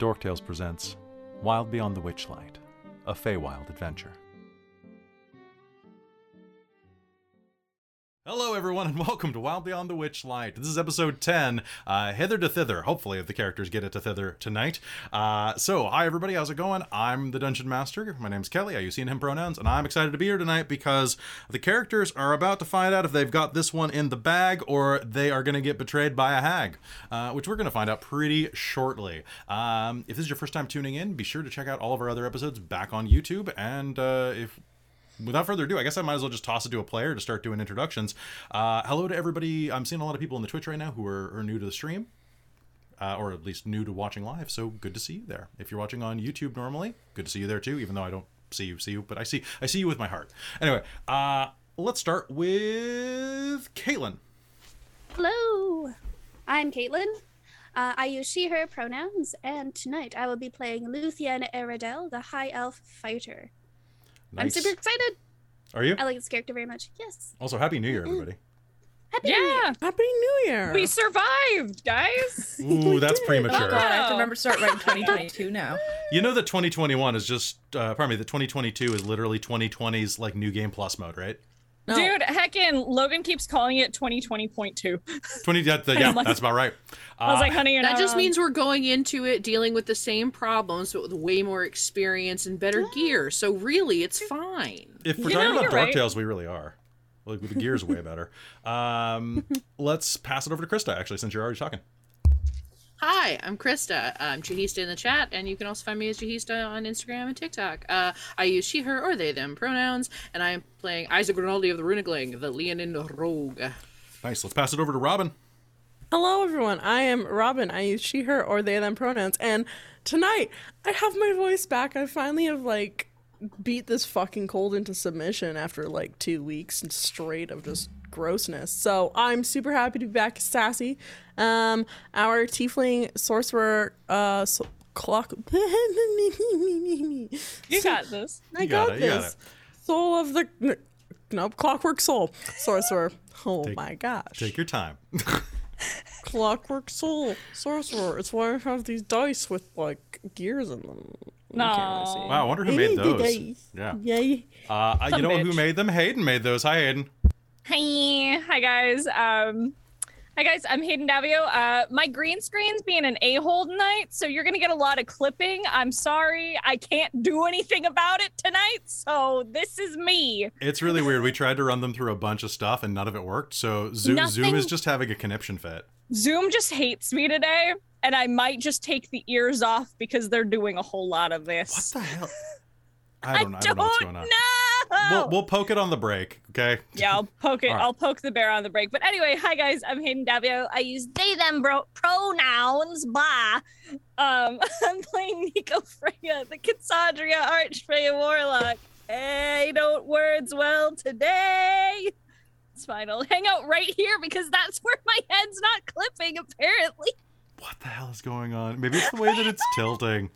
Dorktales presents Wild Beyond the Witchlight, a Feywild adventure. Everyone, and welcome to Wild Beyond the Witchlight. This is episode 10, uh, Hither to Thither. Hopefully, if the characters get it to Thither tonight. Uh, so, hi, everybody, how's it going? I'm the Dungeon Master. My name's Kelly. I use he and him pronouns, and I'm excited to be here tonight because the characters are about to find out if they've got this one in the bag or they are going to get betrayed by a hag, uh, which we're going to find out pretty shortly. Um, if this is your first time tuning in, be sure to check out all of our other episodes back on YouTube, and uh, if without further ado, I guess I might as well just toss it to a player to start doing introductions. Uh, hello to everybody. I'm seeing a lot of people in the Twitch right now who are, are new to the stream. Uh, or at least new to watching live, so good to see you there. If you're watching on YouTube normally, good to see you there too. Even though I don't see you, see you, but I see I see you with my heart. Anyway, uh, let's start with Caitlin. Hello, I'm Caitlin. Uh, I use she, her pronouns, and tonight I will be playing Luthien Eredel, the High Elf Fighter. I'm super excited. Are you? I like this character very much. Yes. Also, Happy New Year, everybody. Happy New Year. Yeah, Happy New Year! we survived, guys. Ooh, that's did. Oh premature. god, I have to remember to start writing 2022 now. You know that 2021 is just, uh, pardon me, that 2022 is literally 2020's like new game plus mode, right? No. Dude, heckin' Logan keeps calling it 2020.2. 20, that, that- yeah, like- that's about right. I was Uh, like, honey, you're that not just wrong. means we're going into it dealing with the same problems, but with way more experience and better gear. So really, it's fine. if we're You talking know, about you're right. Dorktales, we really are. Like the gear's way better. Um, let's pass it over to Krista, actually, since you're already talking. Hi, I'm Krista. I'm Jahista in the chat, and you can also find me as Jahista on Instagram and TikTok. Uh, I use she, her, or they, them pronouns, and I am playing Isaac Rinaldi of the Runigling, the Leonin Rogue. Nice. Let's pass it over to Robin. Hello, everyone. I am Robin. I use she, her, or they, them pronouns. And tonight, I have my voice back. I finally have, like, beat this fucking cold into submission after, like, two weeks straight of just grossness. So I'm super happy to be back Sassy. Um, our tiefling sorcerer, uh, so- clock. You got this. I You got got, it, you got this. Soul of the. Nope, clockwork soul. Sorcerer. Oh Take- my gosh. Take your time. Clockwork Soul Sorcerer. It's why I have these dice with like gears in them. You really. No. Wow, I wonder who made those. dice. Yeah. Yay. Uh, you Some know who made them? Hayden made those. Hi, Hayden. Hi, hi guys. Um, hi guys. I'm Hayden Davio. Uh, my green screen's being an a-hole tonight, so you're gonna get a lot of clipping. I'm sorry, I can't do anything about it tonight. So this is me. It's really weird. We tried to run them through a bunch of stuff and none of it worked. So Zoom, Zoom is just having a conniption fit. Zoom just hates me today, and I might just take the ears off because they're doing a whole lot of this. What the hell? I don't, I don't know what's going on. know. We'll, we'll poke it on the break, okay? Yeah, I'll poke it. Right. I'll poke the bear on the break. But anyway, hi guys, I'm Hayden Davio. I use they them bro- pronouns. Blah. Um, I'm playing Nico Freya, the Cassandra Archfey Warlock. Hey, don't words well today. It's fine. I'll hang out right here because that's where my head's not clipping. Apparently. What the hell is going on? Maybe it's the way that it's tilting.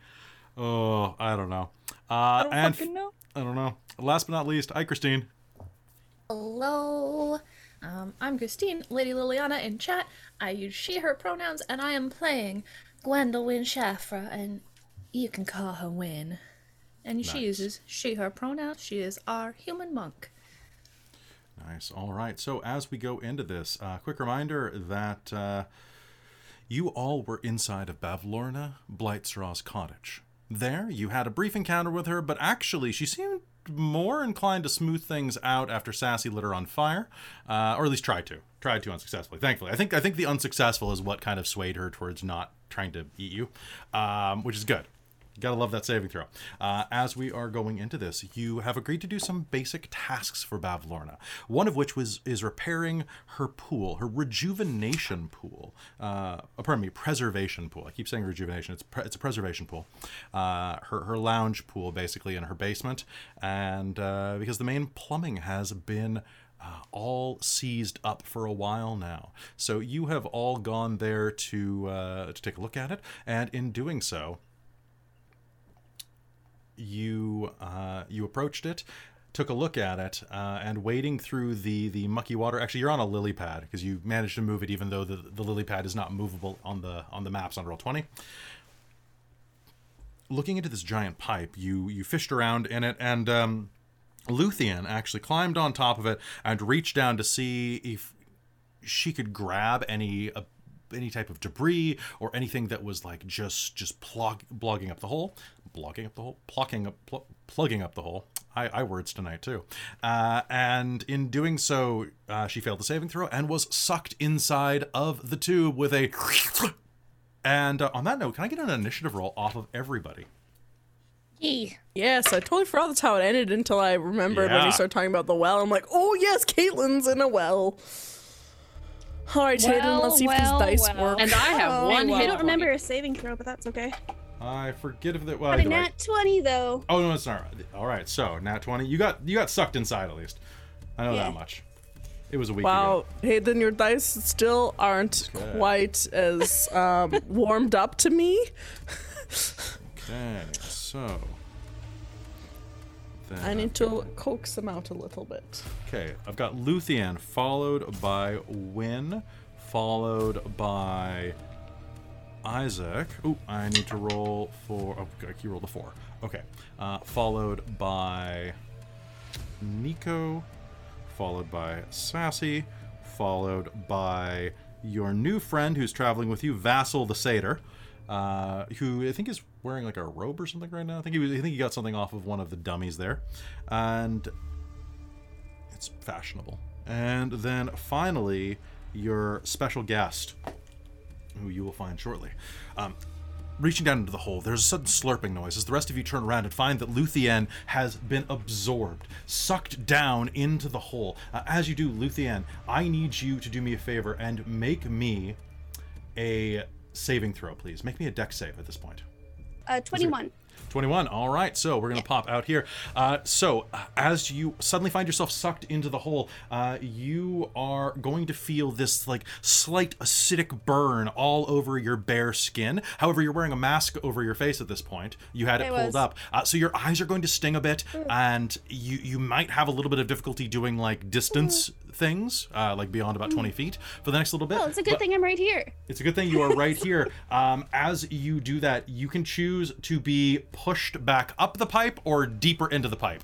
Oh, I don't know. Uh, I don't and fucking know. I don't know. Last but not least, hi, Christine. Hello. Um, I'm Christine, Lady Liliana in chat. I use she, her pronouns, and I am playing Gwendolyn Shafra, and you can call her Win. And Nice. she uses she, her pronouns. She is our human monk. Nice. All right. So as we go into this, uh, quick reminder that uh, you all were inside of Bavlorna Blightstraw's cottage. There, you had a brief encounter with her, but actually, she seemed more inclined to smooth things out after Sassy lit her on fire, uh, or at least tried to. Tried to unsuccessfully. Thankfully, I think I think the unsuccessful is what kind of swayed her towards not trying to eat you, um, which is good. Gotta love that saving throw. Uh, as we are going into this, you have agreed to do some basic tasks for Bavlorna. One of which was is repairing her pool, her rejuvenation pool. Uh, oh, pardon me, preservation pool. I keep saying rejuvenation. It's pre- it's a preservation pool. Uh, her her lounge pool, basically in her basement, and uh, because the main plumbing has been uh, all seized up for a while now. So you have all gone there to uh, to take a look at it, and in doing so, you uh, you approached it, took a look at it, uh, and wading through the the mucky water. Actually, you're on a lily pad because you managed to move it, even though the, the lily pad is not movable on the on the maps on roll twenty. looking into this giant pipe, you you fished around in it, and um, Luthien actually climbed on top of it and reached down to see if she could grab any uh, any type of debris or anything that was like just just plug blogging up the hole, blogging up the hole, plucking up pl- plugging up the hole. I, I words tonight too, uh, and in doing so, uh, she failed the saving throw and was sucked inside of the tube with a. And uh, on that note, can I get an initiative roll off of everybody? Yee. Yes, I totally forgot that's how it ended until I remembered when Yeah. you started talking about the well. I'm like, oh yes, Caitlin's in a well. All right, Hayden, Well, let's see well, if these dice well. work. And I have Oh, one I hit don't remember a saving throw, but that's okay. I forget if that. Well, Got a either way. nat 20 though. Oh no, it's not. All right, so nat twenty. You got you got sucked inside at least. I know Yeah. that much. It was a week Wow, ago. Hayden, your dice still aren't Okay. quite as um, warmed up to me. Okay, so. Then I need to coax them out a little bit. Okay, I've got Luthien followed by Win, followed by Isaac. Oh, I need to roll for. Oh, you rolled a four. Okay, uh, followed by Nico, followed by Sassy, followed by your new friend who's traveling with you, Vassal the Satyr, uh, who I think is wearing like a robe or something right now. I think he was, I think he got something off of one of the dummies there, and it's fashionable. And then finally, your special guest, who you will find shortly. Um, reaching down into the hole, there's a sudden slurping noise as the rest of you turn around and find that Luthien has been absorbed, sucked down into the hole. Uh, as you do, Luthien, I need you to do me a favor and make me a saving throw, please. Make me a Dex save at this point. Uh, 21. 21. All right. So we're going to pop out here. Uh, so uh, as you suddenly find yourself sucked into the hole, uh, you are going to feel this like slight acidic burn all over your bare skin. However, you're wearing a mask over your face at this point. You had it pulled was. up. Uh, so your eyes are going to sting a bit and you, you might have a little bit of difficulty doing like distance things, uh, like beyond about 20 feet for the next little bit. Well, it's a good But- thing I'm right here. it's a good thing you are right here. Um, as you do that, you can choose to be pushed back up the pipe or deeper into the pipe.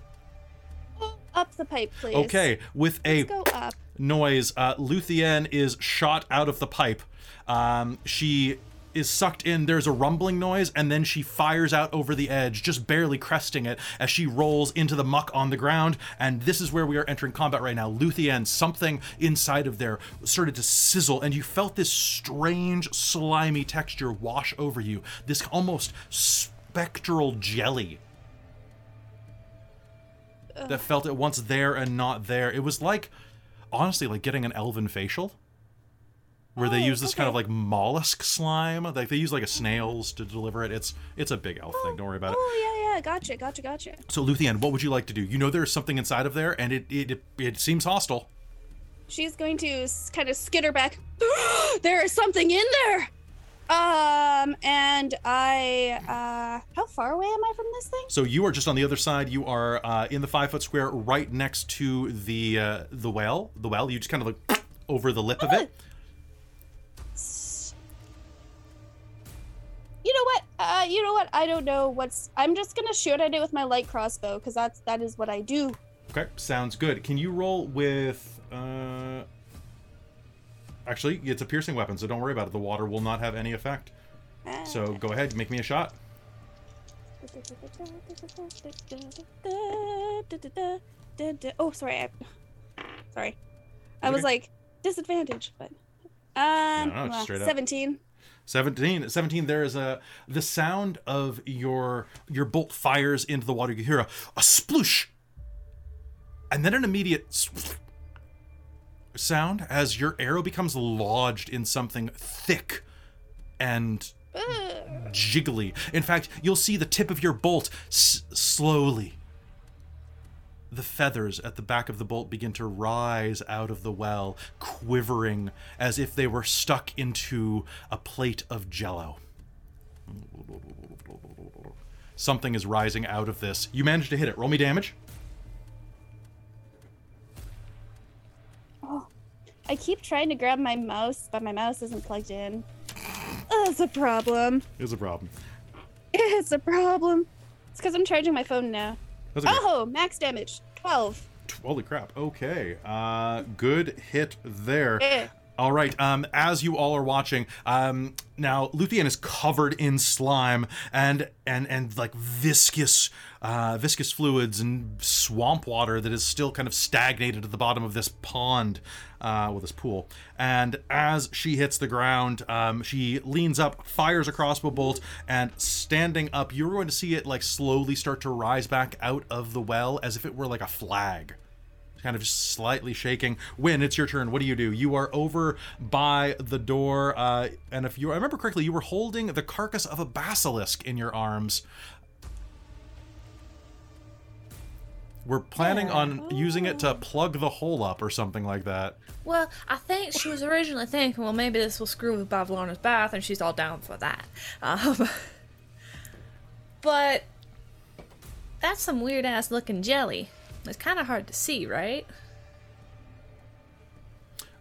Up the pipe, please. Okay, with a Go up. noise, uh, Luthien is shot out of the pipe. Um, she is sucked in. There's a rumbling noise, and then she fires out over the edge, just barely cresting it as she rolls into the muck on the ground. And this is where we are entering combat right now. Luthien, something inside of there started to sizzle, and you felt this strange, slimy texture wash over you. This almost spectral jelly that felt at once there and not there. It was like, honestly, like getting an elven facial, where they Oh, use this kind of like mollusk slime. Like they use like a snails to deliver it. It's it's a big elf thing. Don't worry about it. Oh, yeah, yeah. Gotcha, gotcha, gotcha. So Luthien, what would you like to do? You know there's something inside of there, and it it it, it seems hostile. She's going to kind of skitter back. there is something in there. Um, and I, uh, how far away am I from this thing? So you are just on the other side. You are uh, in the five foot square, right next to the uh, the well. The well. You just kind of like over the lip of it. You know what? Uh, you know what? I don't know what's. I'm just gonna shoot at it with my light crossbow because that's that is what I do. Okay, sounds good. Can you roll with? Uh, actually, it's a piercing weapon, so don't worry about it. The water will not have any effect. So go ahead, make me a shot. Oh, sorry. I, sorry. I It's was like disadvantage, but um, No, no, well, straight up. Seventeen. 17 17 there is a the sound of your your bolt fires into the water. You hear a, a sploosh. And then an immediate sound as your arrow becomes lodged in something thick and jiggly. In fact you'll see the tip of your bolt s- slowly the feathers at the back of the bolt begin to rise out of the well, quivering as if they were stuck into a plate of jello. Something is rising out of this. You managed to hit it. Roll me damage. Oh, I keep trying to grab my mouse, but my mouse isn't plugged in. Oh, That's a problem. It's a problem. It's a problem. It's because I'm charging my phone now. Oh, max damage 12. Holy crap. Okay. Uh, good hit there. All right. Um, as you all are watching, um, now Luthien is covered in slime and and and like viscous, uh, viscous fluids and swamp water that is still kind of stagnated at the bottom of this pond, uh, well, this pool. And as she hits the ground, um, she leans up, fires a crossbow bolt, and standing up, you're going to see it like slowly start to rise back out of the well as if it were like a flag kind of slightly shaking. Win, it's your turn. What do you do? You are over by the door, uh, and if you I remember correctly, you were holding the carcass of a basilisk in your arms. We're planning on using it to plug the hole up or something like that. Well, I think she was originally thinking, well, maybe this will screw with Bavlorna's bath, and she's all down for that. Um, but that's some weird ass looking jelly. It's kind of hard to see, right?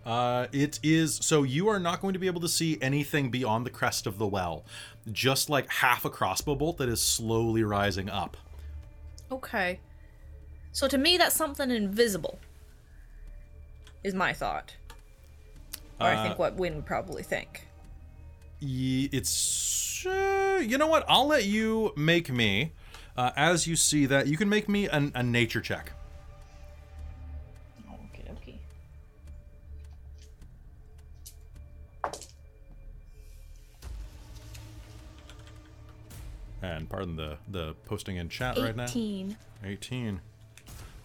Uh, it is so you are not going to be able to see anything beyond the crest of the well, just like half a crossbow bolt that is slowly rising up. Okay. So to me, that's something invisible. Is my thought. Or I think what Win would probably think. Ye- it's uh, you know what i'll let you make me uh, as you see that you can make me an, a nature check Okay, okay. and pardon the the posting in chat right now 18. 18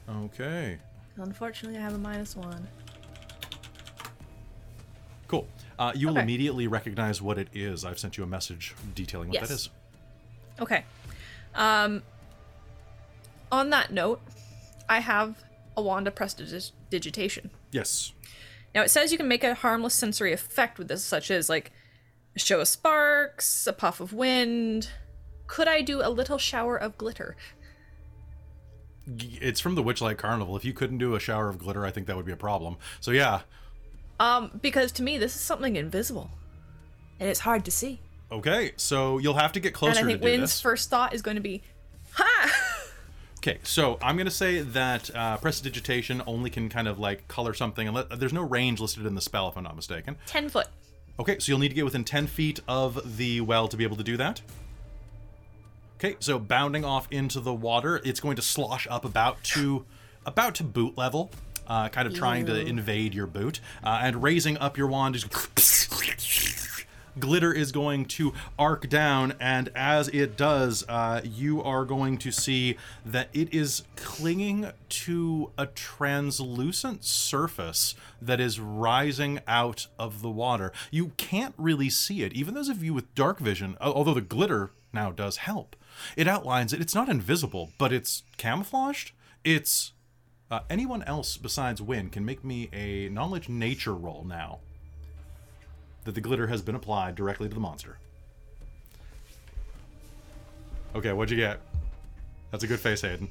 okay Unfortunately, I have a minus one. cool uh, you will Okay. immediately recognize what it is i've sent you a message detailing what that Yes. is Okay. Um, on that note, I have a wand of prestidigitation. yes Now it says you can make a harmless sensory effect with this, such as like a show of sparks, a puff of wind. Could I do a little shower of glitter? It's from the witchlight carnival if you couldn't do a shower of glitter i think that would be a problem so yeah Um, because to me this is something invisible, and it's hard to see. Okay so you'll have to get closer to the floor. and I think Win's this first thought is going to be, "Ha!" Okay, so I'm gonna say that uh, prestidigitation only can kind of like color something, and let, there's no range listed in the spell, if I'm not mistaken. Ten foot. Okay, so you'll need to get within 10 feet of the well to be able to do that. Okay, so bounding off into the water, it's going to slosh up about to about to boot level, uh, kind of trying to invade your boot, uh, and raising up your wand is glitter is going to arc down, and as it does, uh, you are going to see that it is clinging to a translucent surface that is rising out of the water. You can't really see it, even those of you with dark vision, although the glitter now does help. It outlines it. It's not invisible, but it's camouflaged. It's. Uh, anyone else besides Win can make me a knowledge nature roll now that the glitter has been applied directly to the monster. Okay, what'd you get? That's a good face, Hayden.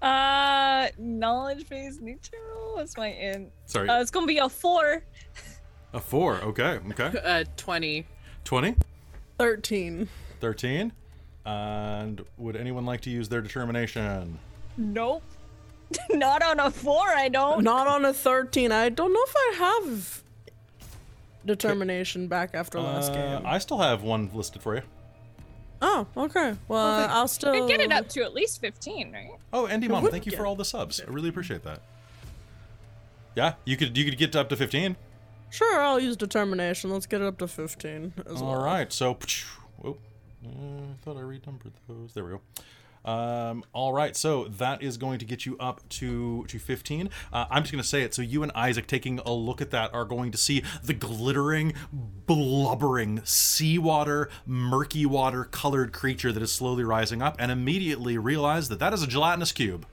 Uh, knowledge based neutral. roll. What's my int? Sorry, Uh, it's gonna be a four. a four. Okay, okay. Uh, 20. 20, 13. 13. And would anyone like to use their determination? Nope. Not on a four. I don't. Not on a 13. I don't know if I have determination back after last Uh, game. I still have one listed for you. Oh, okay. Well, I'll still We get it up to at least fifteen, right? Oh, Andy Mom, thank you for all the subs. I really appreciate that. Yeah, you could you could get up to 15. Sure, I'll use determination. Let's get it up to 15 as All well. right, so oh, I thought I renumbered those. There we go. Um, all right, so that is going to get you up to to 15. Uh, I'm just going to say it. So you and Isaac, taking a look at that, are going to see the glittering, blubbering seawater, murky water colored creature that is slowly rising up, and immediately realize that that is a gelatinous cube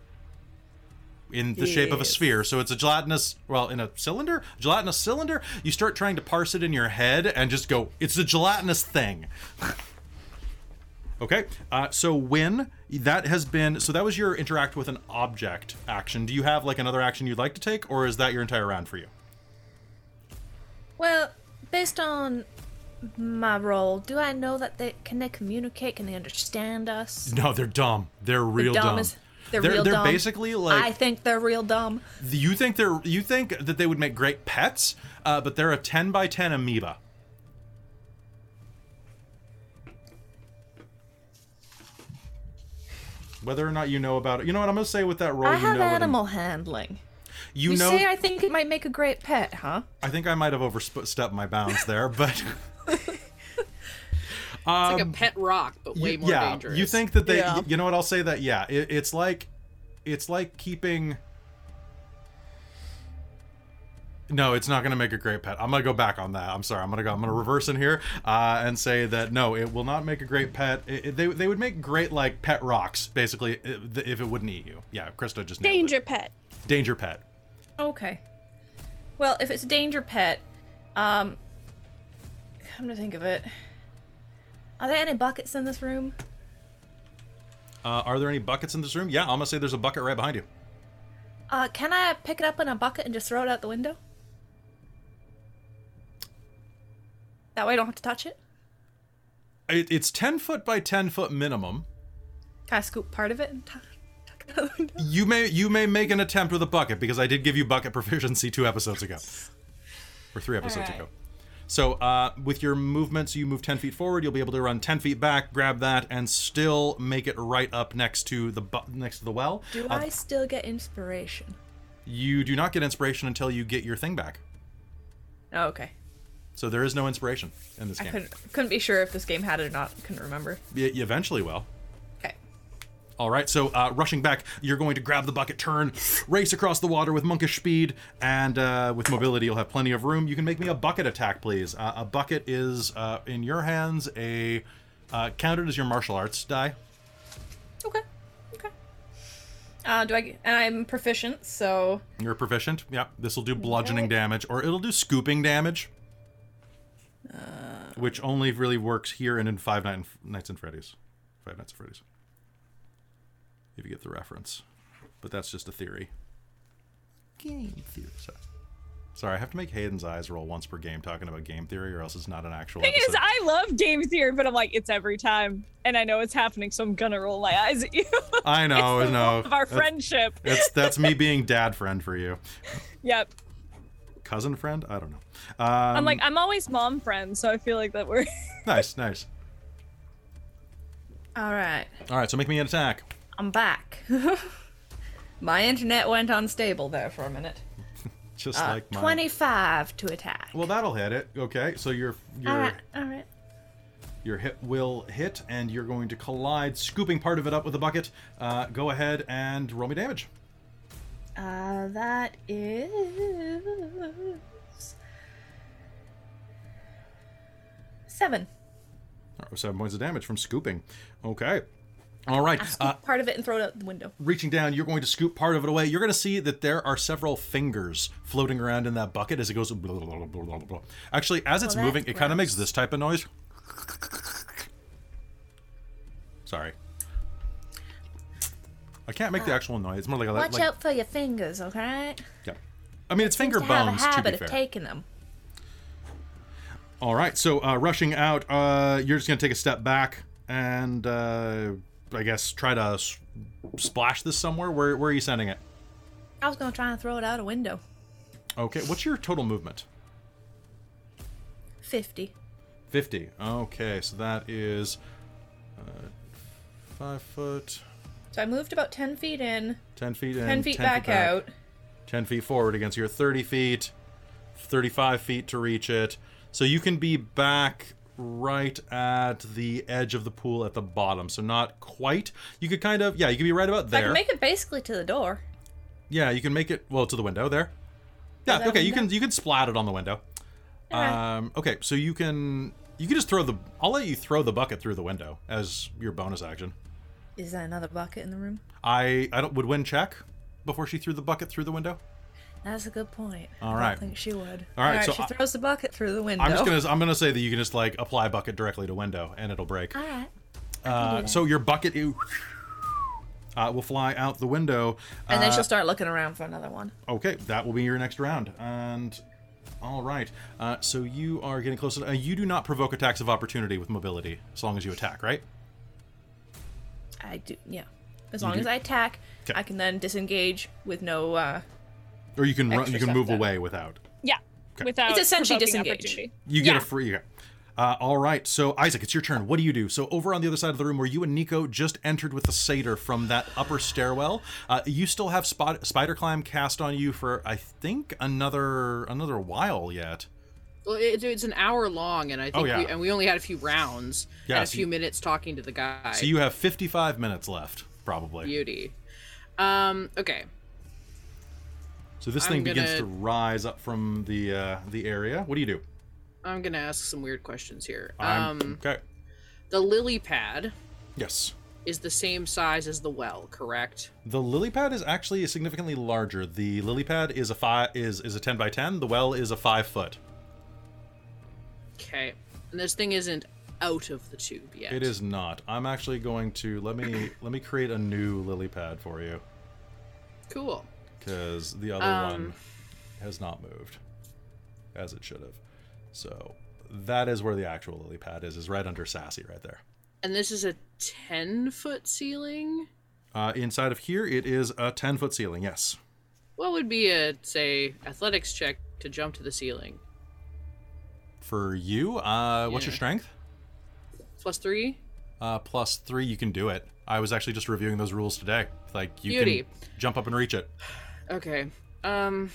in the shape of a sphere. So it's a gelatinous, well, in a cylinder, gelatinous cylinder. You start trying to parse it in your head and just go, it's a gelatinous thing. okay, uh, so when that has been, so that was your interact with an object action. Do you have like another action you'd like to take, or is that your entire round for you? Well, based on my role? Do I know that they can they communicate? Can they understand us? No, they're dumb. They're real dumb dumb. is- they're they're real they're dumb. basically like I think they're real dumb. you think they're you think that they would make great pets, uh, but they're a ten by ten amoeba. Whether or not you know about it, you know what I'm gonna say with that role. I you have know animal handling. you, You know. say I think it might make a great pet, huh? I think I might have overstepped my bounds there, but It's like a um, pet rock, but way you- more yeah, dangerous. you think that they? Yeah. You know what? I'll say that. Yeah, it, it's like, it's like keeping. No, it's not going to make a great pet. I'm going to go back on that. I'm sorry. I'm going to go. I'm going to reverse in here uh, and say that no, it will not make a great pet. It, it- they, they would make great like pet rocks, basically, if it wouldn't eat you. Yeah, Krista just nailed it. Danger pet. Danger pet. Okay. Well, if it's a danger pet, um, come to think of it, are there any buckets in this room? Uh, are there any buckets in this room? Yeah, I'm going to say there's a bucket right behind you. Uh, can I pick it up in a bucket and just throw it out the window? That way I don't have to touch it. It, it's 10 foot by 10 foot minimum. Can I scoop part of it and tuck tuck it out the window? You may you may make an attempt with a bucket because I did give you bucket proficiency two episodes ago, or three episodes Alright. ago. So uh, with your movements, you move ten feet forward. You'll be able to run ten feet back, grab that, and still make it right up next to the bu- next to the well. Do Uh, I still get inspiration? You do not get inspiration until you get your thing back. Oh, okay. So there is no inspiration in this I game. couldn't couldn't be sure if this game had it or not. Couldn't remember. You, eventually will. Okay. All right, so uh, rushing back, you're going to grab the bucket, turn, race across the water with monkish speed, and uh, with mobility, you'll have plenty of room. You can make me a bucket attack, please. Uh, a bucket is uh, in your hands a uh, counted as your martial arts die. Okay. Okay. Uh, do I? And I'm proficient, so You're proficient. Yep. This will do bludgeoning damage, or it'll do scooping damage, which only really works here and in Five Night- Nights and Freddy's. Five Nights at Freddy's. If you get the reference, but that's just a theory. Game theory. Sorry. Sorry, I have to make Hayden's eyes roll once per game talking about game theory, or else it's not an actual. Thing is. I love game theory, but I'm like, it's every time, and I know it's happening, so I'm gonna roll my eyes at you. I know, it's no. rule of our That's- friendship. That's that's me being dad friend for you. Yep. Cousin friend? I don't know. Um, I'm like, I'm always mom friend, so I feel like that we're. nice, nice. all right. All right, so make me an attack. I'm back. My internet went unstable there for a minute. Just Uh, like mine. 25 to attack. Well, that'll hit it. Okay, so your your all right, all right. your hit will hit, and you're going to collide, scooping part of it up with a bucket. Uh, go ahead and roll me damage. Uh, that is seven. Seven points of damage from scooping. Okay. All right. Scoop Uh, part of it and throw it out the window. reaching down, you're going to scoop part of it away. You're going to see that there are several fingers floating around in that bucket as it goes. Blah, blah, blah, blah, blah, blah. Actually, as it's that's moving, it kind of makes this type of noise. Sorry. I can't make the actual noise. It's more like a Watch like, out for your fingers, okay? Yeah. I mean, it's finger to have bones. a To habit be of fair. taking them. All right, so uh, rushing out, uh, you're just gonna take a step back and uh, I guess try to s- splash this somewhere. Where, where are you sending it? I was gonna try and throw it out a window. Okay, what's your total movement? Fifty. 50. Okay, so that is uh, five foot, So I moved about ten feet in, 10 feet in, ten feet back out. 10 feet forward against your 30 feet, 35 feet to reach it. So you can be back right at the edge of the pool at the bottom. So not quite. You could kind of, yeah, you could be right about there. I can make it basically to the door. Yeah, you can make it well to the window there. Yeah, okay, you can you can splat it on the window. Um, okay, so you can you can just throw the I'll let you throw the bucket through the window as your bonus action. Is that another bucket in the room? I I don't would win check before she threw the bucket through the window. That's a good point. All I right. don't think she would. All right, so she I- throws the bucket through the window. I'm just gonna I'm gonna say that you can just like apply bucket directly to window and it'll break. All right. Uh, so your bucket you, uh, will fly out the window. And then Uh, she'll start looking around for another one. Okay, that will be your next round. And All right. Uh, so you are getting close. Uh, you do not provoke attacks of opportunity with mobility, as long as you attack, right? I do, yeah. As You long do? as I attack, 'Kay. I can then disengage with no. uh Or you can run, you can move done. away without. Yeah. Without It's essentially disengage. You get Yeah. a free. yeah. Uh, all right, so Isaac, it's your turn. What do you do? So over on the other side of the room, where you and Nico just entered with the satyr from that upper stairwell, uh, you still have spot- spider climb cast on you for I think another another while yet. Well, it, it's an hour long, and I think Oh, yeah. we, and we only had a few rounds Yeah, and a so few you- minutes talking to the guy. So you have 55 minutes left, probably. beauty. Um. Okay. So this I'm thing begins gonna- to rise up from the uh, the area. What do you do? I'm gonna ask some weird questions here. I'm- Um. okay. The lily pad Yes. is the same size as the well, correct? The lily pad is actually significantly larger. The lily pad is a five is is a 10 by 10. The well is a five foot. Okay. And this thing isn't out of the tube yet. It is not. I'm actually going to let me let me create a new lily pad for you Cool. because the other Um, one has not moved as it should have. So that is where the actual lily pad is. Is right under sassy right there. And this is a ten foot ceiling. Uh, inside of here, it is a 10 foot ceiling. Yes. What would be a say athletics check to jump to the ceiling? For you, uh, what's your strength? Plus three. Uh, plus three, you can do it. I was actually just reviewing those rules today. Like you Beauty. can jump up and reach it. Okay. Um,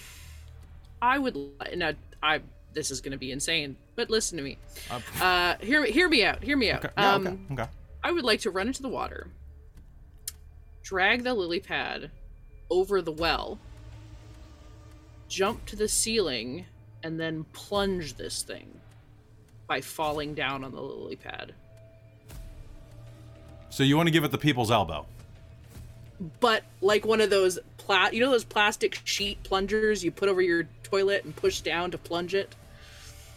I would. Now, I. This is going to be insane, but listen to me. Uh, Uh, hear me. Hear me out. Hear me out. okay. Yeah, um, okay. Okay. I would like to run into the water, drag the lily pad over the well, jump to the ceiling, and then plunge this thing by falling down on the lily pad. So you want to give it the people's elbow? But like one of those pla- you know those plastic sheet plungers you put over your toilet and push down to plunge it.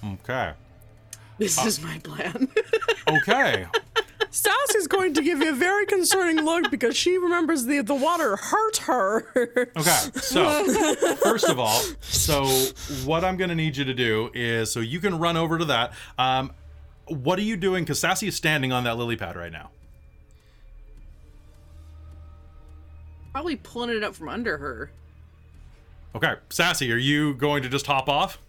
Okay. This uh, is my plan. Okay. Sass is going to give you a very concerning look because she remembers the the water hurt her. Okay, so first of all, so what I'm gonna need you to do is so you can run over to that. Um, what are you doing? Because Sassy is standing on that lily pad right now. Probably pulling it up from under her. Okay, Sassy, are you going to just hop off?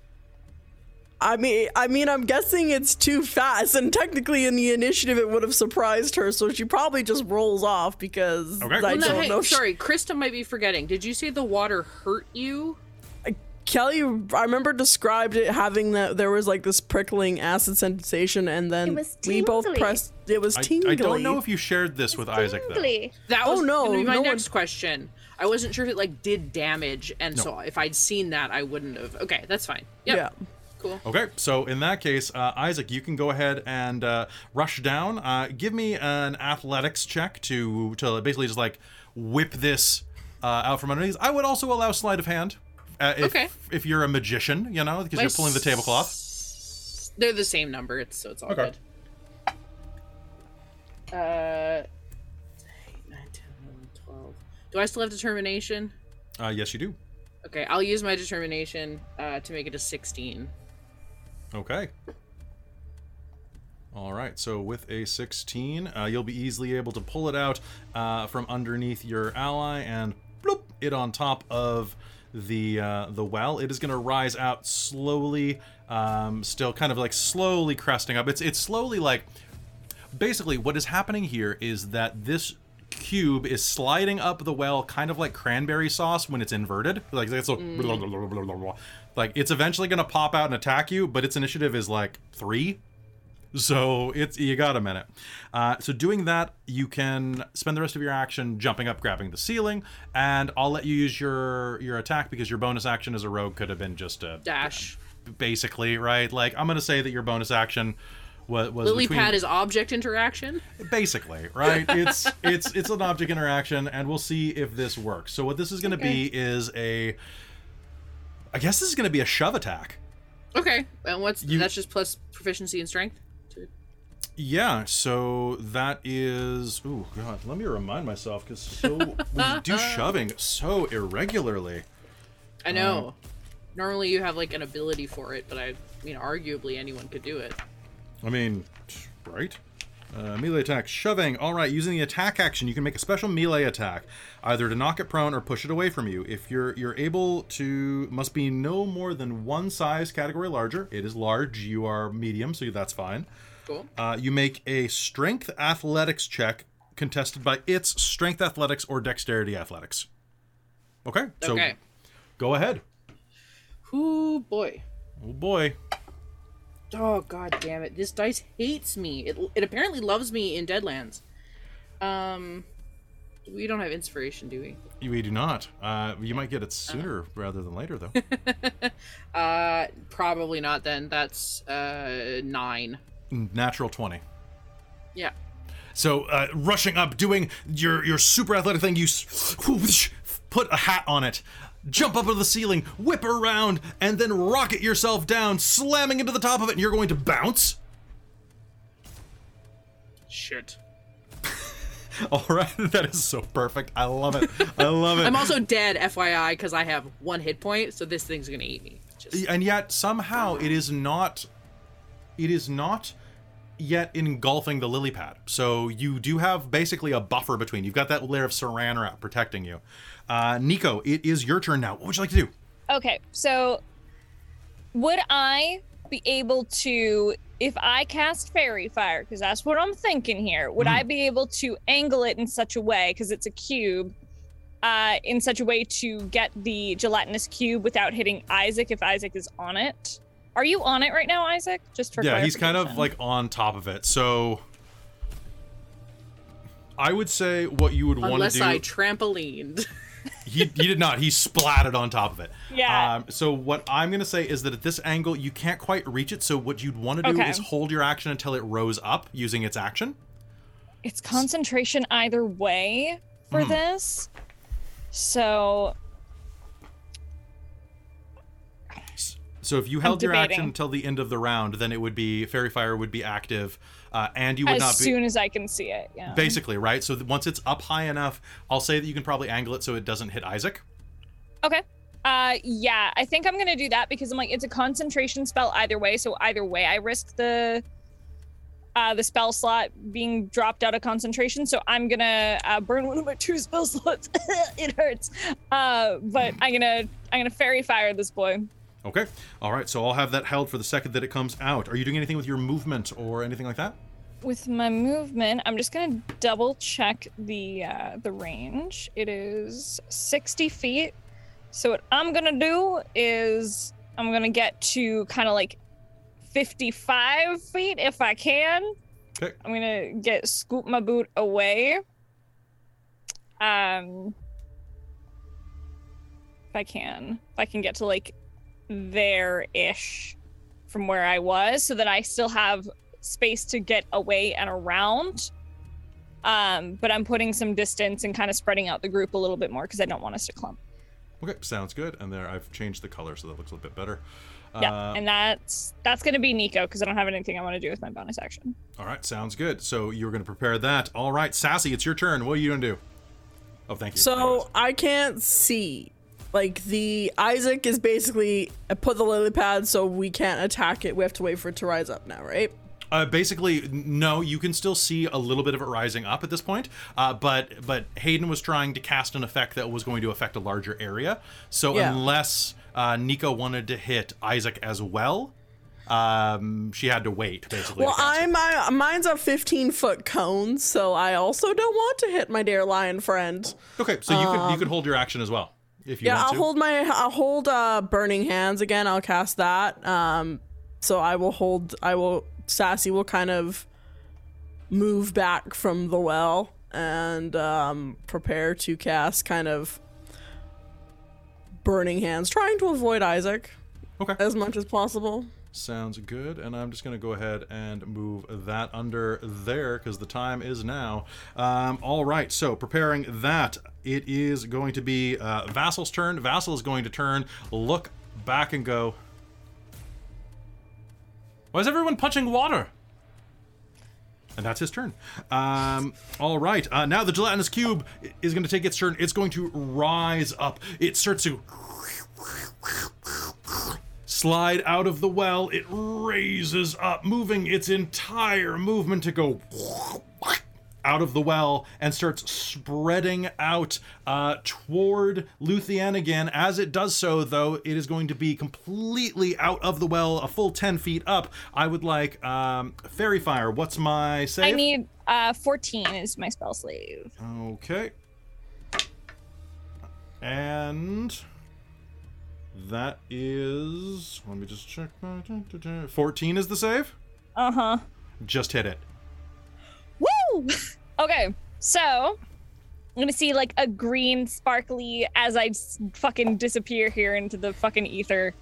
I mean, I mean, I'm guessing it's too fast, and technically in the initiative it would have surprised her, so she probably just rolls off because Okay. I Well, No, don't hey, know. if she- sorry, Krista might be forgetting. Did you say the water hurt you? Uh, Kelly, I remember described it having that there was like this prickling acid sensation, and then we both pressed. It was I, tingly. I don't know if you shared this with Isaac though. Tingly. That Oh, was no, be my no next one- question. I wasn't sure if it like did damage, and No. so if I'd seen that, I wouldn't have. Okay, that's fine. Yep. Yeah. Cool. Okay, so in that case, uh, Isaac, you can go ahead and uh, rush down. Uh, give me an athletics check to to basically just like whip this uh, out from underneath. I would also allow sleight of hand. Uh, if, Okay. If you're a magician, you know, because My you're pulling the tablecloth. s- They're the same number, it's so it's all Okay. good. Uh, 8, 9, 10, 11, 12. Do I still have determination? Uh, yes, you do. Okay, I'll use my determination uh, to make it a 16. Okay. All right. So with a 16, uh, you'll be easily able to pull it out uh, from underneath your ally and bloop it on top of the uh, the well. It is going to rise out slowly, um, still kind of like slowly cresting up. It's it's slowly like basically what is happening here is that this cube is sliding up the well kind of like cranberry sauce when it's inverted like it's a, like it's eventually going to pop out and attack you but its initiative is like three? So it's you got a minute. Uh, so doing that you can spend the rest of your action jumping up grabbing the ceiling and i'll let you use your your attack because your bonus action as a rogue could have been just a Dash. basically right? Like i'm going to say that your bonus action was, was Lily between- pad is object interaction. basically right? It's it's it's an object interaction and we'll see if this works. So what this is going to be is a i guess this is going to be a shove attack Okay, and what's You- that's just plus proficiency and strength. yeah so that is oh god let me remind myself because so we do shoving so irregularly I know. Um, Normally you have like an ability for it, but I mean, arguably anyone could do it. I mean, right? Uh, melee attack, shoving. All right, using the attack action, you can make a special melee attack, either to knock it prone or push it away from you. If you're you're able to, must be no more than one size category larger. It is large. You are medium, so that's fine. Cool. Uh, you make a strength athletics check contested by its strength athletics or dexterity athletics. Okay. So Okay. go ahead. Ooh boy. Oh boy. Oh god damn it! This dice hates me. It it apparently loves me in Deadlands. Um, we don't have inspiration, do we? We do not. Uh, you might get it sooner rather than later, though. Uh, probably not. Then that's uh nine. Natural twenty. Yeah. So uh, rushing up, doing your your super athletic thing, you put a hat on it, jump up to the ceiling, whip around, and then rocket yourself down, slamming into the top of it, and you're going to bounce. Shit. All right, that is so perfect. I love it. I love it. I'm also dead, FYI, because I have one hit point, so this thing's gonna eat me. Just and yet somehow it is not it is not yet engulfing the lily pad. So you do have basically a buffer between. You've got that layer of saran wrap protecting you. Uh nico it is your turn now. What would you like to do? Okay, so would I be able to, if I cast Faerie Fire, because that's what I'm thinking here, would I be able to angle it in such a way, because it's a cube, uh, in such a way to get the gelatinous cube without hitting Isaac if Isaac is on it? Are you on it right now, Isaac? Just for yeah he's kind of like on top of it so i would say what you would want to unless do I trampolined. he, he did not he splatted on top of it Yeah. um, so what i'm going to say is that at this angle you can't quite reach it so what you'd want to do Okay. is hold your action until it rose up using its action it's concentration either way for Hmm. this. So So if you held your action until the end of the round, then it would be faerie fire would be active, uh, and you would as not be as soon as I can see it, yeah. basically right. So once it's up high enough, I'll say that you can probably angle it so it doesn't hit Isaac. Okay. Uh yeah, I think I'm gonna do that because I'm like it's a concentration spell either way, so either way I risk the uh the spell slot being dropped out of concentration. So I'm gonna uh, burn one of my two spell slots. it hurts. Uh but I'm gonna I'm gonna faerie fire this boy. Okay. All right. So I'll have that held for the second that it comes out. Are you doing anything with your movement or anything like that? With my movement, I'm just gonna double check the uh the range. It is 60 feet. So what I'm gonna do is I'm gonna get to kind of like 55 feet if I can. Okay. I'm gonna get scoop my boot away. Um, if I can, if I can get to like there ish from where I was, so that I still have space to get away and around. Um, but I'm putting some distance and kind of spreading out the group a little bit more because I don't want us to clump. Okay. Sounds good. And there, I've changed the color so that looks a little bit better. Yeah, Uh, and that's that's gonna be Nico because I don't have anything I want to do with my bonus action. all right. Sounds good. So you're going to prepare that. All right, Sassy, it's your turn. What are you going to do? Oh, thank you. So I can't see. Like the Isaac is basically I put the lily pad so we can't attack it. We have to wait for it to rise up now, right? Uh, basically, no. You can still see a little bit of it rising up at this point, uh, but but Hayden was trying to cast an effect that was going to affect a larger area. So Yeah. unless uh, Nico wanted to hit Isaac as well, um, she had to wait. Basically, Well, to cast it. I'm my, mine's a 15 foot cone, so I also don't want to hit my dear lion friend. okay. So you could you could hold your action as well if you Yeah, I'll to. hold my I'll hold uh burning hands again. I'll cast that. Um so I will hold I will Sassy will kind of move back from the well and um prepare to cast kind of burning hands trying to avoid Isaac okay. as much as possible. Sounds good. And I'm just going to go ahead and move that under there because the time is now. Um, all right. So preparing that, it is going to be uh, Vassal's turn. Vassal is going to turn, look back, and go. Why is everyone punching water? And that's his turn. Um, all right. Uh, now the gelatinous cube is going to take its turn. It's going to rise up. It starts to slide out of the well. It raises up, moving its entire movement to go out of the well and starts spreading out uh, toward Luthien again. As it does so, though, it is going to be completely out of the well, a full 10 feet up. I would like um, Faerie Fire. What's my save? I need uh 14 is my spell save. Okay. And that is. Let me just check. my- 14 is the save? Uh huh. Just hit it. Woo! Okay, so I'm gonna see like a green sparkly as I fucking disappear here into the fucking ether.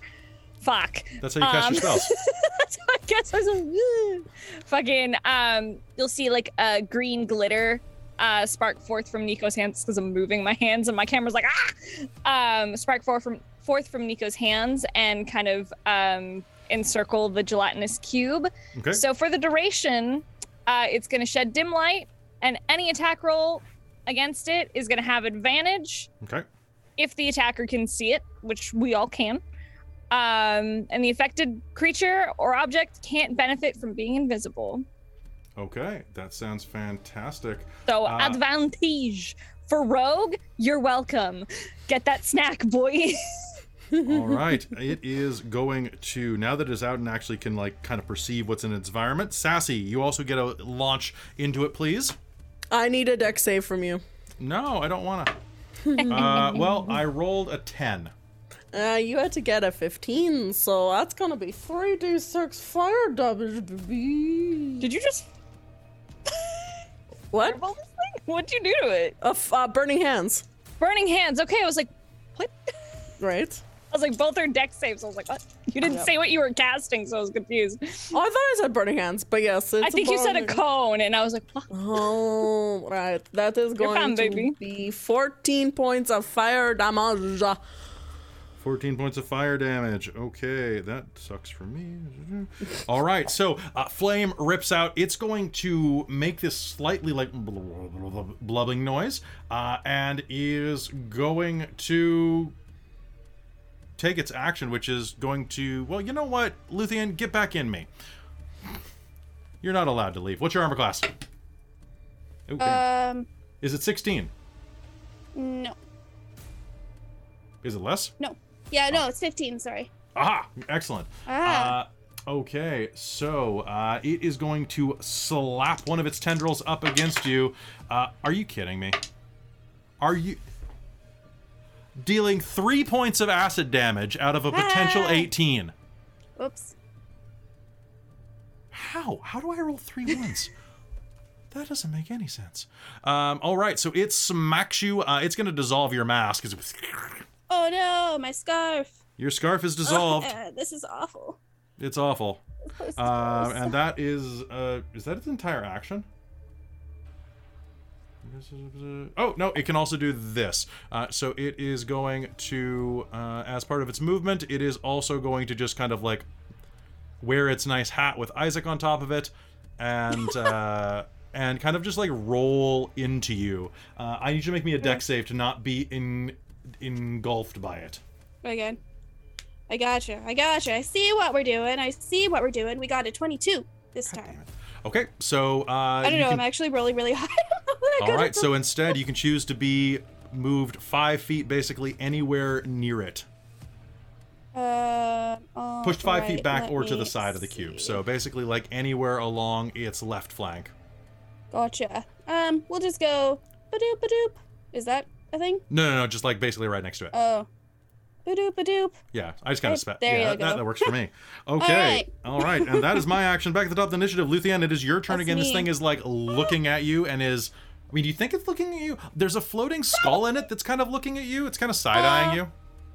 Fuck. That's how you cast your Um, spells. That's how I guess I was like, fucking. Um, you'll see like a green glitter uh spark forth from Nico's hands because I'm moving my hands and my camera's like ah. Um, spark forth from forth from Nico's hands and kind of um encircle the gelatinous cube. Okay. So for the duration, uh, it's going to shed dim light, and any attack roll against it is going to have advantage Okay. if the attacker can see it, which we all can. Um, and the affected creature or object can't benefit from being invisible. Okay. That sounds fantastic. So Uh, advantage for rogue. You're welcome. Get that snack, boy. All right. It is going to now that it's out and actually can like kind of perceive what's in its environment. Sassy, you also get a launch into it, please. I need a Dex save from you. No, I don't want to. uh, well, I rolled a 10. Uh, you had to get a 15, so that's gonna be 3d6 fire damage, baby. Did you just What? fireball this thing? What'd you do to it? Uh, f- uh, burning hands, Burning hands. Okay, I was like, what? right? I was like, both are Dex saves. I was like, what? You didn't Yep. say what you were casting, so I was confused. Oh, I thought I said burning hands, but yes, it's I think you said a cone, and I was like, what? Oh, right. That is going fine, to baby. be 14 points of fire damage. 14 points of fire damage. Okay, that sucks for me. All right, so uh, flame rips out. It's going to make this slightly like blubbing noise, uh, and is going to take its action, which is going to. Well, you know what, Luthien, get back in me. You're not allowed to leave. What's your armor class? Ooh. Um, is it 16? no, Is it less? no. Yeah, no, it's 15. Sorry. Aha! Excellent. Ah. Uh, okay, so uh, it is going to slap one of its tendrils up against you. Uh, are you kidding me? Are you dealing three points of acid damage out of a potential Ah. 18? Oops. How? How do I roll three ones? That doesn't make any sense. Um, all right, so it smacks you. Uh, it's going to dissolve your mask. Oh no, my scarf. Your scarf is dissolved. Uh, this is awful. It's awful. Uh, and that is uh, is that its entire action? Oh no! It can also do this. Uh, so it is going to, uh, as part of its movement, it is also going to just kind of like wear its nice hat with Isaac on top of it, and uh, and kind of just like roll into you. Uh, I need you to make me a Dex save to not be in engulfed by it. Again. I gotcha. I gotcha. I see what we're doing. I see what we're doing. We got a 22 this time. Okay, so uh, I don't know. can- I'm actually rolling really high. All right, so instead you can choose to be moved five feet, basically anywhere near it. Uh, Pushed five feet back or to the side of the cube. So basically, like anywhere along its left flank. Gotcha. Um, we'll just go badoop badoop. Is that a thing? No, no, no, just like basically right next to it. Oh. Badoop badoop. Yeah, I just kind of spat. there yeah, you that, that- go. that works for me. Okay, right. all right, and that is my action. Back at the top of the initiative, Luthien. It is your turn That's again. This thing is like looking at you and is. I mean, do you think it's looking at you? There's a floating skull in it that's kind of looking at you. It's kind of side eyeing Uh, you.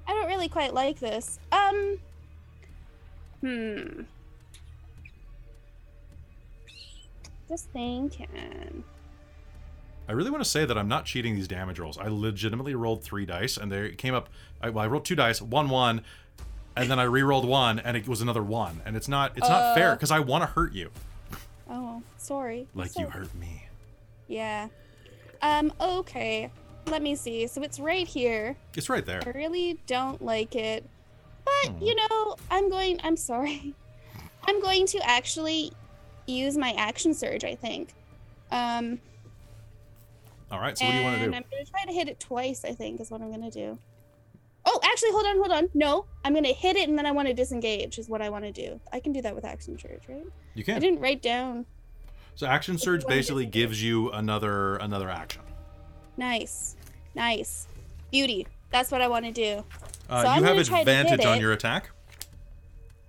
I don't really quite like this. Um. Hmm. Just thinking. I really want to say that I'm not cheating these damage rolls. I legitimately rolled three dice, and they came up. I, well, I rolled two dice, one one, and then I re-rolled one, and it was another one. And it's not it's not fair Uh. because I want to hurt you, Oh, sorry. like So- you hurt me. Yeah. Um. Okay. Let me see. So it's right here. It's right there. I really don't like it, but what? You know, I'm going. I'm sorry. I'm going to actually use my action surge. I think. Um. All right. So what do you want to do? I'm gonna try to hit it twice. I think is what I'm gonna do. Oh, actually, hold on, hold on. No, I'm gonna hit it and then I want to disengage. Is what I want to do. I can do that with action surge, right? You can. I didn't write down. So action surge basically gives you another another action. Nice, nice, beauty. That's what I want to do. Uh, So I'm you have gonna try advantage on it. your attack.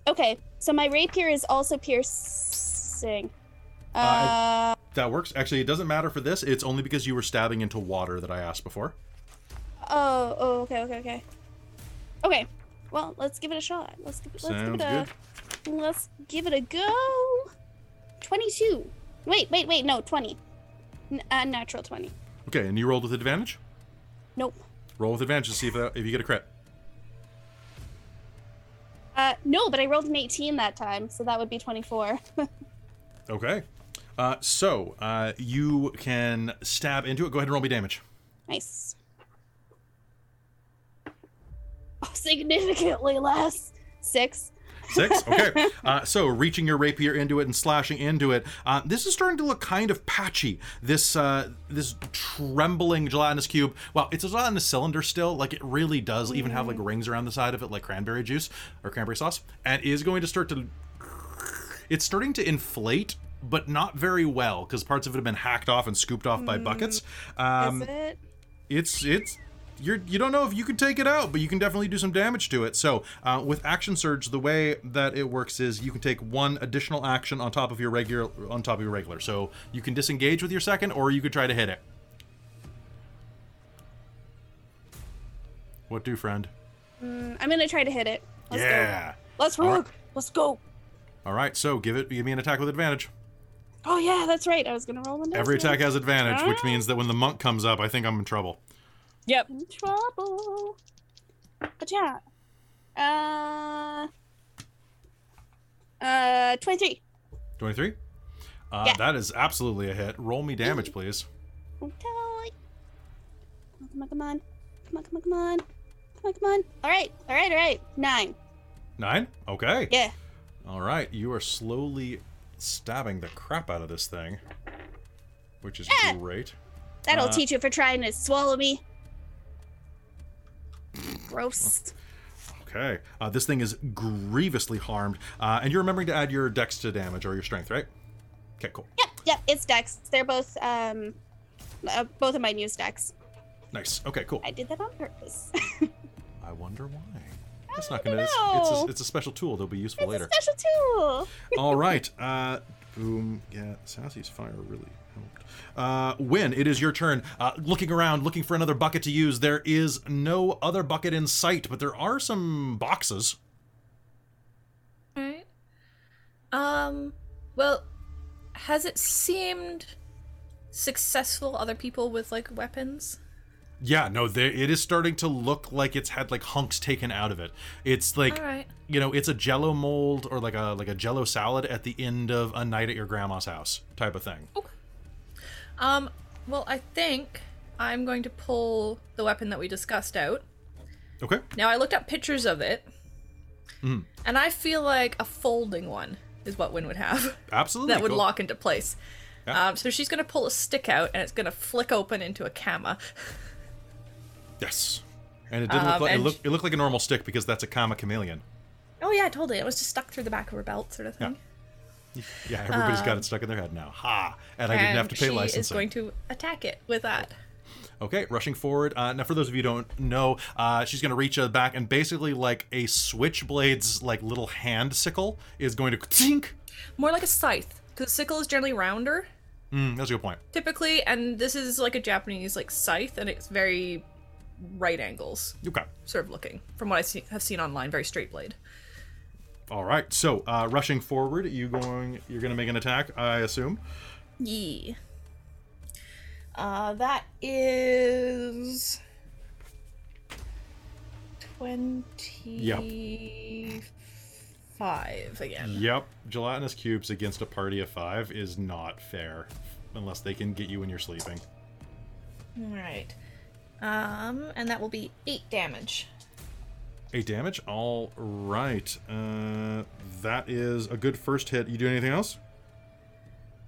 Okay, so my rapier is also piercing. Uh, Uh, That works. Actually, it doesn't matter for this. It's only because you were stabbing into water that I asked before. oh, oh, okay, okay, okay. Okay, well, let's give it a shot. Let's give, let's give Sounds it a. Let's give it a go. Twenty-two. Wait, wait, wait. No, twenty. N- uh, natural twenty. Okay, and you rolled with advantage. Nope. Roll with advantage to see if that, if you get a crit. Uh, no, but I rolled an eighteen that time, so that would be twenty-four. Okay. Uh, so uh, you can stab into it. Go ahead and roll me damage. nice. Oh, significantly less. Six. Six. Okay. Uh, so reaching your rapier into it and slashing into it. Uh, this is starting to look kind of patchy. This uh, this trembling gelatinous cube. Well, it's a gelatinous cylinder still. Like it really does even have like rings around the side of it, like cranberry juice or cranberry sauce, and is going to start to. It's starting to inflate. But not very well because parts of it have been hacked off and scooped off by buckets. Um, Is it? it's it's you're you don't know if you can take it out, but you can definitely do some damage to it. So uh, with action surge, the way that it works is you can take one additional action on top of your regular on top of your regular. So you can disengage with your second, or you could try to hit it. What do, friend? Mm, I'm gonna try to hit it. Let's go. yeah. Let's All right. Let's go. All right. So give it give me an attack with advantage. Oh yeah, that's right. I was gonna roll one. Every attack has advantage, which means that when the monk comes up, I think I'm in trouble. Yep. in trouble. But yeah. Uh. Uh, 23. Twenty three. Uh, Yeah. That is absolutely a hit. Roll me damage, please. Okay. Come on, come on, come on, come on, come on, come on, come on. All right, all right, all right. Nine. Nine. Okay. Yeah. All right, you are slowly stabbing the crap out of this thing, which is Ah! great. That'll Uh, teach you for trying to swallow me. Gross. Okay, uh, this thing is grievously harmed, uh, and you're remembering to add your dex to damage or your strength, right? Okay, cool, Yep, yep. It's Dex. They're both um, uh, both of mine use Dex. nice. Okay, cool. I did that on purpose. I wonder why. That's not don't gonna. It's, it's, a, it's a special tool They'll be useful it's later. a special tool. All right. Uh, boom. Yeah, Sassy's fire really helped. Uh, Win, it is your turn. Uh, looking around, looking for another bucket to use. There is no other bucket in sight, but there are some boxes. Alright. Um, well, has it seemed successful other people with like weapons? Yeah, no, there, it is starting to look like it's had like hunks taken out of it. It's like Alright. you know, it's a Jello mold or like a like a Jello salad at the end of a night at your grandma's house type of thing. Okay. Um, well, I think I'm going to pull the weapon that we discussed out. Okay. Now, I looked up pictures of it, Mhm. and I feel like a folding one is what Win would have Absolutely. that would cool. lock into place. Yeah. Um, so she's going to pull a stick out, and it's going to flick open into a kama. Yes. And it didn't look Um, like it looked it looked like a normal stick because that's a comma chameleon. Oh yeah, totally. It was just stuck through the back of her belt, sort of Yeah. thing. Yeah, everybody's got it stuck in their head now. Ha! And I didn't have to pay Um, she licensing. is going to attack it with that. Okay, rushing forward. Uh, now, for those of you who don't know, uh, she's going to reach uh, back and basically, like a switchblade's like little hand sickle, is going to tink. More like a scythe, because a sickle is generally rounder, Mm, that's a good point. typically, and this is like a Japanese like scythe, and it's very right angles, Okay. sort of looking from what I see, have seen online. Very straight blade. All right. So, uh, rushing forward, you going? You're going to make an attack, I assume. Yeah. Uh, that is twenty-five again. Yep. Gelatinous cubes against a party of five is not fair, unless they can get you when you're sleeping. All right. Um, and that will be eight damage. Eight damage. All right. Uh, that is a good first hit. You do anything else?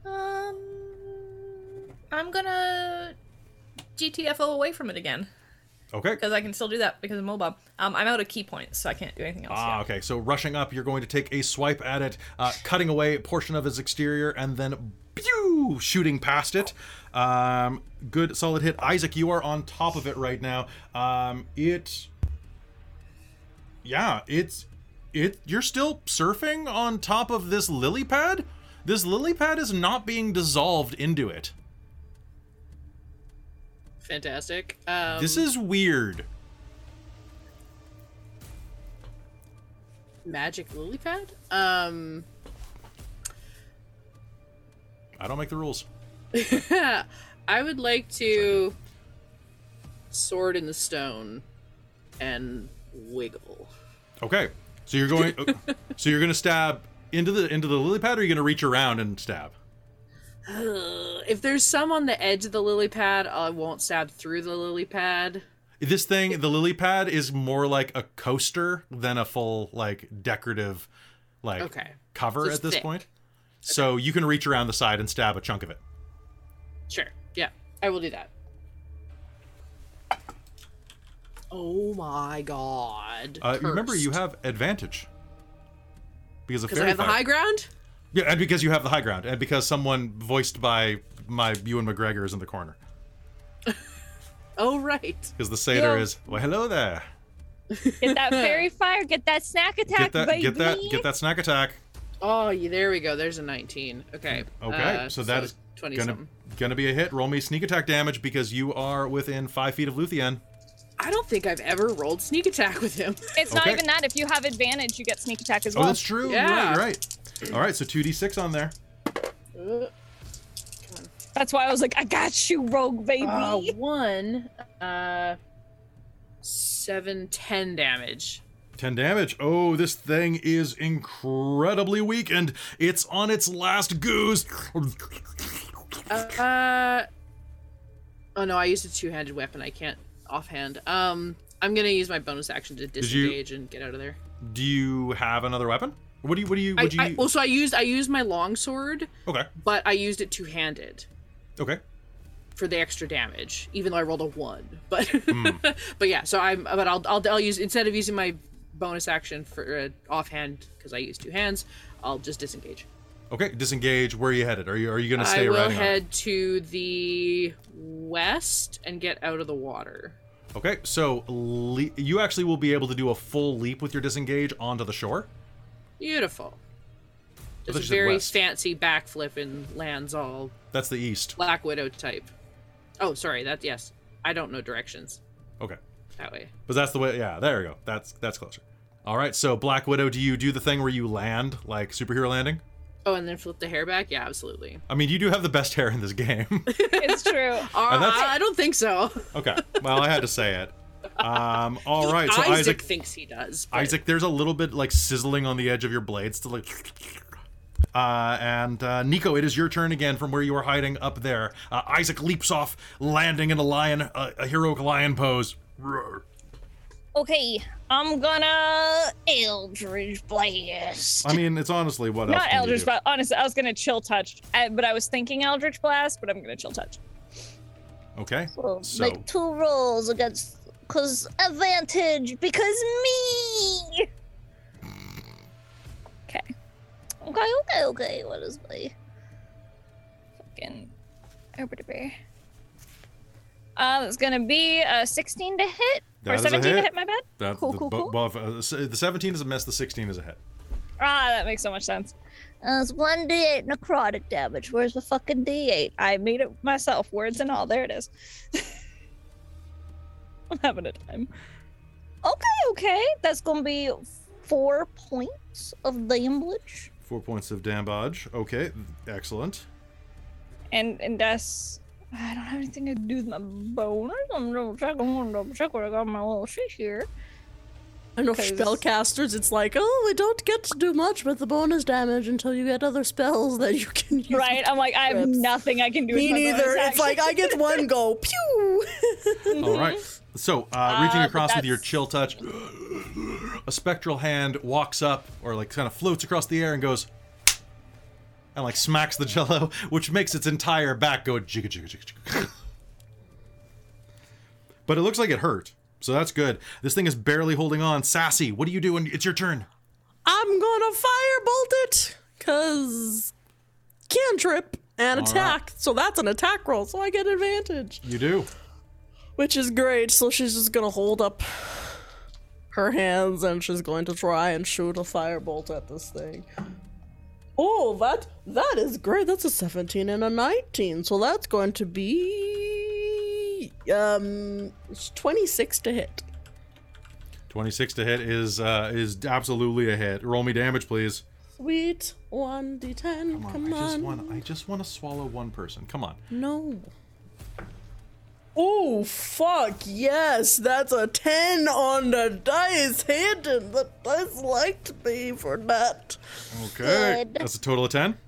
Um, I'm gonna GTFO away from it again Okay. because I can still do that because of Mobile. Um, I'm out of ki points, so I can't do anything else. Ah, yet. okay. So rushing up, you're going to take a swipe at it, uh, cutting away a portion of its exterior, and then pew, shooting past it. Um, good, solid hit. Isaac, you are on top of it right now. Um, it, yeah, it's it. You're still surfing on top of this lily pad. This lily pad is not being dissolved into it. Fantastic. Um, This is weird. magic lily pad. Um, I don't make the rules. I would like to sword in the stone and wiggle. Okay. So you're going. Oh, so you're going to stab into the into the lily pad, or are you going to reach around and stab? If there's some on the edge of the lily pad, I won't stab through the lily pad. This thing, the lily pad, is more like a coaster than a full like decorative, like Okay. cover So at this thick. point. So you can reach around the side and stab a chunk of it. Sure. Yeah, I will do that. Oh my god. Uh, remember, you have advantage because of Because I fairy have the high ground? Yeah, and because you have the high ground, and because someone voiced by my Ewan McGregor is in the corner. Oh, right. Because the satyr Yo. is well, hello there. Get that faerie fire. Get that snack attack, Get that, baby. get that, get that snack attack. Oh, yeah, there we go. There's a 19. Okay. Okay, uh, so that is 20 gonna something. gonna be a hit. Roll me sneak attack damage because you are within five feet of Luthien. I don't think I've ever rolled sneak attack with him. It's not even that. If you have advantage, you get sneak attack as well. Oh, that's true. Yeah. You're right. You're right. All right, so two d six on there. Uh, That's why I was like, I got you, rogue baby. uh, one, uh, seven, ten damage. 10 damage. Oh, this thing is incredibly weakened. It's on its last goose. Uh, oh no, I used a two-handed weapon. I can't offhand. Um, I'm gonna use my bonus action to you- disengage and get out of there. Do you have another weapon? What do you? What do you? What do you? I, well, so I used I used my longsword. okay. but I used it two-handed Okay. for the extra damage, even though I rolled a one. But Hmm. but yeah, so I'm but I'll, I'll I'll use instead of using my bonus action for uh, offhand because I use two hands, I'll just disengage. Okay. Disengage. Where are you headed? Are you? Are you gonna stay I will riding on head to the west and get out of the water. Okay. So le- you actually will be able to do a full leap with your disengage onto the shore. Beautiful. Just a very fancy backflip and lands all That's the east. Black Widow type. Oh, sorry. That yes. I don't know directions Okay. that way. But that's the way. Yeah. There we go. That's that's closer. All right. So Black Widow, do you do the thing where you land like superhero landing? Oh, and then flip the hair back. Yeah, absolutely. I mean, you do have the best hair in this game. it's true. Uh, that's- I don't think so. okay. Well, I had to say it. Um. All right. So Isaac, Isaac thinks he does. but- Isaac, there's a little bit like sizzling on the edge of your blades to like. Uh, and uh, Nico, it is your turn again from where you are hiding up there. Uh, Isaac leaps off, landing in a lion, uh, a heroic lion pose. Roar. Okay, I'm gonna Eldritch Blast. I mean, it's honestly what else? Not can you Eldritch? Blast. Honestly, I was gonna chill touch, uh, but I was thinking Eldritch Blast, but I'm gonna chill touch. Okay. Well, So- make two rolls against, cause advantage, because me. Okay. Okay. Okay. Okay. What is my fucking Arbiter Bear? Uh, it's gonna be a 16 to hit That or is a 17 to hit. hit. My bad. That, Cool, the, cool, bo- cool. Well, uh, the 17 is a miss. The 16 is a hit. Ah, that makes so much sense. Uh, it's 1d8 necrotic damage. Where's the fucking d8? I made it myself, words and all. There it is. I'm having a time. Okay, okay. That's gonna be four points of damage. Four points of damage. Okay, excellent. And and that's I don't have anything to do with my bonus. I'm double checking. I'm gonna double check what I got my little shit here. I know Because- spellcasters, it's like, oh, we don't get to do much with the bonus damage until you get other spells that you can use. Right? I'm like, I have Trips. nothing I can do Me with my neither. bonus It's like I get one go, pew. All right. So, uh, reaching Uh, across with your chill touch, a spectral hand walks up or like kind of floats across the air and goes and like smacks the jello, which makes its entire back go jigga jigga jigga jigga. but it looks like it hurt, so that's good. This thing is barely holding on. Sassy, what are you doing? It's your turn. I'm gonna firebolt it, cause cantrip and All right. attack. So that's an attack roll, so I get advantage, You do. which is great. So she's just gonna hold up her hands and she's going to try and shoot a firebolt at this thing. Oh, that that is great. That's a 17 and a 19. So that's going to be um 26 to hit. 26 to hit is uh, is absolutely a hit. Roll me damage, please. Sweet. 1d10. Come Come on, on. I just want I just want to swallow one person. Come on. No. Oh, fuck, yes, that's a 10 on the dice hidden. The dice liked me for that. Okay. Good. That's a total of 10.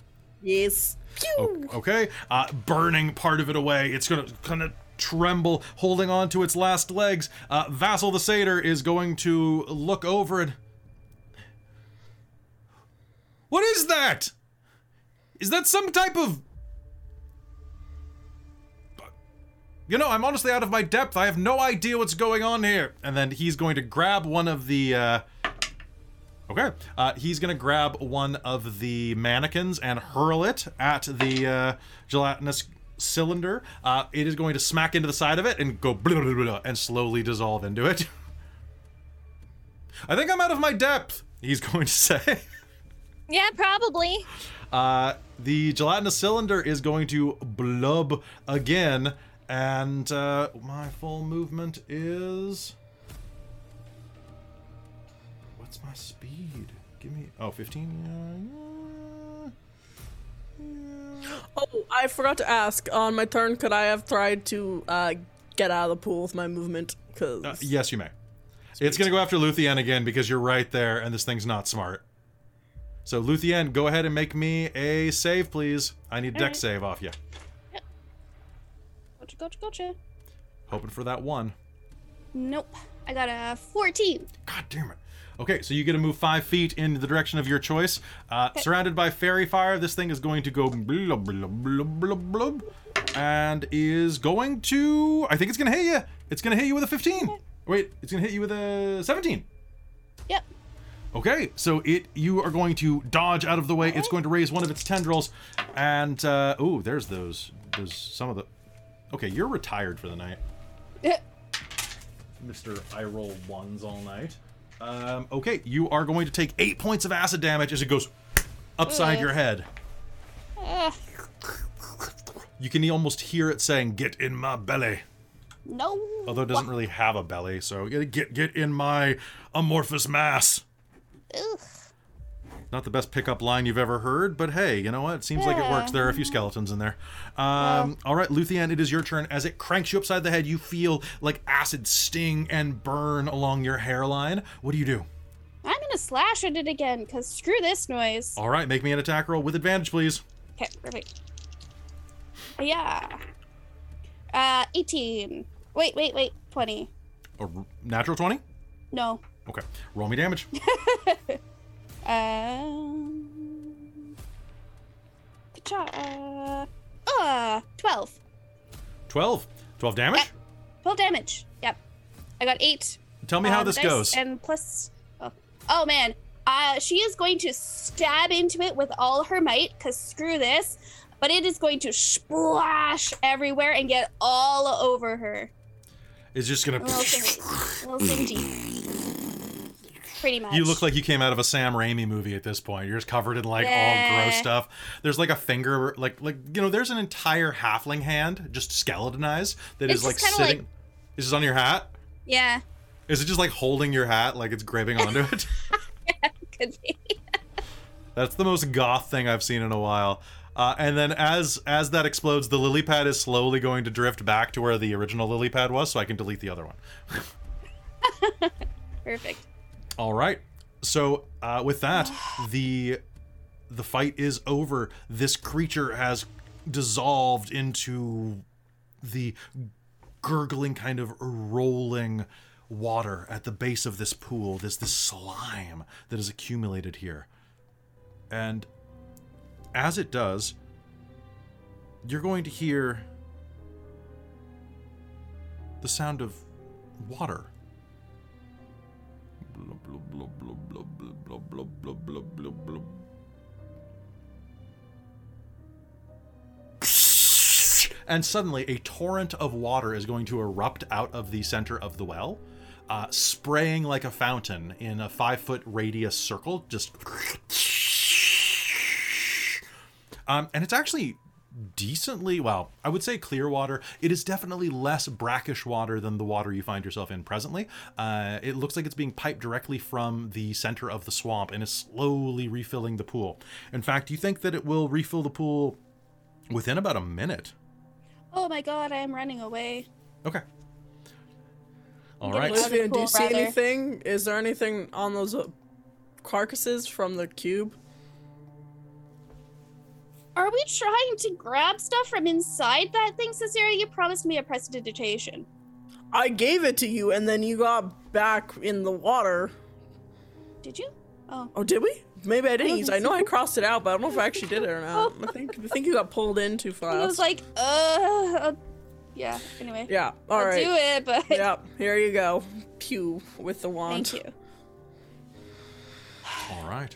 Yes. Pew! Okay. Uh, burning part of it away. It's going to kind of tremble, holding on to its last legs. Uh, Vassal the Satyr is going to look over it. What is that? Is that some type of. You know, I'm honestly out of my depth. I have no idea what's going on here. And then he's going to grab one of the. Uh, Okay. Uh, he's gonna grab one of the mannequins and hurl it at the uh, gelatinous cylinder. Uh, it is going to smack into the side of it and go blah, blah, blah, and slowly dissolve into it. I think I'm out of my depth. He's going to say. Yeah, probably. Uh, the gelatinous cylinder is going to blub again, and uh, my full movement is. What's my speed? Give me. Oh, 15? Yeah, yeah, yeah. Oh, I forgot to ask. On my turn, could I have tried to uh, get out of the pool with my movement? Because. Uh, yes, you may. It's going to go after Luthien again because you're right there, and this thing's not smart. So, Luthien, go ahead and make me a save, please. I need Dex Alright. save off you. Gotcha, gotcha, gotcha. Hoping for that one. Nope. I got a 14. God damn it. Okay, so you get to move five feet in the direction of your choice. Uh, surrounded by faerie fire, this thing is going to go blub, blub, blub, blub, blub, and is going to. I think it's going to hit you. It's going to hit you with a 15. Wait, it's going to hit you with a 17. Yep. Okay, so it you are going to dodge out of the way. It's going to raise one of its tendrils, and uh, oh, there's those. There's some of the. Okay, you're retired for the night. Mr. I roll ones all night. Um, okay, you are going to take eight points of acid damage as it goes upside your head. You can almost hear it saying, "Get in my belly," no. although it doesn't really have a belly. So get get get in my amorphous mass. Ugh. Not the best pickup line you've ever heard, but hey, you know what? It seems like it works. There are a few skeletons in there. Um, all right, Luthien, it is your turn. As it cranks you upside the head, you feel like acid sting and burn along your hairline. What do you do? I'm gonna slash at it again, because screw this noise. All right, make me an attack roll with advantage, please. Okay, perfect. Yeah. Uh, 18. Wait, wait, wait. 20. A natural 20? No. Okay, roll me damage. Um. Uh, uh, 12. 12. 12 damage? 12 damage. Yep. I got 8. Tell me how um, this goes. And plus. Oh, oh man. Uh, she is going to stab into it with all her might, because screw this. But it is going to splash everywhere and get all over her. It's just gonna. A little singy. Little singy. Pretty much. You look like you came out of a Sam Raimi movie at this point. You're just covered in like all gross stuff. There's like a finger, like like you know, there's an entire halfling hand just skeletonized that is It's like just kinda sitting. Is this on your hat? Yeah. Is it just like holding your hat, like it's grabbing onto it? Could be. That's the most goth thing I've seen in a while. Uh, and then as as that explodes, the lily pad is slowly going to drift back to where the original lily pad was, so I can delete the other one. Perfect. All right. So uh, with that, the the fight is over. This creature has dissolved into the gurgling kind of rolling water at the base of this pool. There's this slime that is accumulated here. And as it does, you're going to hear the sound of water. And suddenly, a torrent of water is going to erupt out of the center of the well, uh, spraying like a fountain in a five foot radius circle. Just. Um, and it's actually decently well i would say clear water it is definitely less brackish water than the water you find yourself in presently uh, it looks like it's being piped directly from the center of the swamp and is slowly refilling the pool in fact you think that it will refill the pool within about a minute Oh my god, I am running away. okay all getting right out of the Olivia, do you see brother. anything? Is there anything on those uh, carcasses from the cube? Are we trying to grab stuff from inside that thing, Cecilia? You promised me a prestidigitation. I gave it to you, and then you got back in the water. Did you? Oh. Oh, did we? Maybe I didn't. don't use- I know. I crossed it out, but I don't know if I actually did it or not. I think I think you got pulled in too fast. I was like, uh, uh, yeah. Anyway, yeah. All I'll right. do it, but Yep. Here you go. Pew with the wand. thank you. All right.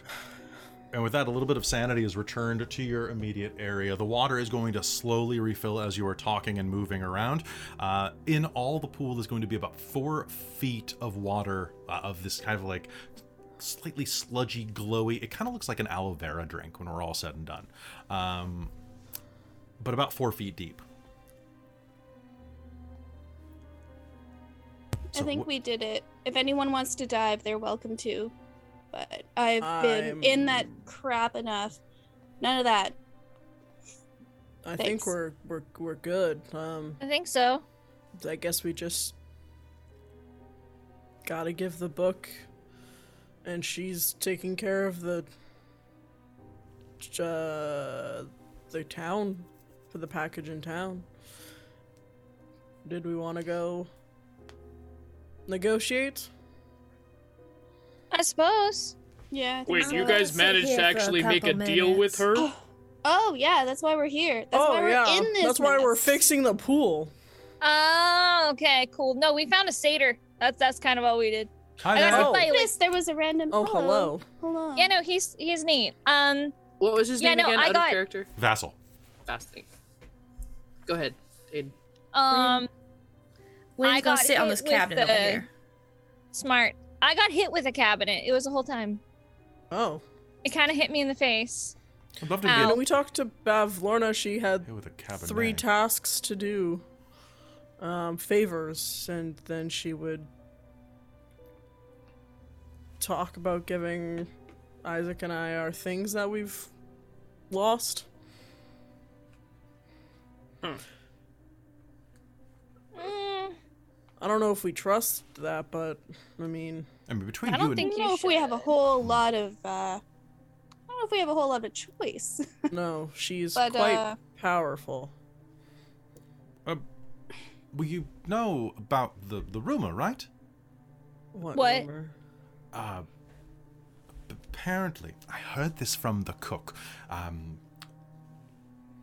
And with that, a little bit of sanity is returned to your immediate area. The water is going to slowly refill as you are talking and moving around. Uh, in all, the pool is going to be about four feet of water uh, of this kind of like slightly sludgy, glowy. It kind of looks like an aloe vera drink when we're all said and done. Um, but about four feet deep. I think wh- we did it. If anyone wants to dive, they're welcome to. But I've been in that crap enough. None of that. I think we're we're we're good. Um, I think so. I guess we just gotta give the book, and she's taking care of the uh, the town for the package in town. Did we want to go negotiate? I suppose. Yeah. I think Wait, so. you guys managed to for a actually make a couple deal with her? Oh yeah, that's why we're here. That's oh why we're yeah, in this. that's why we're fixing the pool. Oh, okay, cool. No, we found a satyr. That's that's kind of all we did. Hi I got there. to Oh. play with. Notice there was a random. Oh hello. Hello. Yeah, no, he's he's neat. Um, What was his Yeah, name no, again? I Out got- of character. Vassal. Fasting. Go ahead, Aiden. um, We're I gonna got sit on this with cabinet over here. smart. I got hit with a cabinet. It was the whole time. Oh, It kind of hit me in the face. I'd love to Ow. you know, we talked to Bav Lorna. She had hit with a cabinet. three tasks to do um, favors and then she would talk about giving isaac and i our things that we've lost Mm, i don't know if we trust that but i mean I mean, between I you don't and I think don't you know if we have a whole lot of. uh I don't know if we have a whole lot of choice. no she's But, quite uh, powerful Uh, well, you know about the, the rumor, right? what, What? rumor? Uh, apparently, I heard this from the cook. Um,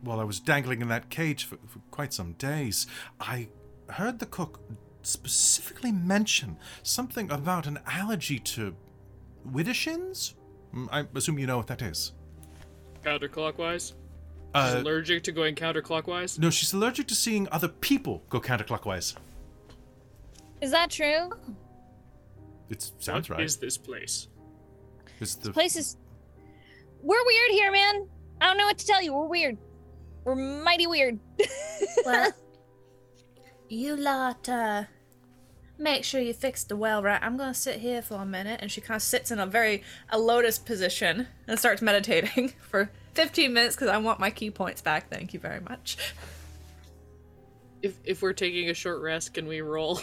while I was dangling in that cage for, for quite some days, I heard the cook specifically mention something about an allergy to widdershins. Mm, I assume you know what that is. Counterclockwise? She's Uh, allergic to going counterclockwise? no, she's allergic to seeing other people go counterclockwise. is that true? It sounds What right. is this place? It's the Place is. We're weird here, man. I don't know what to tell you. We're weird. We're mighty weird. Well, you lot, uh, make sure you fix the well right. I'm gonna sit here for a minute. And she kind of sits in a very a lotus position and starts meditating for 15 minutes because I want my ki points back. Thank you very much. If if we're taking a short rest, can we roll?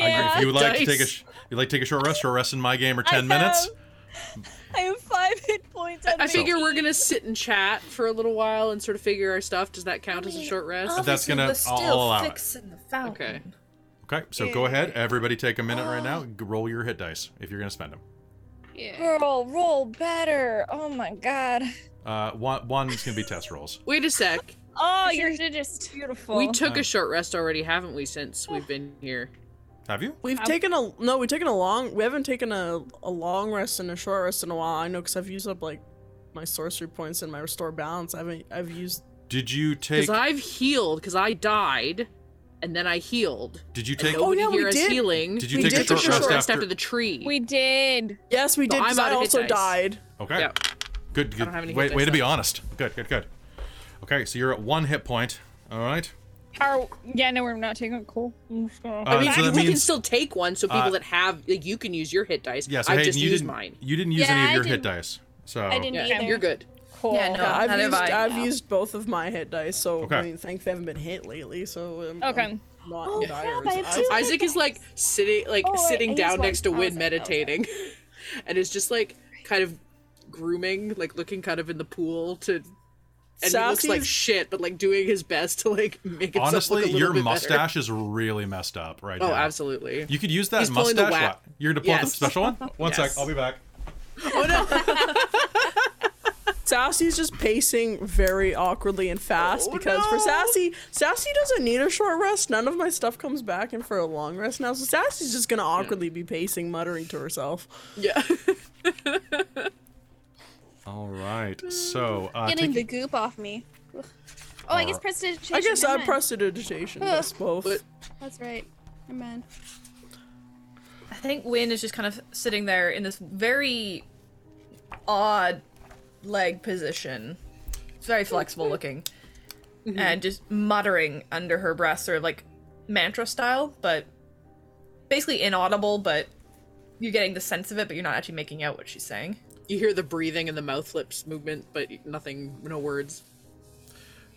I- if you would like to take a Dice. sh- you'd like to take a short rest, short rest in my game or I ten minutes. have- I have five five hit points. I figure we're gonna sit and chat for a little while and sort of figure our stuff. Does that count as a short rest? That's gonna- we're I'll still allow it. fixing the fountain. Okay. Okay, so go ahead. Everybody take a minute right now. Roll your hit dice if you're going to spend them. Yeah. Roll, roll better. Oh my god. Uh, one one's going to be test rolls. Wait a sec. Oh, you're you're just. beautiful. We took Um, a short rest already, haven't we? Since we've been here. Have you? We've Um, taken a no. We've taken a long. We haven't taken a a long rest and a short rest in a while. I know because I've used up like my sorcery points and my restore balance. I haven't. I've used. Did you take? Because I've healed. Because I died, and then I healed. Did you take? nobody yeah, we did. healing. Did you we take did a take short short rest rest after? after the tree. We did. Yes, we did. I'm 'cause I also dice. died. Okay. Yep. Good. Good. don't have any way, way to be honest. Good. Good. Good. Okay, so you're at one hit point. All right. Our, yeah, no, we're not taking it. Cool. I'm just gonna- Uh, I mean, so that you can still take one, so people Uh, that have like you can use your hit dice. Yeah. So I've Hayden, just you used mine. You didn't use Yeah, any of I your hit didn't- dice. So. I didn't Yeah, either. you're good. Cool. Yeah, no. Yeah, I've used. I. I've No. used both of my hit dice. So Okay. I mean, thankfully I haven't been hit lately. So I'm, Okay. I'm not Oh, in dire. crap, I have. Isaac is like sitting, like Oh, sitting I used down next to oh, I Win, was okay. meditating, and is just like kind of grooming, like looking kind of in the pool to. And he looks like shit, but like doing his best to like make himself Honestly, look a little your bit better. mustache is really messed up right Oh, now. Oh, absolutely. You could use that He's pulling the mustache. wa- You're gonna pull out the special one. One sec. I'll be back. Oh no! Sassy's just pacing very awkwardly and fast Oh, because for. Sassy, Sassy doesn't need a short rest. None of my stuff comes back in for a long rest now, so Sassy's just gonna awkwardly be pacing, muttering to herself. yeah. All right. So uh, Getting the goop off me. Ugh. Oh, I guess Alright. prestidigitation. I guess never I mind. prestidigitation us both. But- That's right. Never mind. I think Win is just kind of sitting there in this very odd leg position. It's very flexible looking. Mm-hmm. And just muttering under her breath, sort of like mantra style, but basically inaudible, but you're getting the sense of it, but you're not actually making out what she's saying. You hear the breathing and the mouth lips movement, but nothing, no words.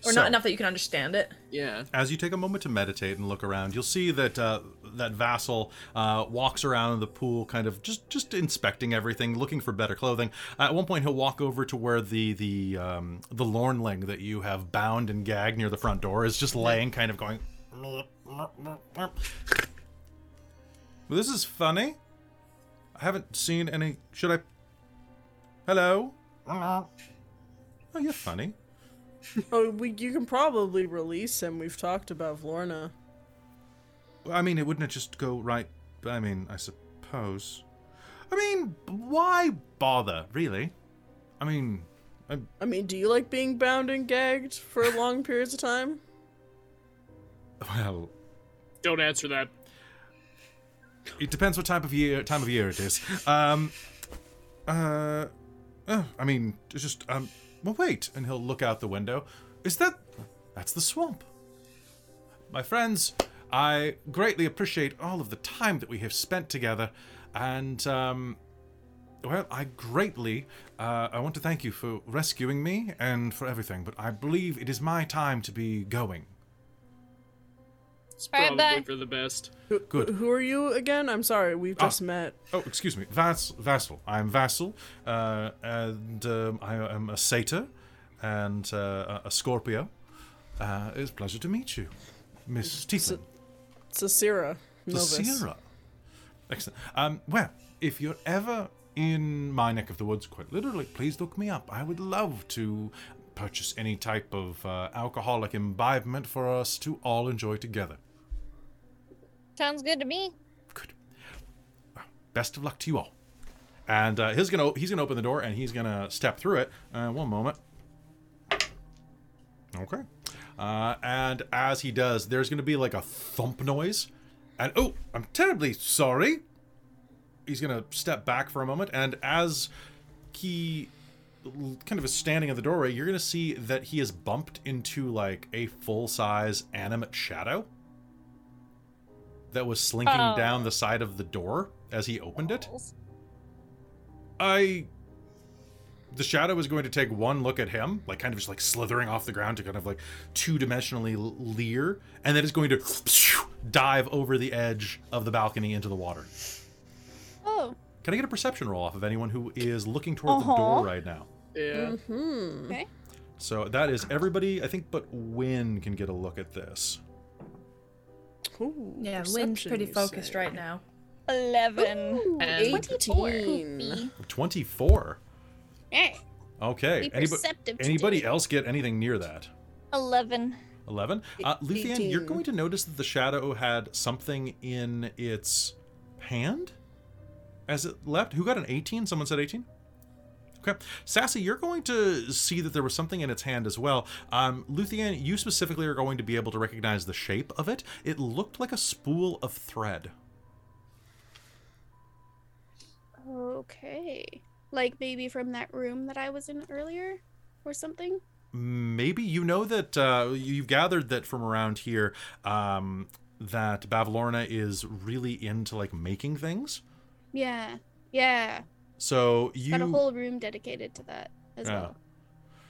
Or So- not enough that you can understand it. Yeah. as you take a moment to meditate and look around, you'll see that uh, that vassal uh, walks around the pool, kind of just just inspecting everything, looking for better clothing. at one point, he'll walk over to where the the um, the lornling that you have bound and gagged near the front door is just laying, kind of going. This is funny. I haven't seen any. Should I? Hello. Oh, you're funny. Oh, we, you can probably release him. We've talked about Vlorna. I mean, it wouldn't just go right. I mean, I suppose. I mean, why bother, really? I mean, I, I mean, do you like being bound and gagged for long periods of time? well, Don't answer that. it depends what type of year time of year it is. Um, uh, oh, I mean, it's just um. Well, wait, and he'll look out the window. Is that? That's the swamp. My friends, I greatly appreciate all of the time that we have spent together, and um, well, I greatly, uh, I want to thank you for rescuing me and for everything. But I believe it is my time to be going. It's Alright, probably bye. for the best. Good. Who are you again? I'm sorry, we've Ah. just met. Oh, excuse me, Vas- Vassal. I'm Vassal, uh, and um, I am a satyr and uh, a a Scorpio. Uh, it's a pleasure to meet you, Miss Tiefling. Sasira. Novus. Sierra. Excellent. Um, well, if you're ever in my neck of the woods, quite literally, please look me up. I would love to purchase any type of uh, alcoholic imbibement for us to all enjoy together. Sounds good to me. Good. Best of luck to you all. And uh, he's gonna he's gonna open the door and he's gonna step through it. Uh, one moment. Okay. Uh, and as he does, there's gonna be like a thump noise. And oh, I'm terribly sorry. He's gonna step back for a moment, and as he kind of is standing in the doorway, you're gonna see that he is bumped into like a full size animate shadow that was slinking Oh. down the side of the door as he opened it. I. The shadow is going to take one look at him, like kind of just like slithering off the ground to kind of like two dimensionally leer, and then it's going to dive over the edge of the balcony into the water. Oh, Can I get a perception roll off of anyone who is looking toward the Uh-huh. door right now? Yeah. Okay. So that is everybody, I think, but Win can get a look at this. Ooh, Yeah, Win's perception, pretty focused say. right now. 11. And 18. 24. Hey. Okay. Anybody, anybody else get anything near that? 11. 11. Uh, Luthien, you're going to notice that the shadow had something in its hand as it left. Who got an 18? Someone said 18? Okay. Sassy, you're going to see that there was something in its hand as well. Um, Luthien, you specifically are going to be able to recognize the shape of it. It looked like a spool of thread. Okay. Like maybe from that room that I was in earlier or something? maybe you know that uh, you've gathered that from around here um, that Bavlorna is really into like making things. Yeah. Yeah. So you Got a whole room dedicated to that as Yeah. well.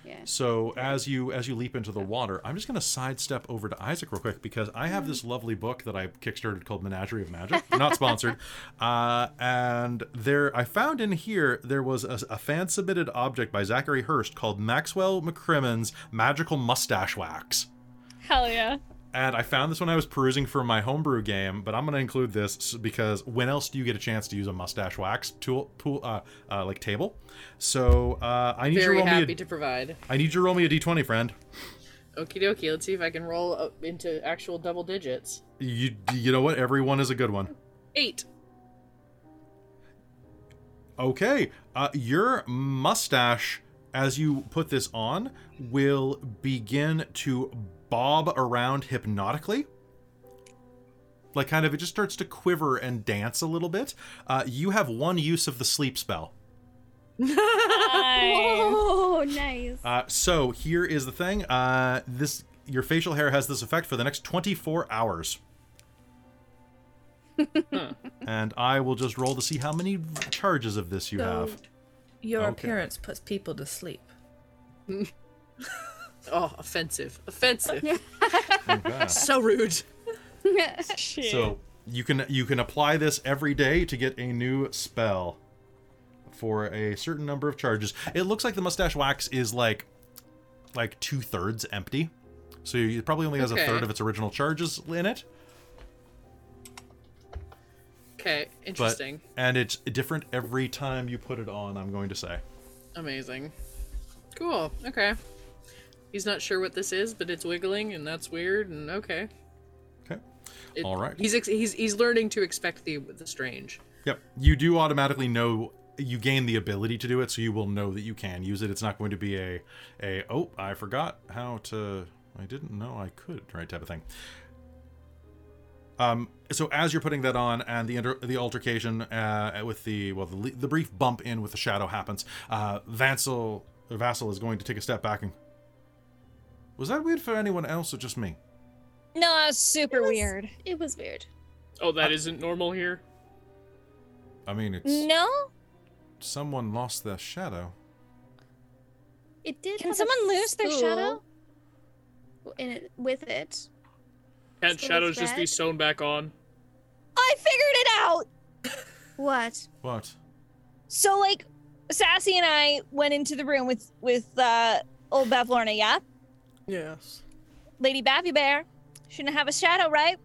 Yeah. So as you as you leap into the water, I'm just going to sidestep over to Isaac real quick because I have this lovely book that I kickstarted called Menagerie of Magic, not sponsored. Uh, and there, I found in here there was a, a fan submitted object by Zachary Hurst called Maxwell McCrimmon's Magical Mustache Wax. Hell yeah. And I found this when I was perusing for my homebrew game, but I'm going to include this because when else do you get a chance to use a mustache wax tool, pool, uh, uh, like table? So uh, I need you to very roll me. A, to provide. I need you to roll me a d20, friend. Okie dokie. Let's see if I can roll up into actual double digits. You you know what? Everyone is a good one. Eight. Okay, uh, your mustache, as you put this on, will begin to bob around hypnotically. Like, kind of, it just starts to quiver and dance a little bit. Uh, you have one use of the sleep spell. Nice. Oh, nice. Uh, so here is the thing. Uh, this your facial hair has this effect for the next 24 hours. and I will just roll to see how many charges of this you So, have. Your Okay. appearance puts people to sleep. Oh, offensive. Offensive. Okay. so rude. Shit. So you can you can apply this every day to get a new spell for a certain number of charges. It looks like the mustache wax is like like two thirds empty, so it probably only has a third of its original charges in it. Okay, But interesting. and it's different every time you put it on. I'm going to say. Amazing. Cool. Okay. He's not sure what this is, but it's wiggling, and that's weird. And okay. Okay. It- All right. He's ex- he's he's learning to expect the the strange. Yep. You do automatically know you gain the ability to do it, so you will know that you can use it. It's not going to be a a oh I forgot how to I didn't know I could right type of thing. Um, so as you're putting that on, and the inter- the altercation uh, with the well, the, the brief bump in with the shadow happens. Uh, Vassal Vassal is going to take a step back and. Was that weird for anyone else or just me? no, that's super It was- weird. It was weird. Oh, that isn't normal here. I mean, it's No? someone lost their shadow. It did. Can someone lose their shadow? In it, with it. Can't So shadows just be sewn back on? I figured it out! What? What? So, like, Sassy and I went into the room with, with uh, old Bavlorna, yeah? Yes. Lady Bappy Bear shouldn't have a shadow, right?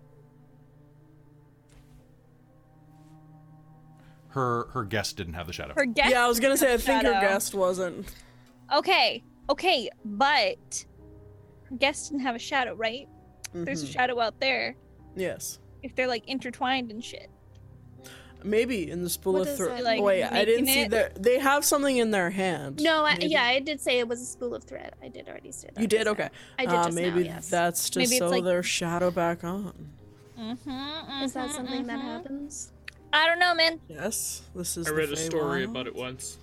Her her guest didn't have the shadow. Her guest. yeah, I was gonna say I think her guest wasn't. Okay, okay, but her guest didn't have a shadow, right? There's a Mhm. shadow out there. Yes. If they're like intertwined and shit. Maybe in the spool What of thread. that Like, Wait, I didn't making see it- their. They have something in their hand. No, I, yeah, I did say it was a spool of thread. I did already say that. You did okay. I did uh, just maybe now, yes. that's to Maybe sew like- their shadow back on. Mm-hmm, Is that something that happens? I don't know, man. Yes, this is. I the read a story Feywild. about it once.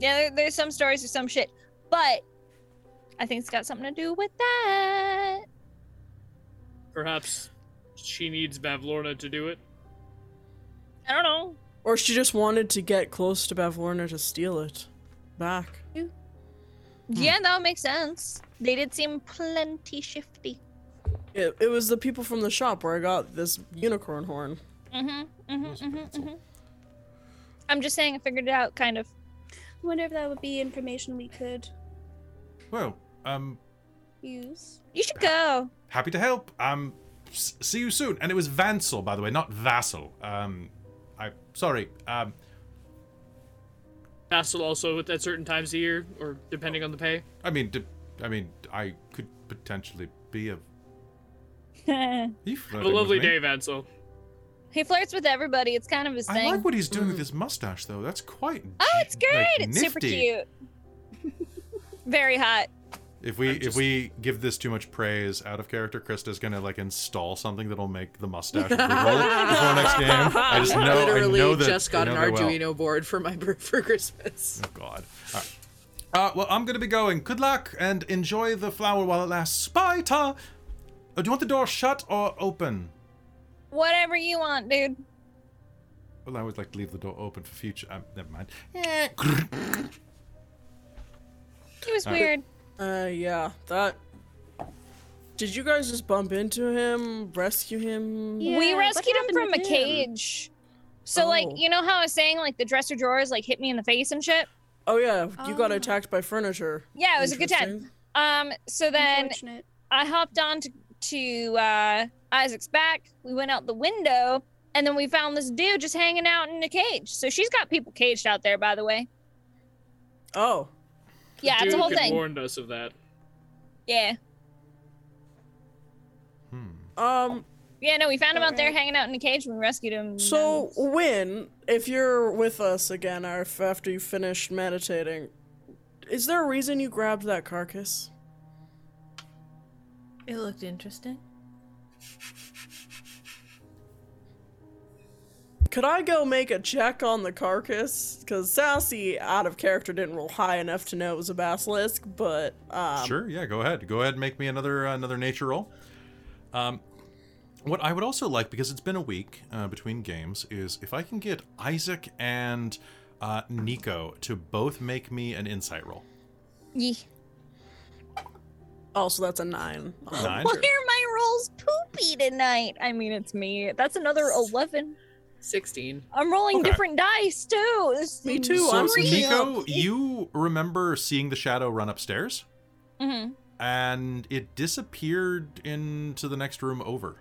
Yeah, there, there's some stories or some shit, but I think it's got something to do with that. Perhaps she needs Bavlorna to do it. I don't know. Or she just wanted to get close to Bavlorna to steal it back. Yeah, that would make sense. They did seem plenty shifty. It, it was the people from the shop where I got this unicorn horn. Mm-hmm. Mm-hmm. Mm-hmm. mm-hmm. I'm just saying I figured it out, kind of. I wonder if that would be information we could Well, um, use. You should go. happy to help. Um, s- see you soon. And it was Vansel, by the way, not Vassal. Um, I sorry. Um, Vassal also at certain times of year, or depending on the pay. I mean, I mean, I could potentially be a. he Are you Have flirting a lovely with me? day, Vansel. He flirts with everybody. It's kind of his thing. I thing. like what he's doing with his mustache, though. That's quite. oh, it's g- great. like, it's super nifty. cute. Very hot. If we I'm if we give this too much praise out of character, Krista's gonna like install something that'll make the mustache reroll before next game. I just know Literally I know that just got I an know they will. Arduino board for my for Christmas. Oh God. All right. Uh, well, I'm gonna be going. Good luck and enjoy the flower while it lasts. Bye, Ta. Uh, do you want the door shut or open? Whatever you want, dude. Well, I would like to leave the door open for future. Um, never mind. He was All right. Weird. Uh, yeah, that. Did you guys just bump into him, rescue him? Yeah, we rescued him from a him? cage. So like, Oh. you know how I was saying like the dresser drawers like hit me in the face and shit? Oh yeah, you got Oh. attacked by furniture. Yeah, it was a good time. Um so then I hopped on to, to uh Isaac's back. We went out the window and then we found this dude just hanging out in a cage. So she's got people caged out there by the way. Oh, Yeah, it's a whole thing. warned us of that. Yeah. Hmm. um. Yeah, no, we found him out there hanging out in a cage when we rescued him. So, Win, if you're with us again, or if after you finished meditating, is there a reason you grabbed that carcass? It looked interesting. could I go make a check on the carcass? Because Sassy, out of character, didn't roll high enough to know it was a basilisk. But um, sure, yeah, go ahead. Go ahead and make me another uh, another nature roll. Um, what I would also like, because it's been a week uh, between games, is if I can get Isaac and uh, Nico to both make me an insight roll. Yeah. Also, that's a nine. Nine. Why are my rolls poopy tonight? I mean, it's me. That's another eleven. 16. I'm rolling okay. different dice too. This Me too. So, so Nico, you remember seeing the shadow run upstairs? Mm-hmm. And it disappeared into the next room over.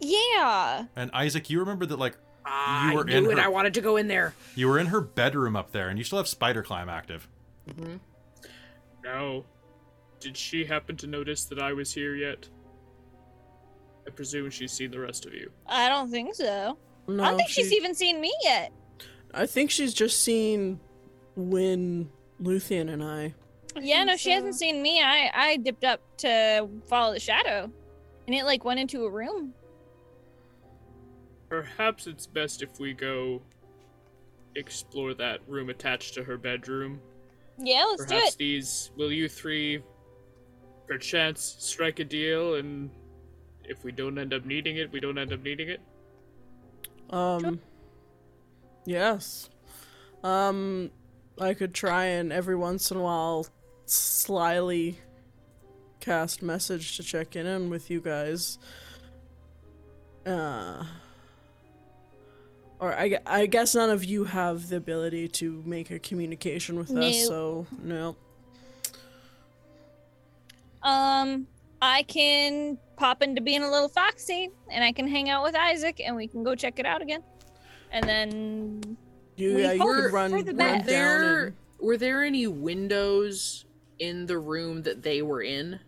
Yeah. And Isaac, you remember that like you were I knew in it. Her, I wanted to go in there. You were in her bedroom up there, and you still have spider climb active. Mm-hmm. Now, did she happen to notice that I was here yet? I presume she's seen the rest of you. I don't think so. no, I don't think she's even seen me yet. I think she's just seen Win, Luthien, and I. Yeah, no, think she hasn't seen me. I I dipped up to follow the shadow, and it like went into a room. Perhaps it's best if we go explore that room attached to her bedroom. Yeah, let's do Perhaps it. these will you three perchance strike a deal and if we don't end up needing it, we don't end up needing it? Um. Yes. Um, I could try and every once in a while slyly cast message to check in on with you guys. Uh. Or I, I guess none of you have the ability to make a communication with us, so no. Um, I can pop into being a little foxy, and I can hang out with Isaac, and we can go check it out again. And then You, We yeah, you could run, for the run best. down There and were there any windows in the room that they were in?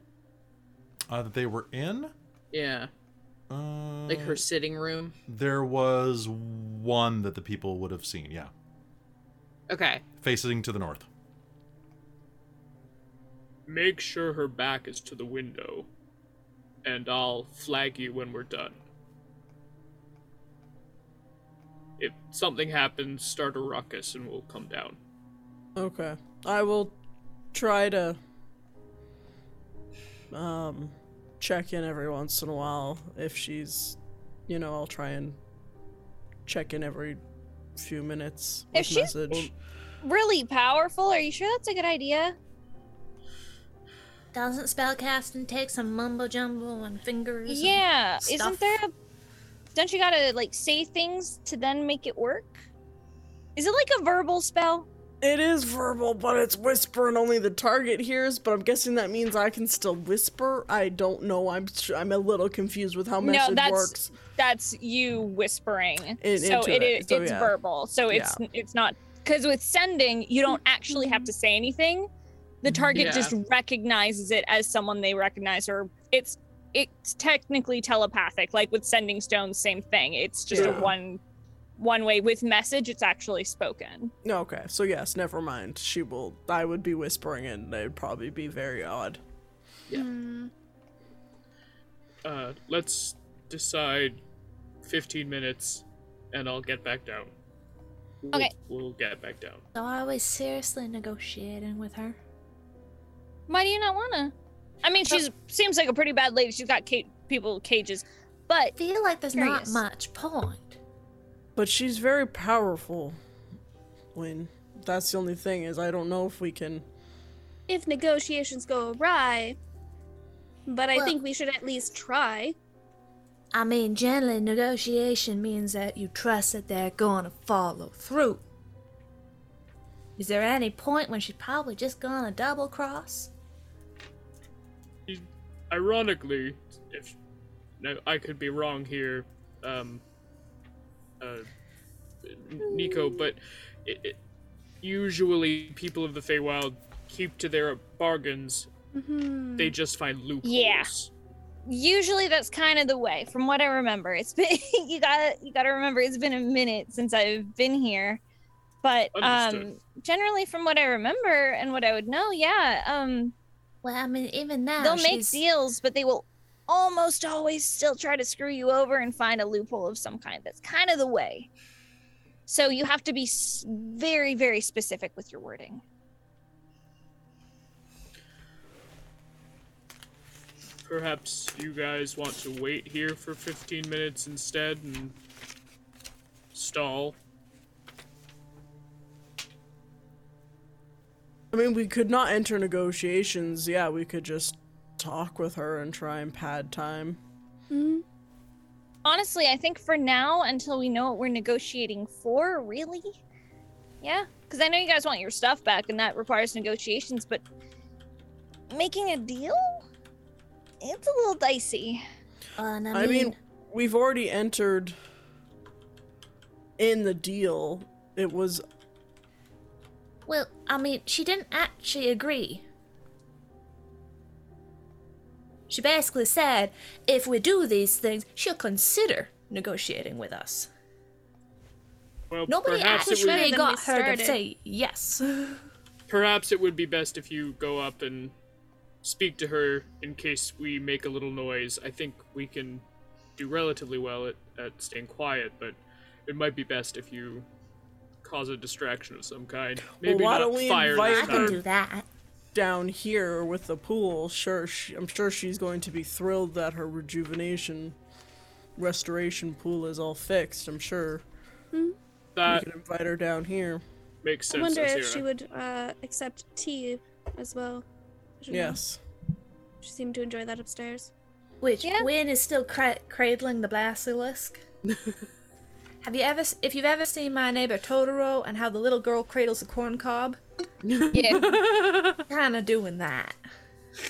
Uh, that they were in. Yeah, Uh, like her sitting room. There was one that the people would have seen. Yeah, Okay. facing to the north. Make sure her back is to the window. And I'll flag you when we're done. If something happens, start a ruckus and we'll come down. Okay. I will try to um check in every once in a while if she's you know, I'll try and check in every few minutes If with she's- message. really powerful. Are you sure that's a good idea? Doesn't spellcasting take some mumbo jumbo and fingers? and Yeah. stuff? Isn't there a? Don't you gotta like say things to then make it work? Is it like a verbal spell? It is verbal, but it's whisper and only the target hears. But I'm guessing that means I can still whisper. I don't know. I'm tr- I'm a little confused with how No, message that's- works. That's you whispering. In- so into it it, is so it's yeah. verbal. So it's it's not because with sending you don't actually have to say anything. The target Yeah. just recognizes it as someone they recognize, or it's it's technically telepathic. Like with sending stones, same thing. It's just Yeah. a one one way. With message, it's actually spoken. Okay, so yes, never mind. She will. I would be whispering, and it'd probably be very odd. Hmm. Uh, let's decide 15 minutes, and I'll get back down. We'll- Okay. We'll get back down. So are we seriously negotiating with her? Why do you not wanna? I mean, she's seems like a pretty bad lady. She's got ca- people cages, but I feel like there's Curious. not much point. But she's very powerful. When that's the only thing is, I don't know if we can. If negotiations go awry, but I Well- think we should at least try. I mean, generally, negotiation means that you trust that they're going to follow through. Is there any point when she's probably just gonna double cross? Ironically, if no, I could be wrong here, um, uh, Nico, but it, it, usually people of the Feywild keep to their bargains. Mm-hmm. They just find loopholes. Yeah. usually that's kind of the way from what i remember it's been you gotta you gotta remember it's been a minute since i've been here but um generally from what i remember and what i would know yeah um Well, I mean, even now, they'll make deals but they will almost always still try to screw you over and find a loophole of some kind. That's kind of the way. So you have to be very very specific with your wording. Perhaps you guys want to wait here for 15 minutes instead and stall. I mean, we could not enter negotiations. Yeah, we could just talk with her and try and pad time. Mm-hmm. honestly i think for now until we know what we're negotiating for really yeah because i know you guys want your stuff back and that requires negotiations but making a deal it's a little dicey Well, and I mean, we've already entered in the deal. It was well, I mean, she didn't actually agree. She basically said, if we do these things, she'll consider negotiating with us. Well, Nobody actually would, than we got her started. to say yes. perhaps it would be best if you go up and speak to her in case we make a little noise. I think we can do relatively well at, at staying quiet, but it might be best if you cause a distraction of some kind. Maybe why not don't we fire invite I can her? do that. down here with the pool. Sure, she, I'm sure she's going to be thrilled that her rejuvenation, restoration pool is all fixed. I'm sure we That can invite her down here. makes sense. I sense. wonder if she would uh, accept tea as well. I don't know. Yes. She seemed to enjoy that upstairs. Which Yeah. Win is still cra- cradling the basilisk. Have you ever, if you've ever seen my neighbor Totoro and how the little girl cradles the corn cob, yeah kind of doing that.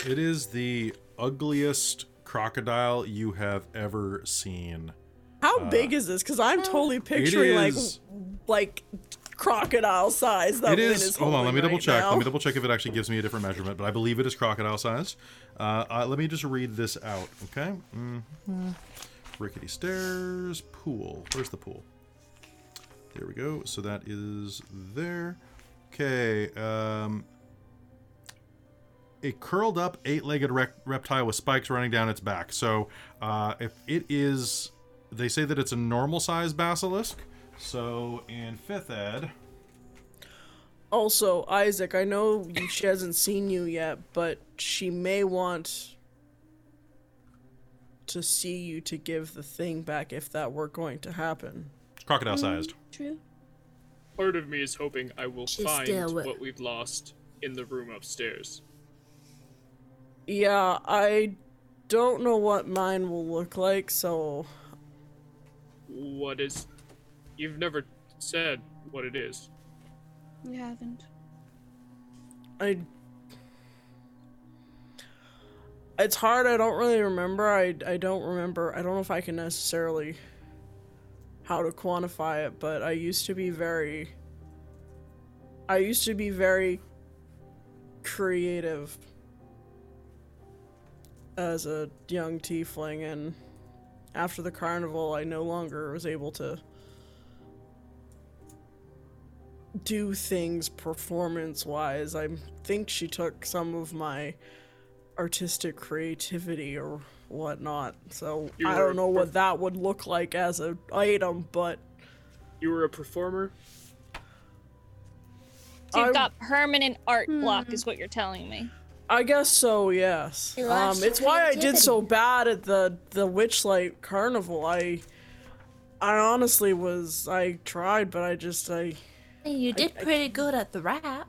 It is the ugliest crocodile you have ever seen. How big is this? Because I'm totally picturing like is- like crocodile size. That it Win is. Hold on, let me holding double check. now. Let me double check if it actually gives me a different measurement, but I believe it is crocodile size. Uh, uh, let me just read this out, okay? hmm Rickety stairs, pool. Where's the pool? There we go. So that is there. Okay. Um, a curled up eight legged rec- reptile with spikes running down its back. So uh, if it is, they say that it's a normal sized basilisk. So in fifth ed. Also, Isaac, I know she hasn't seen you yet, but she may want to see you to give the thing back if that were going to happen. crocodile mm-hmm. sized. True. Part of me is hoping I will She's find still what we've lost in the room upstairs. Yeah, I don't know what mine will look like, so What is. You've never said what it is. We haven't. I. It's hard. I don't really remember. I I don't remember. I don't know if I can necessarily how to quantify it, but I used to be very. I used to be very creative as a young tiefling, and after the carnival, I no longer was able to do things performance wise. I think she took some of my artistic creativity or whatnot. So You I don't know perf- what that would look like as an item, but You were a performer. So you've I- got permanent art block, is what you're telling me. I guess so, yes. Um, it's why I did so bad at the the Witchlight Carnival. I I honestly was I tried, but I just I you did I pretty good at the rap.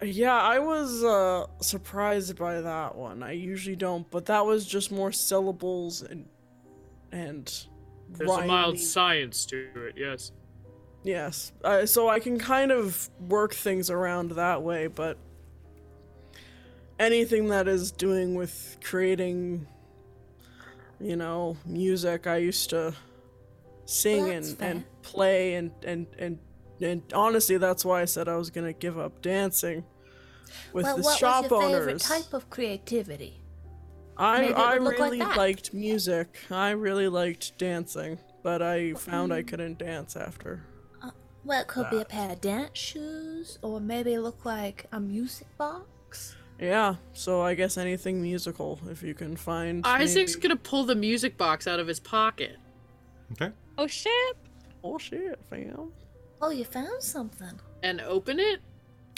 Yeah, I was uh, surprised by that one. I usually don't, but that was just more syllables and and There's a mild science to it, yes. Yes, uh, so I can kind of work things around that way, but anything that is doing with creating, you know, music, I used to sing Well, that's and, and play and, and and and honestly, that's why I said I was gonna give up dancing with well, the what shop was your favorite owners. type of creativity? I Maybe it I would look like really that. liked music. I really liked dancing, but I found Mm. I couldn't dance after. Well, it could be a pair of dance shoes, or maybe look like a music box. Yeah, so I guess anything musical if you can find. Isaac's maybe- gonna pull the music box out of his pocket. Okay. Oh shit! Oh shit, fam. Oh, you found something. and open it.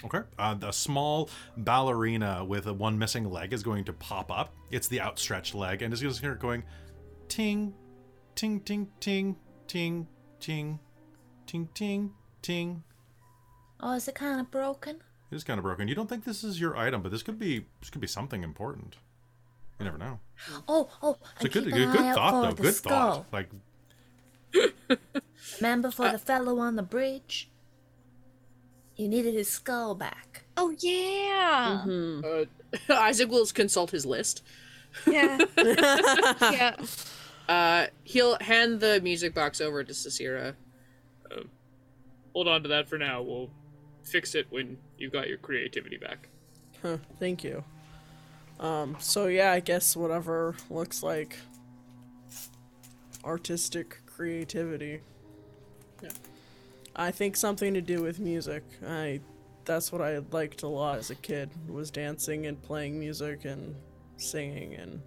Okay. Uh, a small ballerina with a one missing leg is going to pop up. It's the outstretched leg, and is going to start going, ting, ting, ting, ting, ting, ting, ting, ting, ting. Oh, is it kind of broken? It is kind of broken. You don't think this is your item, but this could be this could be something important. You never know. Oh, oh, It's a and good, keep good, an good eye out thought, for though. the Good skull. thought. Like, Remember for the fellow on the bridge? You needed his skull back. Oh yeah. Hmm. Uh, Isaac will consult his list. Yeah. yeah. Uh, he'll hand the music box over to Cicera. Hold on to that for now. We'll fix it when you've got your creativity back. Huh, thank you. Um, so yeah, I guess whatever looks like artistic creativity. Yeah. I think something to do with music. I that's what I liked a lot as a kid was dancing and playing music and singing and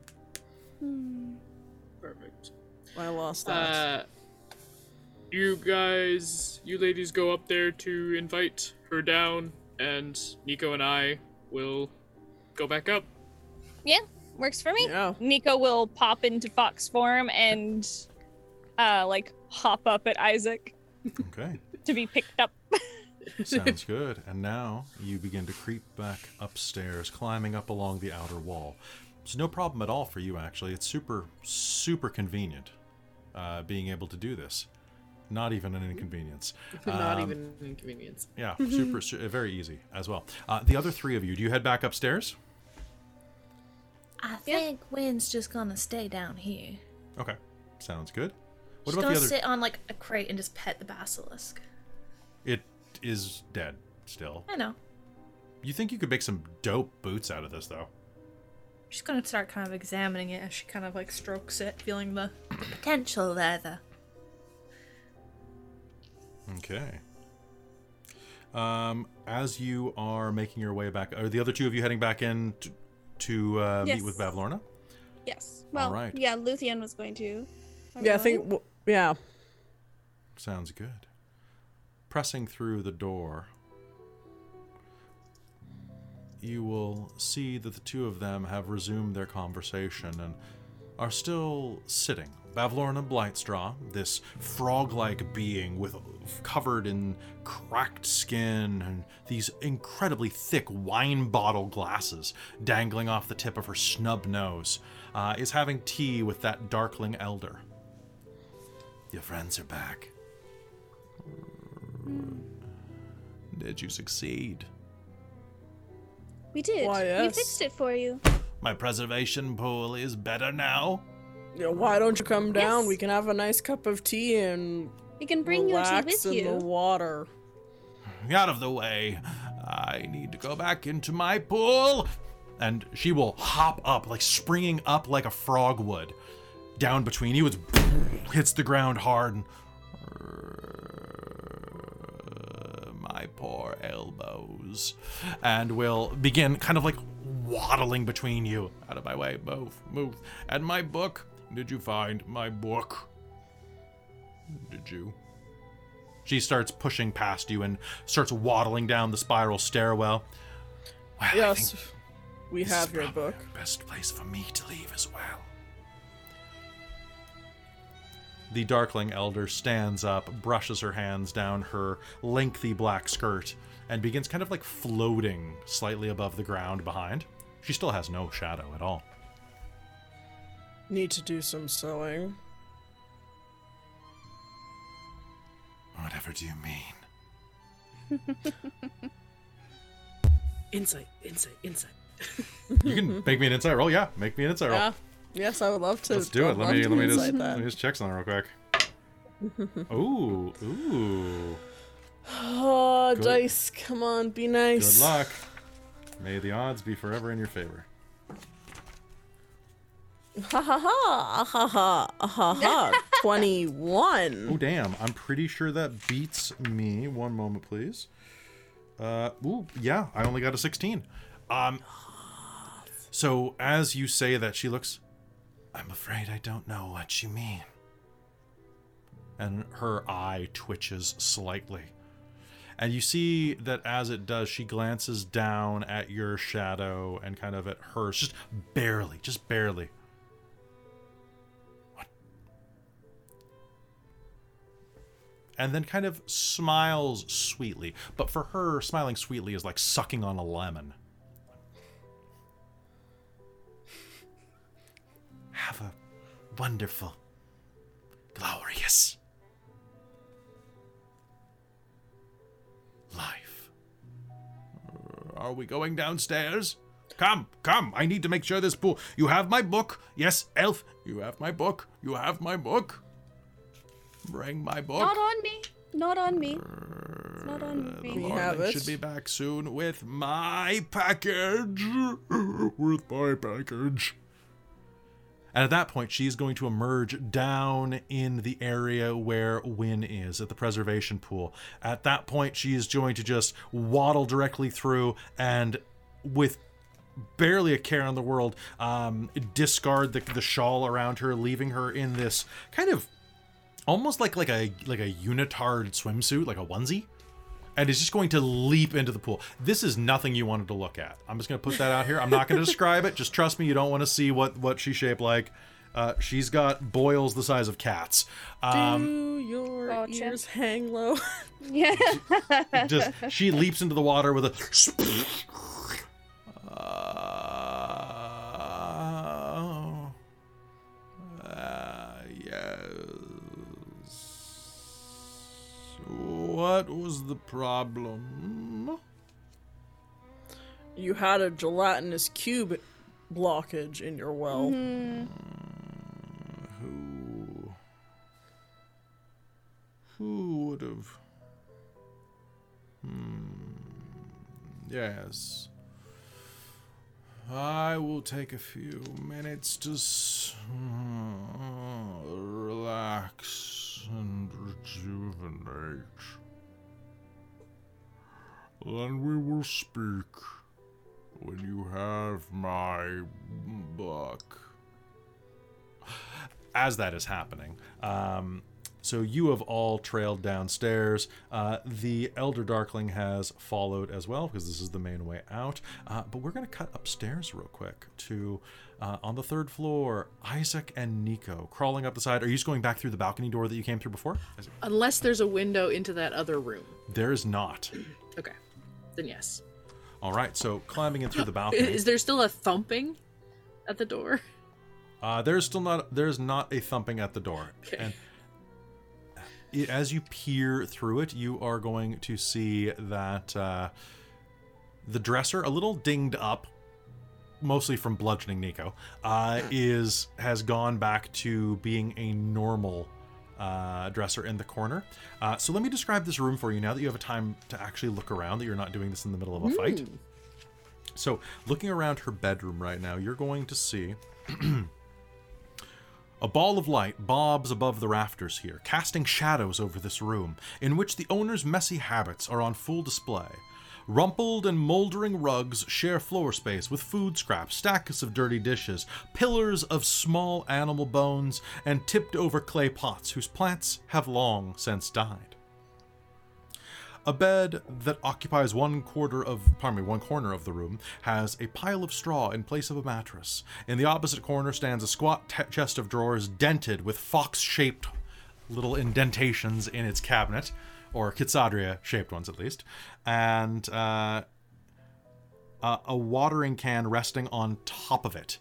Perfect. I lost that. Uh, you guys, you ladies go up there to invite her down, and Nico and I will go back up. Yeah, works for me. yeah. Nico will pop into fox form and uh like hop up at Isaac okay. to be picked up. Sounds good. And now you begin to creep back upstairs, climbing up along the outer wall. It's no problem at all for you, actually. It's super, super convenient uh, being able to do this. Not even an inconvenience. Not Um, even an inconvenience. Yeah, super, su- very easy as well. Uh, the other three of you, do you head back upstairs? I Yeah. think Win's just gonna stay down here. Okay, sounds good. What She's about gonna the other? sit on like a crate and just pet the basilisk. It is dead still. I know. You think you could make some dope boots out of this, though? She's gonna start kind of examining it as she kind of like strokes it, feeling the potential there. Though. Okay. Um, as you are making your way back, are the other two of you heading back in to, to uh, meet with Yes. Bavlorna? Yes. Well, right. yeah, Luthien was going to. Yeah, I think w- yeah. Sounds good. Pressing through the door, you will see that the two of them have resumed their conversation and are still sitting. Bavlorna Blightstraw, this frog-like being with covered in cracked skin and these incredibly thick wine bottle glasses dangling off the tip of her snub nose, uh, is having tea with that darkling elder. Your friends are back. Hmm. Did you succeed? We did. Why, We yes. fixed it for you. My preservation pool is better now. Yeah, why don't you come down? Yes. We can have a nice cup of tea and We can bring your tea relax with in you. the water. Out of the way. I need to go back into my pool. And she will hop up, like springing up like a frog would, down between you. It hits the ground hard. And, my poor elbows. And will begin kind of like waddling between you. Out of my way. Move, move. And my book. Did you find my book? Did you? She starts pushing past you and starts waddling down the spiral stairwell. Well, Yes, we have your book. Best place for me to leave as well. The Darkling Elder stands up, brushes her hands down her lengthy black skirt, and begins kind of like floating slightly above the ground behind. She still has no shadow at all. Need to do some sewing. Whatever do you mean? Insight, insight, insight. You can make me an insight roll. Yeah, make me an insight roll. Yeah. Yes, I would love to. Let's do it. Let me let me just insight let me just check something real quick. Ooh, ooh. Oh, Good. dice, come on, be nice. Good luck. May the odds be forever in your favor. Ha ha ha ha ha ha ha. Oh Twenty-one. damn! I'm pretty sure that beats me. One moment, please. Uh, ooh, yeah, I only got a 16. Um, so as you say that, she looks. I'm afraid I don't know what you mean. And her eye twitches slightly. And you see that as it does, she glances down at your shadow and kind of at hers, just barely, just barely. What? And then kind of smiles sweetly. But for her, smiling sweetly is like sucking on a lemon. Have a wonderful, glorious life. Uh, Are we going downstairs? Come, come. I need to make sure this pool. You have my book. Yes, elf. You have my book. You have my book. Bring my book. Not on me. Not on me. It's not on The me. We have it. should be back soon with my package. with my package. And at that point, she's going to emerge down in the area where Win is at the preservation pool. At that point, she is going to just waddle directly through and, with barely a care in the world, um, discard the, the shawl around her, leaving her in this kind of almost like like a like a unitard swimsuit, like a onesie, and is just going to leap into the pool. This is nothing you wanted to look at. I'm just going to put that out here. I'm not going to describe it. Just trust me, you don't want to see what what she's shaped like. Uh, she's got boils the size of cats. Um, Do your Gotcha. ears hang low? Yeah. just she leaps into the water with a. Uh, uh, yes. What was the problem? you had a gelatinous cube blockage in your well. Mm-hmm. Who? Who would have? Hmm. Yes. I will take a few minutes to s- relax and rejuvenate. Then we will speak when you have my book as that is happening. Um, so you have all trailed downstairs. Uh, the Elder Darkling has followed as well because this is the main way out. Uh, but we're going to cut upstairs real quick to uh, on the third floor. Isaac and Nico crawling up the side. Are you just going back through the balcony door that you came through before? Unless there's a window into that other room. There is not. Okay. Then yes. All right. So climbing in through the balcony. Is there still a thumping at the door? Uh, there's still not there's not a thumping at the door. Okay. And i- as you peer through it, you are going to see that uh, the dresser, a little dinged up, mostly from bludgeoning Nico, uh, is has gone back to being a normal uh, dresser in the corner. Uh, so let me describe this room for you now that you have a time to actually look around. That you're not doing this in the middle of a fight. So, looking around her bedroom right now, you're going to see a ball of light bobs above the rafters here, casting shadows over this room, in which the owner's messy habits are on full display. Rumpled and moldering rugs share floor space with food scraps, stacks of dirty dishes, pillars of small animal bones, and tipped over clay pots whose plants have long since died. A bed that occupies one quarter of, pardon me, one corner of the room has a pile of straw in place of a mattress. In the opposite corner stands a squat te- chest of drawers dented with fox-shaped little indentations in its cabinet, or Kitsadria-shaped ones at least, and uh, a, a watering can resting on top of it.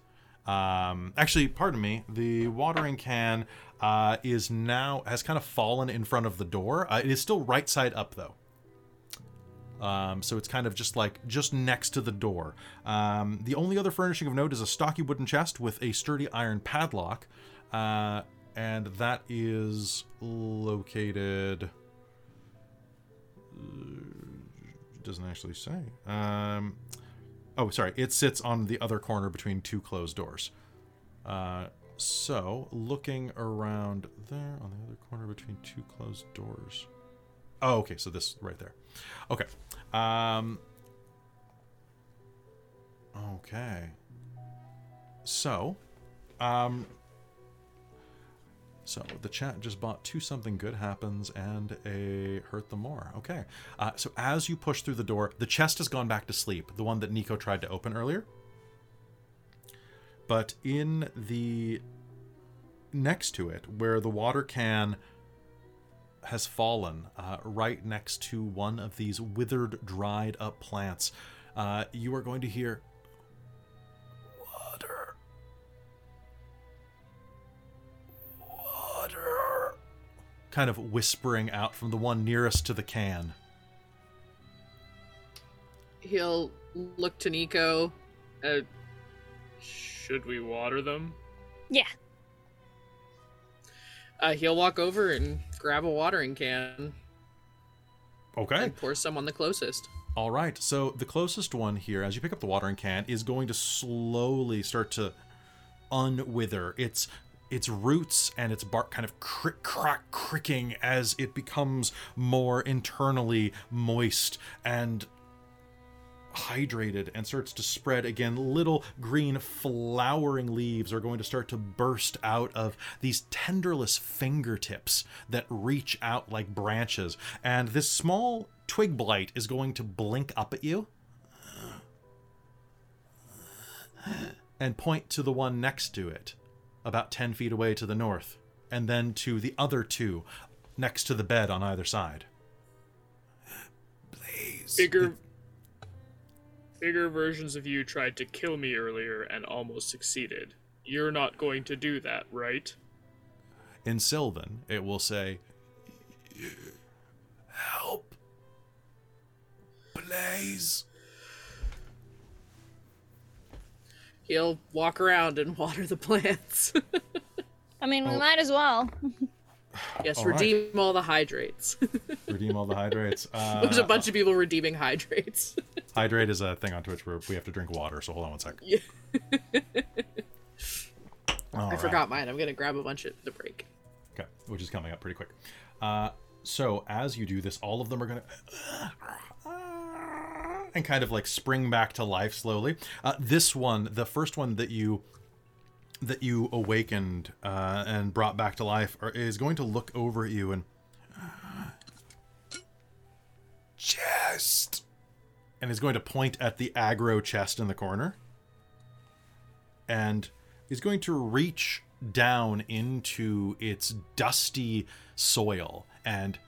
Um, actually, pardon me, the watering can uh, is now has kind of fallen in front of the door. Uh, it is still right side up though. Um, so it's kind of just like just next to the door. Um, the only other furnishing of note is a stocky wooden chest with a sturdy iron padlock, uh, and that is located. Doesn't actually say. Um, oh, sorry. It sits on the other corner between two closed doors. Uh, so looking around there on the other corner between two closed doors. Oh, okay. So this right there. Okay. Um. Okay. So, um. So the chat just bought two something good happens and a hurt them more. Okay. Uh, so as you push through the door, the chest has gone back to sleep. The one that Nico tried to open earlier. But in the next to it, where the water can has fallen uh, right next to one of these withered, dried up plants. Uh, you are going to hear Kind of whispering out from the one nearest to the can. He'll look to Nico. Uh, Should we water them? Yeah. uh, he'll walk over and grab a watering can Okay. and pour some on the closest. All right. So the closest one here, as you pick up the watering can, is going to slowly start to unwither. Its its roots and its bark kind of crick crack cricking as it becomes more internally moist and hydrated and starts to spread again. Little green flowering leaves are going to start to burst out of these tenderless fingertips that reach out like branches. And this small twig blight is going to blink up at you and point to the one next to it about 10 feet away to the north and then to the other two next to the bed on either side please Bigger, bigger versions of you tried to kill me earlier and almost succeeded. You're not going to do that, right? In Sylvan, it will say, Help! Please! He'll walk around and water the plants. I mean, we Oh. might as well. yes, All right. redeem all the hydrates. Redeem all the hydrates. Uh, There's a bunch of people redeeming hydrates. Hydrate is a thing on Twitch where we have to drink water, so hold on one sec. Yeah. All I right. forgot mine. I'm gonna grab a bunch at the break. Okay, which is coming up pretty quick. Uh, so as you do this, all of them are gonna and kind of like spring back to life slowly. Uh, this one, the first one that you that you awakened uh, and brought back to life, are, is going to look over at you and chest, and is going to point at the aggro chest in the corner, and is going to reach down into its dusty soil and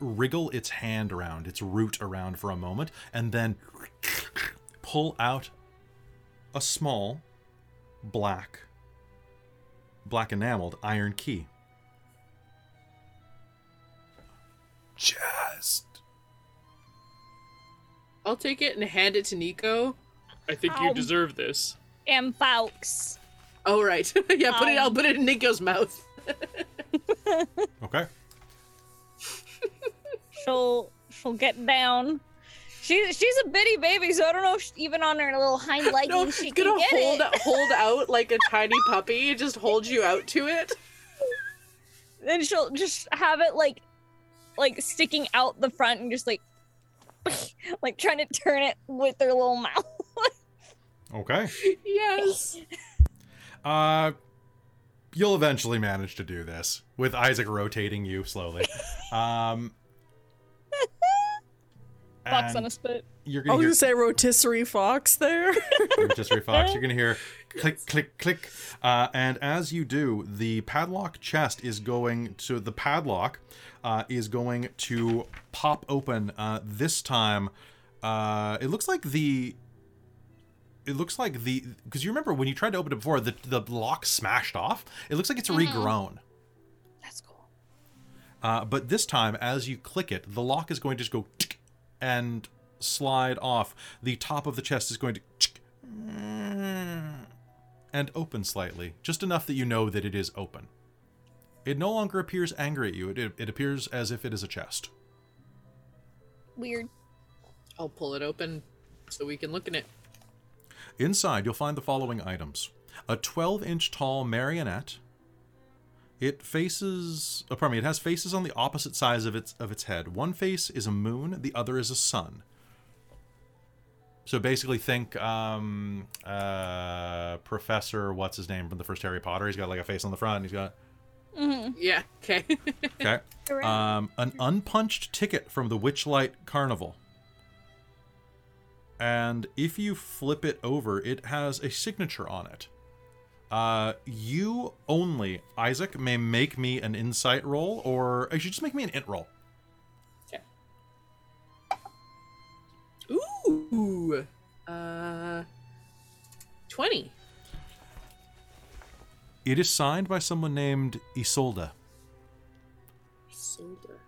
wriggle its hand around, its root around for a moment, and then pull out a small black black enameled iron key. Just I'll take it and hand it to Nico. I think you deserve this. m-faux. Oh right. yeah, put it I'll um, put it in Nico's mouth. Okay. She'll she'll get down. She's she's a bitty baby, so I don't know if she, even on her little hind leggings No, she it's can gonna get hold it. hold out like a tiny puppy. Just hold you out to it. Then she'll just have it like like sticking out the front and just like like trying to turn it with her little mouth. Okay. Yes. Uh, you'll eventually manage to do this with Isaac rotating you slowly. Um, Fox and on a spit. You're I gonna was hear gonna say rotisserie fox there. rotisserie fox. You're gonna hear click, click, click, uh, and as you do, the padlock chest is going to the padlock uh, is going to pop open. Uh, this time, uh, it looks like the. It looks like the because you remember when you tried to open it before, the the lock smashed off. It looks like it's regrown. That's cool. Uh, but this time, as you click it, the lock is going to just go tick and slide off. The top of the chest is going to and open slightly, just enough that you know that it is open. It no longer appears angry at you. It, it, it appears as if it is a chest. Weird. I'll pull it open so we can look in it. Inside, you'll find the following items: a 12-inch tall marionette. It faces, oh, pardon me, it has faces on the opposite sides of its of its head. One face is a moon, the other is a sun. So basically, think um, uh, Professor, what's his name from the first Harry Potter? He's got like a face on the front. He's got Yeah. Okay. okay. Um, an unpunched ticket from the Witchlight Carnival. And if you flip it over, it has a signature on it. Uh, you only, Isaac, may make me an insight roll, or I should just make me an int roll. Ooh. Uh. Twenty. It is signed by someone named Isolde. Solder.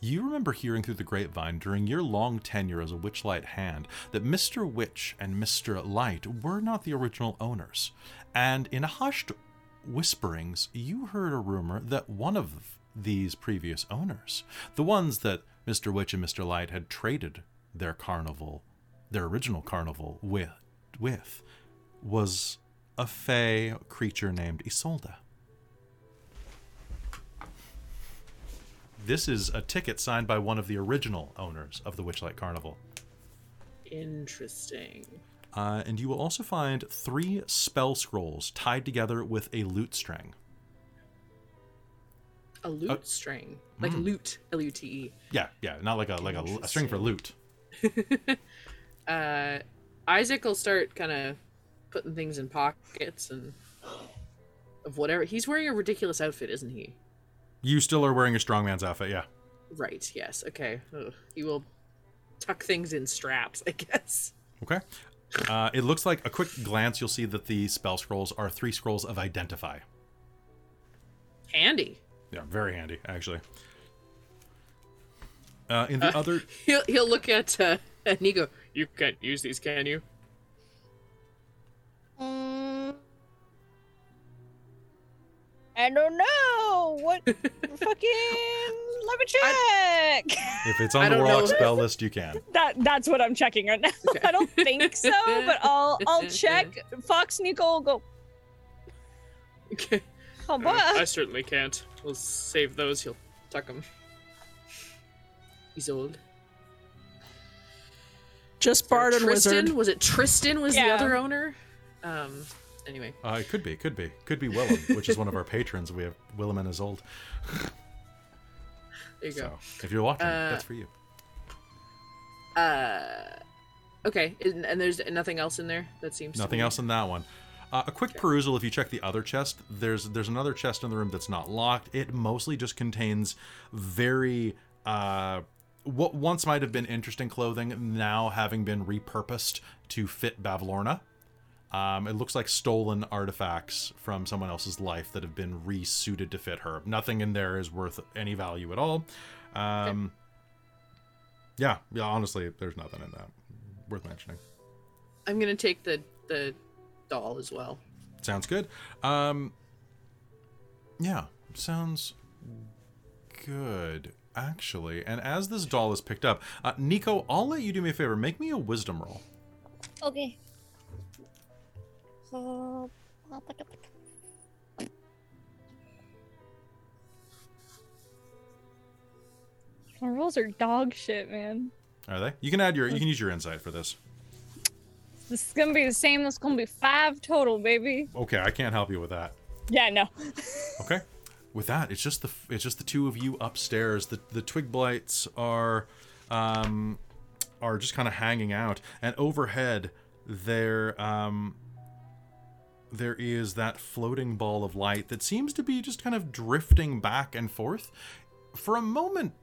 You remember hearing through the grapevine during your long tenure as a Witchlight hand that Mr. Witch and Mr. Light were not the original owners. And in hushed whisperings, you heard a rumor that one of these previous owners, the ones that Mr. Witch and Mr. Light had traded their carnival, their original carnival with, with was a fey creature named Isolde. This is a ticket signed by one of the original owners of the Witchlight Carnival. Interesting. Uh, and you will also find three spell scrolls tied together with a lute string. A lute Uh, string, like mm. lute, L U T E. Yeah, yeah, not like a like a, a string for lute. Uh, Isaac will start kind of putting things in pockets and of whatever. He's wearing a ridiculous outfit, isn't he? You still are wearing a strongman's outfit, yeah. Right. Yes. Okay. Ugh. He will tuck things in straps, I guess. Okay. Uh, it looks like a quick glance, you'll see that the spell scrolls are three scrolls of identify. Handy. Yeah, very handy, actually. Uh, in the other, He'll he'll look at uh, at Nico. You can't use these, can you? Mm, I don't know. What fucking let me check. if it's on the don't warlock know. spell list, you can. that that's what I'm checking right now. I don't think so, but I'll I'll check. Fox Nico will go. Okay. Oh, Uh, boy. I certainly can't. We'll save those. He'll Tuck them. He's old. Just Bard and Tristan Wizard. was it? Tristan was the other owner. Um. Anyway. Uh, it could be, could be, could be Willem, which is one of our patrons. We have Willem and his old. There you go. So if you're watching, Uh, that's for you. Uh, okay, and and there's nothing else in there that seems to Nothing else in that one. Uh, a quick perusal. If you check the other chest, there's there's another chest in the room that's not locked. It mostly just contains very uh, what once might have been interesting clothing, now having been repurposed to fit Bavlorna. Um, it looks like stolen artifacts from someone else's life that have been resuited to fit her. Nothing in there is worth any value at all. Um, Yeah, yeah. Honestly, there's nothing in that worth mentioning. I'm gonna take the the doll as well. Sounds good. Um, yeah, sounds good actually. And as this doll is picked up, uh, Nico, I'll let you do me a favor. Make me a wisdom roll. Okay. So. My rolls are dog shit, man. Are they? You can add your. You can use your insight for this. This is gonna be the same. This is gonna be five total, baby. Okay, I can't help you with that. Yeah, no. Okay. With that, it's just the it's just the two of you upstairs. The the twig blights are um are just kind of hanging out, and overhead there um there is that floating ball of light that seems to be just kind of drifting back and forth. For a moment,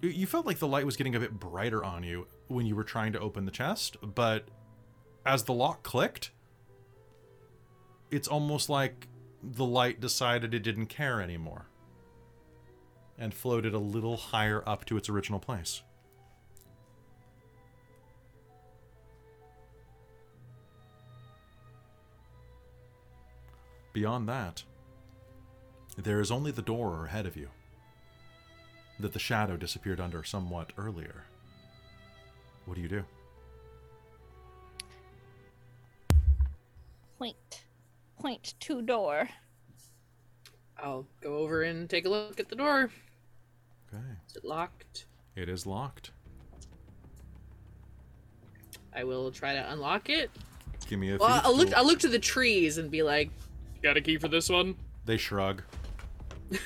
you- felt like the light was getting a bit brighter on you when you were trying to open the chest, but as the lock clicked, it's almost like the light decided it didn't care anymore and floated a little higher up to its original place. Beyond that, there is only the door ahead of you that the shadow disappeared under somewhat earlier. What do you do? Point. Point to door. I'll go over and take a look at the door. Okay. Is it locked? It is locked. I will try to unlock it. Give me a Well, thieves I'll look. I'll look to the trees and be like, Got a key for this one? They shrug.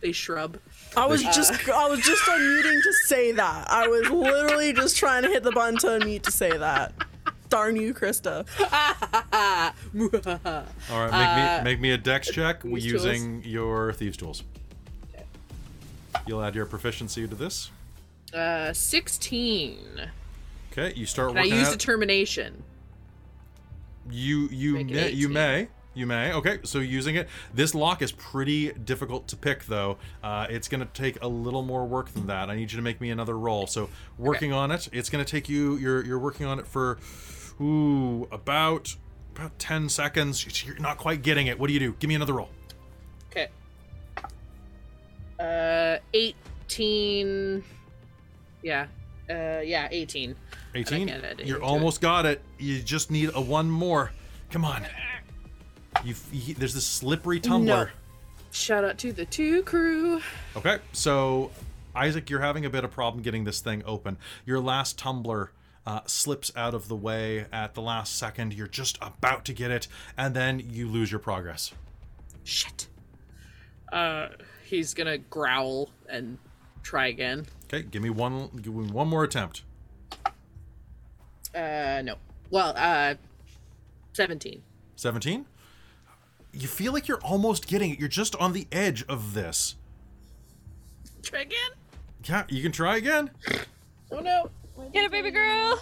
they shrub. I was just I was just unmuting to say that. I was literally just trying to hit the button to unmute to say that. Darn you, Krista. All right, make me make me a dex check thieves using your thieves tools. You'll add your proficiency to this. Uh, sixteen. Okay, you start And I use out. determination. You you may, you may you may okay. So using it, this lock is pretty difficult to pick though. Uh, it's gonna take a little more work than that. I need you to make me another roll. So working on it, it's gonna take you. You're you're working on it for, ooh, about about ten seconds. You're not quite getting it. What do you do? Give me another roll. Okay. Uh, eighteen. Yeah. Uh, yeah, eighteen. 18 can't add anything you almost got it. You just need a one more. Come on. You, you there's this slippery tumbler. No. Shout out to the two crew. okay so isaac you're having a bit of problem getting this thing open. Your last tumbler uh, slips out of the way at the last second. You're just about to get it and then you lose your progress. Shit. Uh, he's gonna growl and try again. okay give me one give me one more attempt Uh, no. Well, uh, seventeen. 17 you feel like you're almost getting it you're just on the edge of this Try again. yeah you can try again Oh no. Get it, baby girl.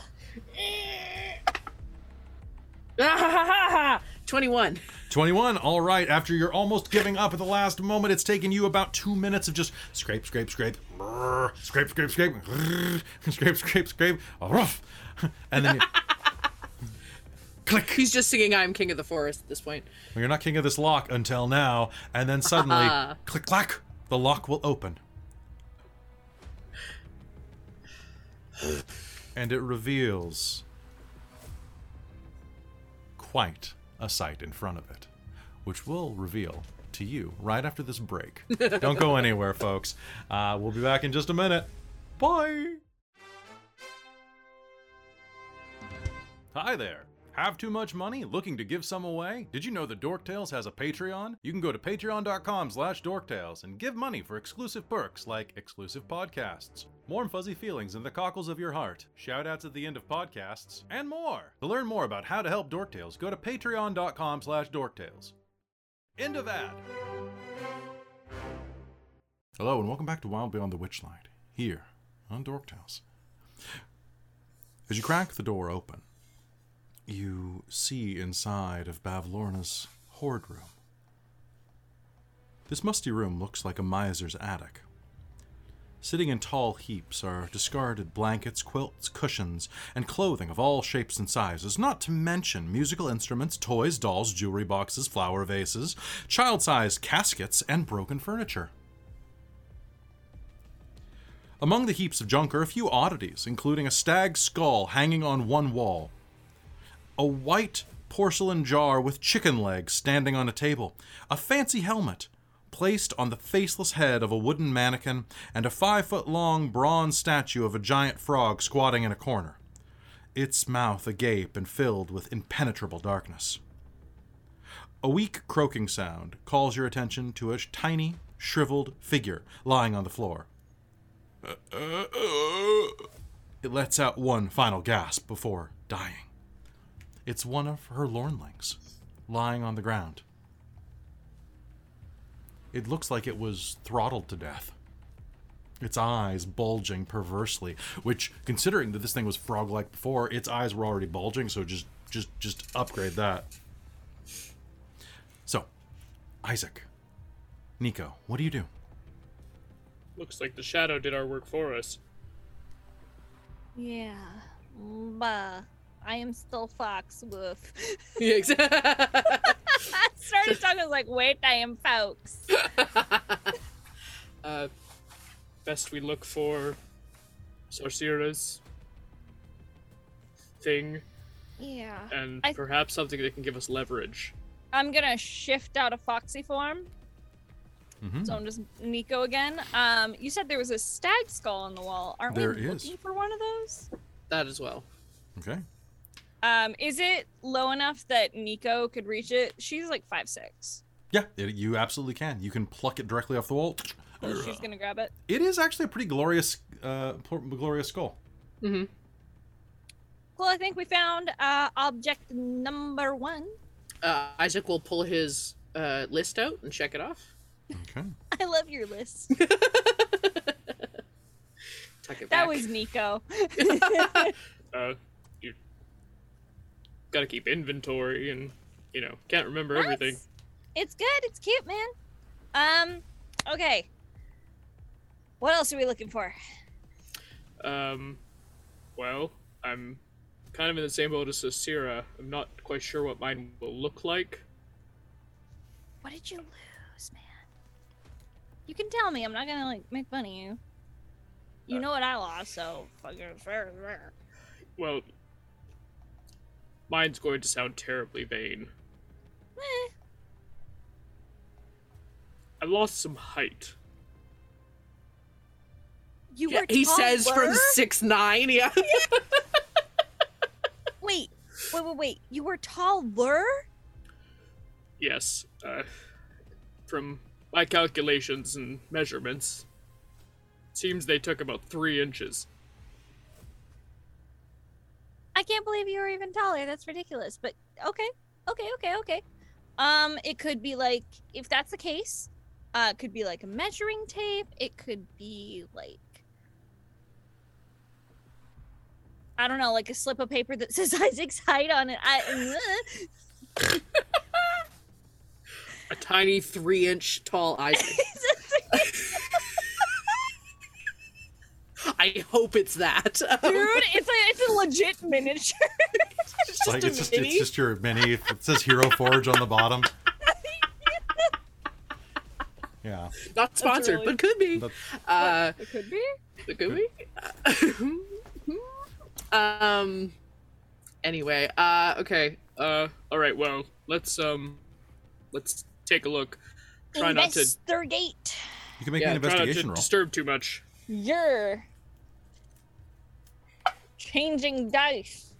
Ah, 21. 21. All right. After you're almost giving up at the last moment, it's taken you about two minutes of just scrape, scrape, scrape, brrr, scrape, scrape, scrape, brrr, scrape, scrape, scrape, ruff, and then you, click. He's just singing I'm King of the Forest at this point. Well, you're not king of this lock until now, and then suddenly, click, clack, the lock will open, and it reveals quite a sight in front of it, which will reveal to you right after this break. Don't go anywhere, folks. Uh, we'll be back in just a minute. Bye. Hi there. Have too much money? Looking to give some away? Did you know that Dorktales has a Patreon? You can go to patreon.com slash dorktales and give money for exclusive perks like exclusive podcasts, warm fuzzy feelings in the cockles of your heart, shoutouts at the end of podcasts, and more. To learn more about how to help Dorktales, go to patreon.com slash dorktales. End of ad. Hello and welcome back to Wild Beyond the Witchlight, here on Dorktales. As you crack the door open, you see inside of Bavlorna's hoard room. This musty room looks like a miser's attic. Sitting in tall heaps are discarded blankets, quilts, cushions, and clothing of all shapes and sizes, not to mention musical instruments, toys, dolls, jewelry boxes, flower vases, child sized caskets, and broken furniture. Among the heaps of junk are a few oddities, including a stag's skull hanging on one wall, a white porcelain jar with chicken legs standing on a table, a fancy helmet placed on the faceless head of a wooden mannequin, and a five foot long bronze statue of a giant frog squatting in a corner, its mouth agape and filled with impenetrable darkness. A weak croaking sound calls your attention to a tiny, shriveled figure lying on the floor. It lets out one final gasp before dying. It's one of her lornlings, lying on the ground. It looks like it was throttled to death. Its eyes bulging perversely, which, considering that this thing was frog-like before, its eyes were already bulging, so just just just upgrade that. So, Isaac, Nico, what do you do? Looks like the shadow did our work for us. Yeah. Bah. I am still Fox Wolf. Yeah, exactly. I started talking I was like, wait, I am Fox. Uh, best we look for Sorcerer's thing, Yeah. and I- perhaps something that can give us leverage. I'm gonna shift out of Foxy form. Mm-hmm. So I'm just Nico again. Um, you said there was a stag skull on the wall. Aren't There we is. looking for one of those? that as well. Okay. Um, is it low enough that Nico could reach it? She's like five six. Yeah, it, you absolutely can. You can pluck it directly off the wall. She's gonna grab it. It is actually a pretty glorious, uh, glorious skull. Mm-hmm. Well, I think we found uh, object number one. Uh, Isaac will pull his uh, list out and check it off. Okay. I love your list. Tuck That it back. was Nico. Uh, you gotta keep inventory, and you know can't remember everything. That's- It's good. It's cute, man. Um. Okay. What else are we looking for? Um, well, I'm kind of in the same boat as Sasira. I'm not quite sure what mine will look like. What did you lose, man? You can tell me. I'm not gonna like make fun of you. You know what I lost, so fucking fair. Well, mine's going to sound terribly vain. Eh, I lost some height. you Yeah, were. he says from six nine. Yeah. Wait, wait, wait, wait. You were taller. Yes, uh, from my calculations and measurements, seems they took about three inches. I can't believe you were even taller. That's ridiculous. But okay, okay, okay, okay. Um, it could be like if that's the case, uh, it could be like a measuring tape. It could be like I don't know, like a slip of paper that says Isaac's height on it. I A tiny three inch tall Isaac. I hope it's that. dude, it's a it's a legit miniature. It's like a it's just mini? it's just your mini. It says Hero Forge on the bottom. Yeah. Not sponsored, really- but could be. But- Uh, it could be. it could be. um. Anyway, uh, okay. Uh, all right. Well, let's um, let's take a look. Try not to, Investigate. You can make yeah, an try not to investigation roll. disturb too much. You're changing dice.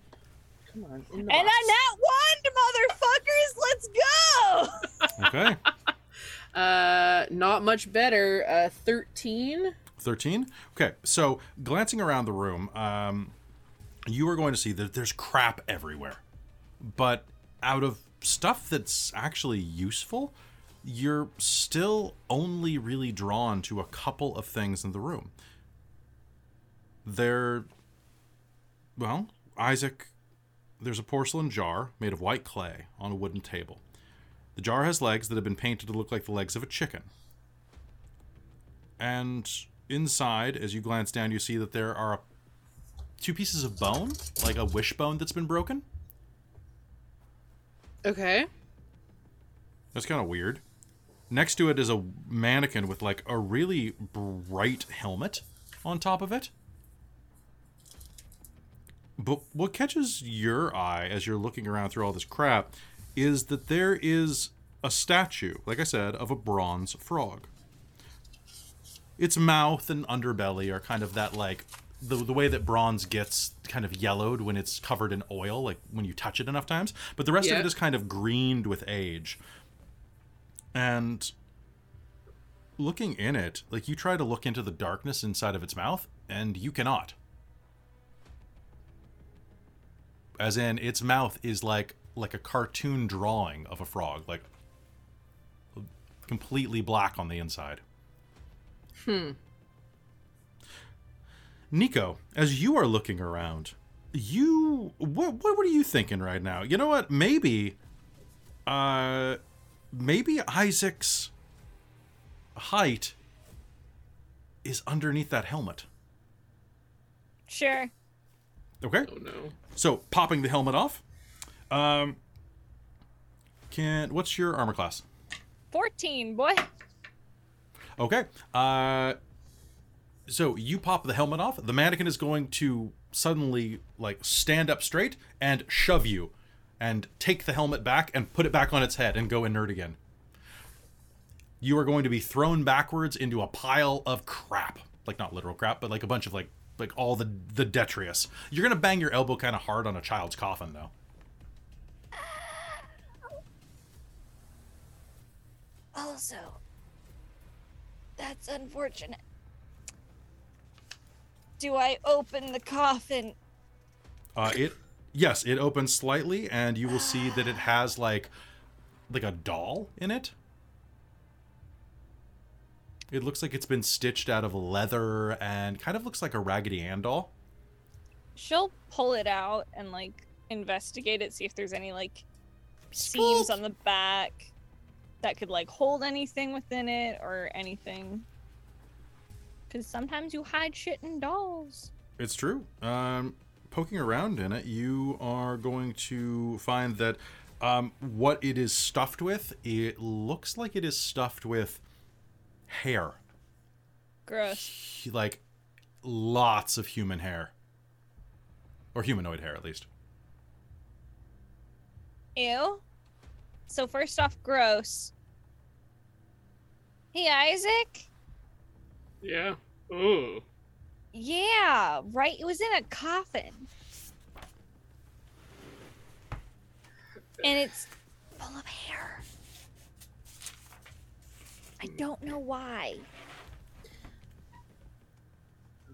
Come on. In the And box. I not one, motherfuckers. Let's go. Okay. Uh, not much better. Uh, thirteen. 13 okay so glancing around the room um, you are going to see that there's crap everywhere but out of stuff that's actually useful you're still only really drawn to a couple of things in the room there well isaac there's a porcelain jar made of white clay on a wooden table the jar has legs that have been painted to look like the legs of a chicken and inside, as you glance down, you see that there are two pieces of bone, like a wishbone that's been broken. Okay. That's kind of weird. Next to it is a mannequin with like a really bright helmet on top of it. But what catches your eye as you're looking around through all this crap is that there is a statue, like I said, of a bronze frog. Its mouth and underbelly are kind of that like the, the way that bronze gets kind of yellowed when it's covered in oil, like when you touch it enough times. But the rest of it is kind of greened with age. And looking in it, like you try to look into the darkness inside of its mouth, and you cannot. As in, its mouth is like like a cartoon drawing of a frog, like completely black on the inside. Hmm. Nico, as you are looking around, you what what, what are you thinking right now? You know what? Maybe uh maybe Isaac's height is underneath that helmet. Sure. Okay? Oh no. So, popping the helmet off. Um can what's your armor class? 14, boy. Okay. Uh so you pop the helmet off. The mannequin is going to suddenly like stand up straight and shove you and take the helmet back and put it back on its head and go inert again. You are going to be thrown backwards into a pile of crap. Like not literal crap, but like a bunch of like like all the the detritus. You're to bang your elbow kind of hard on a child's coffin though. Also, that's unfortunate. Do I open the coffin? Uh, it yes, it opens slightly, and you will see that it has like like a doll in it. It looks like it's been stitched out of leather and kind of looks like a Raggedy Ann doll. She'll pull it out and like investigate it, see if there's any like seams on the back that could like hold anything within it or anything. Because sometimes you hide shit in dolls. It's true. Um, poking around in it, you are going to find that um, what it is stuffed with, it looks like it is stuffed with hair, Gross. like lots of human hair, or humanoid hair at least. Ew. So first off, gross. Hey Isaac. Yeah. Oh. Yeah, right. It was in a coffin. And it's full of hair. I don't know why.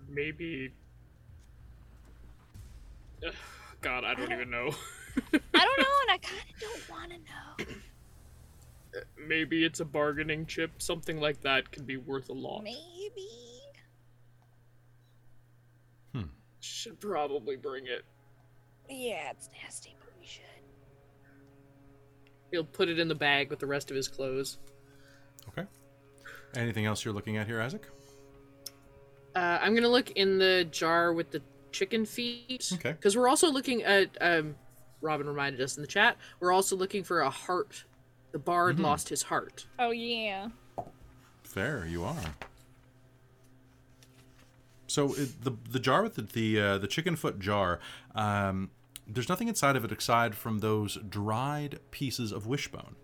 Maybe. Ugh, God, I don't even know. I don't know, and I kind of don't want to know. Maybe it's a bargaining chip. Something like that could be worth a lot. Maybe. Hmm. Should probably bring it. Yeah, it's nasty, but we should. He'll put it in the bag with the rest of his clothes. Okay. Anything else you're looking at here, Isaac? Uh, I'm gonna look in the jar with the chicken feet. Okay. Because we're also looking at. Um, Robin reminded us in the chat. We're also looking for a heart. The bard Mm-hmm. lost his heart. Oh yeah. Fair, you are. So it, the the jar with the the, uh, the chicken foot jar, um, there's nothing inside of it aside from those dried pieces of wishbone.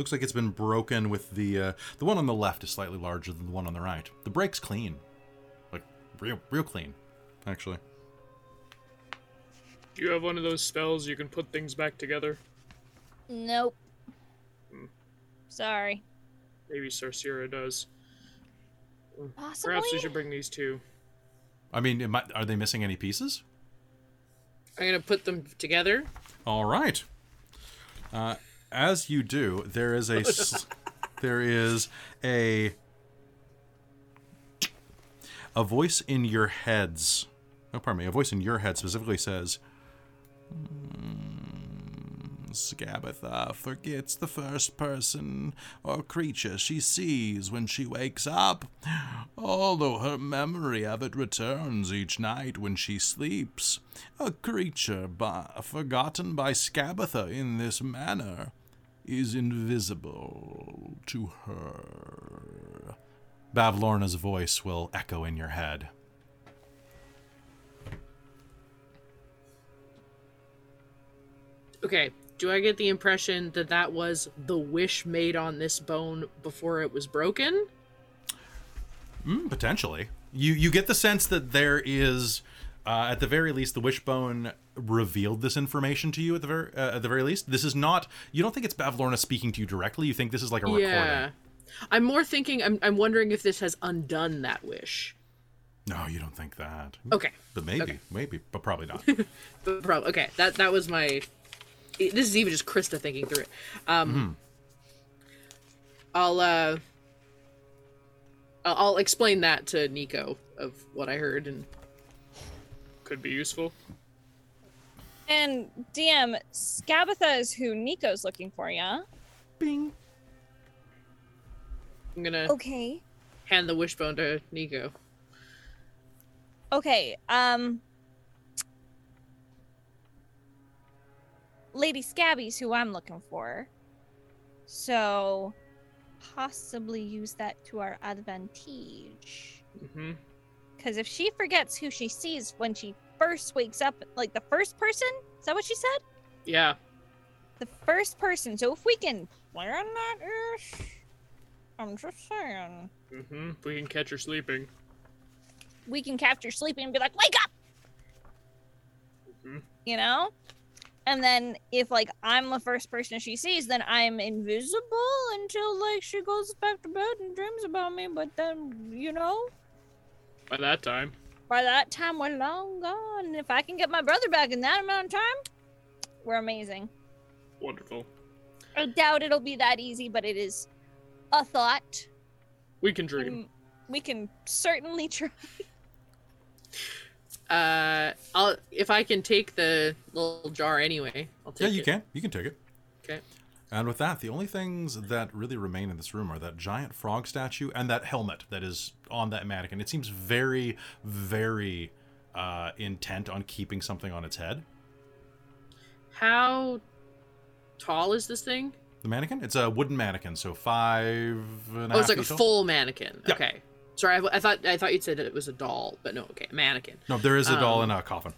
Looks like it's been broken with the uh, the one on the left is slightly larger than the one on the right. The break's clean, like real real clean, actually. Do you have one of those spells you can put things back together? Nope. Sorry. Maybe Sarcera does. Possibly. Perhaps we should bring these two. I mean, it might, are they missing any pieces? I'm gonna put them together. All right. Uh, as you do, there is a there is a a voice in your heads. Oh, pardon me. A voice in your head specifically says, "Mm, Skabatha forgets the first person or creature she sees when she wakes up, although her memory of it returns each night when she sleeps. A creature by, forgotten by Skabatha in this manner is invisible to her. Bavlorna's voice will echo in your head. Okay, do I get the impression that that was the wish made on this bone before it was broken? Mm, potentially. You you get the sense that there is, uh, at the very least, the wishbone revealed this information to you. At the very uh, at the very least, this is not. You don't think it's Bavlorna speaking to you directly. You think this is like a recording. Yeah. I'm more thinking. I'm. I'm wondering if this has undone that wish. No, you don't think that. Okay. But maybe, Okay. maybe, but probably not. But prob- okay, that that was my. This is even just Krista thinking through it. Um, I'll uh. I'll I'll explain that to Nico of what I heard and Could be useful. And DM, Skabatha is who Nico's looking for, yeah? Bing. I'm gonna Okay. hand the wishbone to Nico. Okay, um Lady Scabby's who I'm looking for. So possibly use that to our advantage. hmm Because if she forgets who she sees when she first wakes up, like the first person, is that what she said? Yeah. The first person. So if we can plan that ish, I'm just saying, Mm-hmm. If we can catch her sleeping. we can capture sleeping and be like, wake up! Mhm. You know? And then if like I'm the first person she sees, then I'm invisible until like she goes back to bed and dreams about me. But then, you know, By that time. By that time we're long gone. If I can get my brother back in that amount of time, we're amazing. Wonderful. I doubt it'll be that easy, but it is a thought. We can dream. and We can certainly try. Uh, I'll if I can take the little jar anyway. I'll take it. Yeah, you it. can. You can take it. Okay. And with that, the only things that really remain in this room are that giant frog statue and that helmet that is on that mannequin. It seems very, very uh, intent on keeping something on its head. How tall is this thing? The mannequin? It's a wooden mannequin, so five and a Oh, it's like a tall. full mannequin. Yeah. Okay. Sorry, I, I thought I thought you'd said that it was a doll, but no. Okay, mannequin. No, there is a doll Um, in a coffin.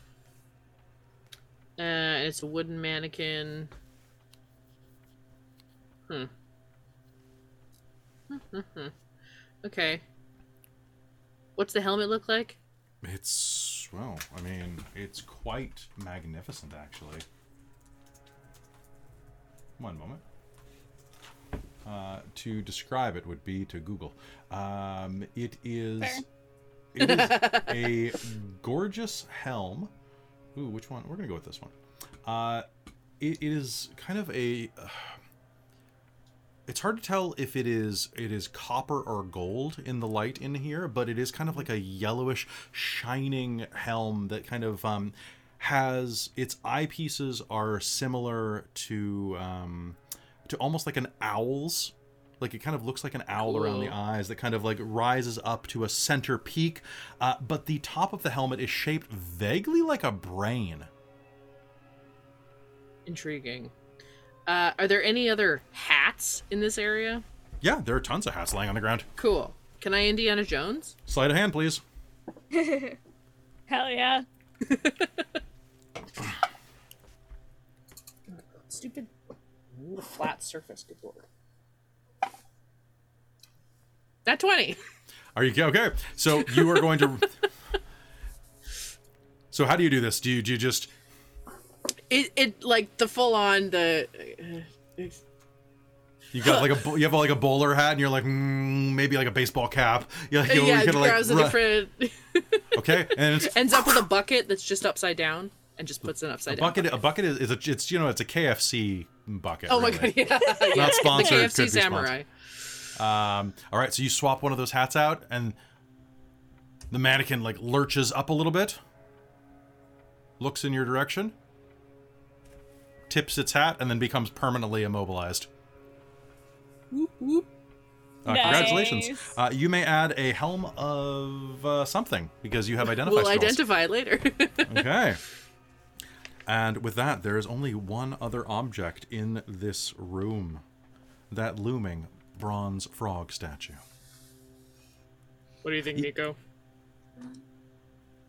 Uh, and it's a wooden mannequin. Hmm. okay. What's the helmet look like? It's well, I mean, it's quite magnificent, actually. One moment. Uh, to describe it would be to Google. Um, it is. Fair. It is a gorgeous helm. Ooh, which one? We're gonna go with this one. Uh, it, it is kind of a. it's hard to tell if it is it is copper or gold in the light in here, but it is kind of like a yellowish, shining helm that kind of um, has its eyepieces are similar to um, to almost like an owl's. Like it kind of looks like an owl around the eyes that kind of like rises up to a center peak, uh, but the top of the helmet is shaped vaguely like a brain. Intriguing. Uh, are there any other hats in this area? Yeah, there are tons of hats lying on the ground. Cool. Can I Indiana Jones? Sleight of hand, please. Hell yeah. Stupid flat surface. Good lord. That 20. Are you okay? So you are going to. so how do you do this? Do you do you just It, it like the full on the. uh, you got like a you have like a bowler hat and you're like mm, maybe like a baseball cap? You're like, you yeah, like, a different. Okay, and it's ends up with a bucket that's just upside down and just puts it upside a down. bucket. A bucket is, is a it's you know it's a KFC bucket. Oh my god! Yeah, yeah. Not sponsored, The KFC Samurai. Um, all right, so you swap one of those hats out, and the mannequin like lurches up a little bit, looks in your direction, tips its hat, and then becomes permanently immobilized. Whoop, whoop. Uh, Congratulations. Uh, you may add a helm of uh, something because you have identified We'll scrolls. identify it later. Okay. And with that, there is only one other object in this room that looming bronze frog statue. What do you think, Nico?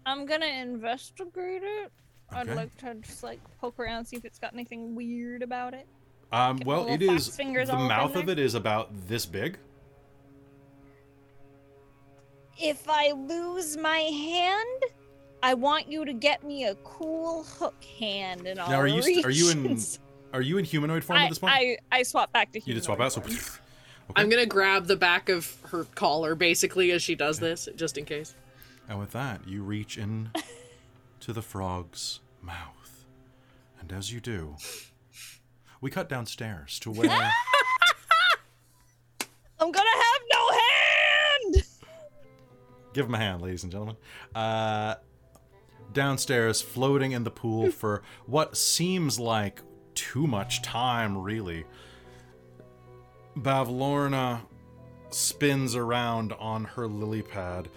I'm gonna investigate it. I'd like to just like poke around, see if it's got anything weird about it. Um, Get well, the it little is. fox fingers The all up in mouth of it is about this big. If I lose my hand, I want you to get me a cool hook hand and I'll Now, are you st- are you in are you in humanoid form I, at this point? I, I swap back to humanoid. you human. did swap out. So, okay. I'm gonna grab the back of her collar basically as she does this, just in case. and with that, you reach in to the frog's mouth, and as you do, we cut downstairs to where. I'm gonna have no hand. Give him a hand, ladies and gentlemen. Uh, downstairs, floating in the pool for what seems like too much time, really. Bavlorna spins around on her lily pad,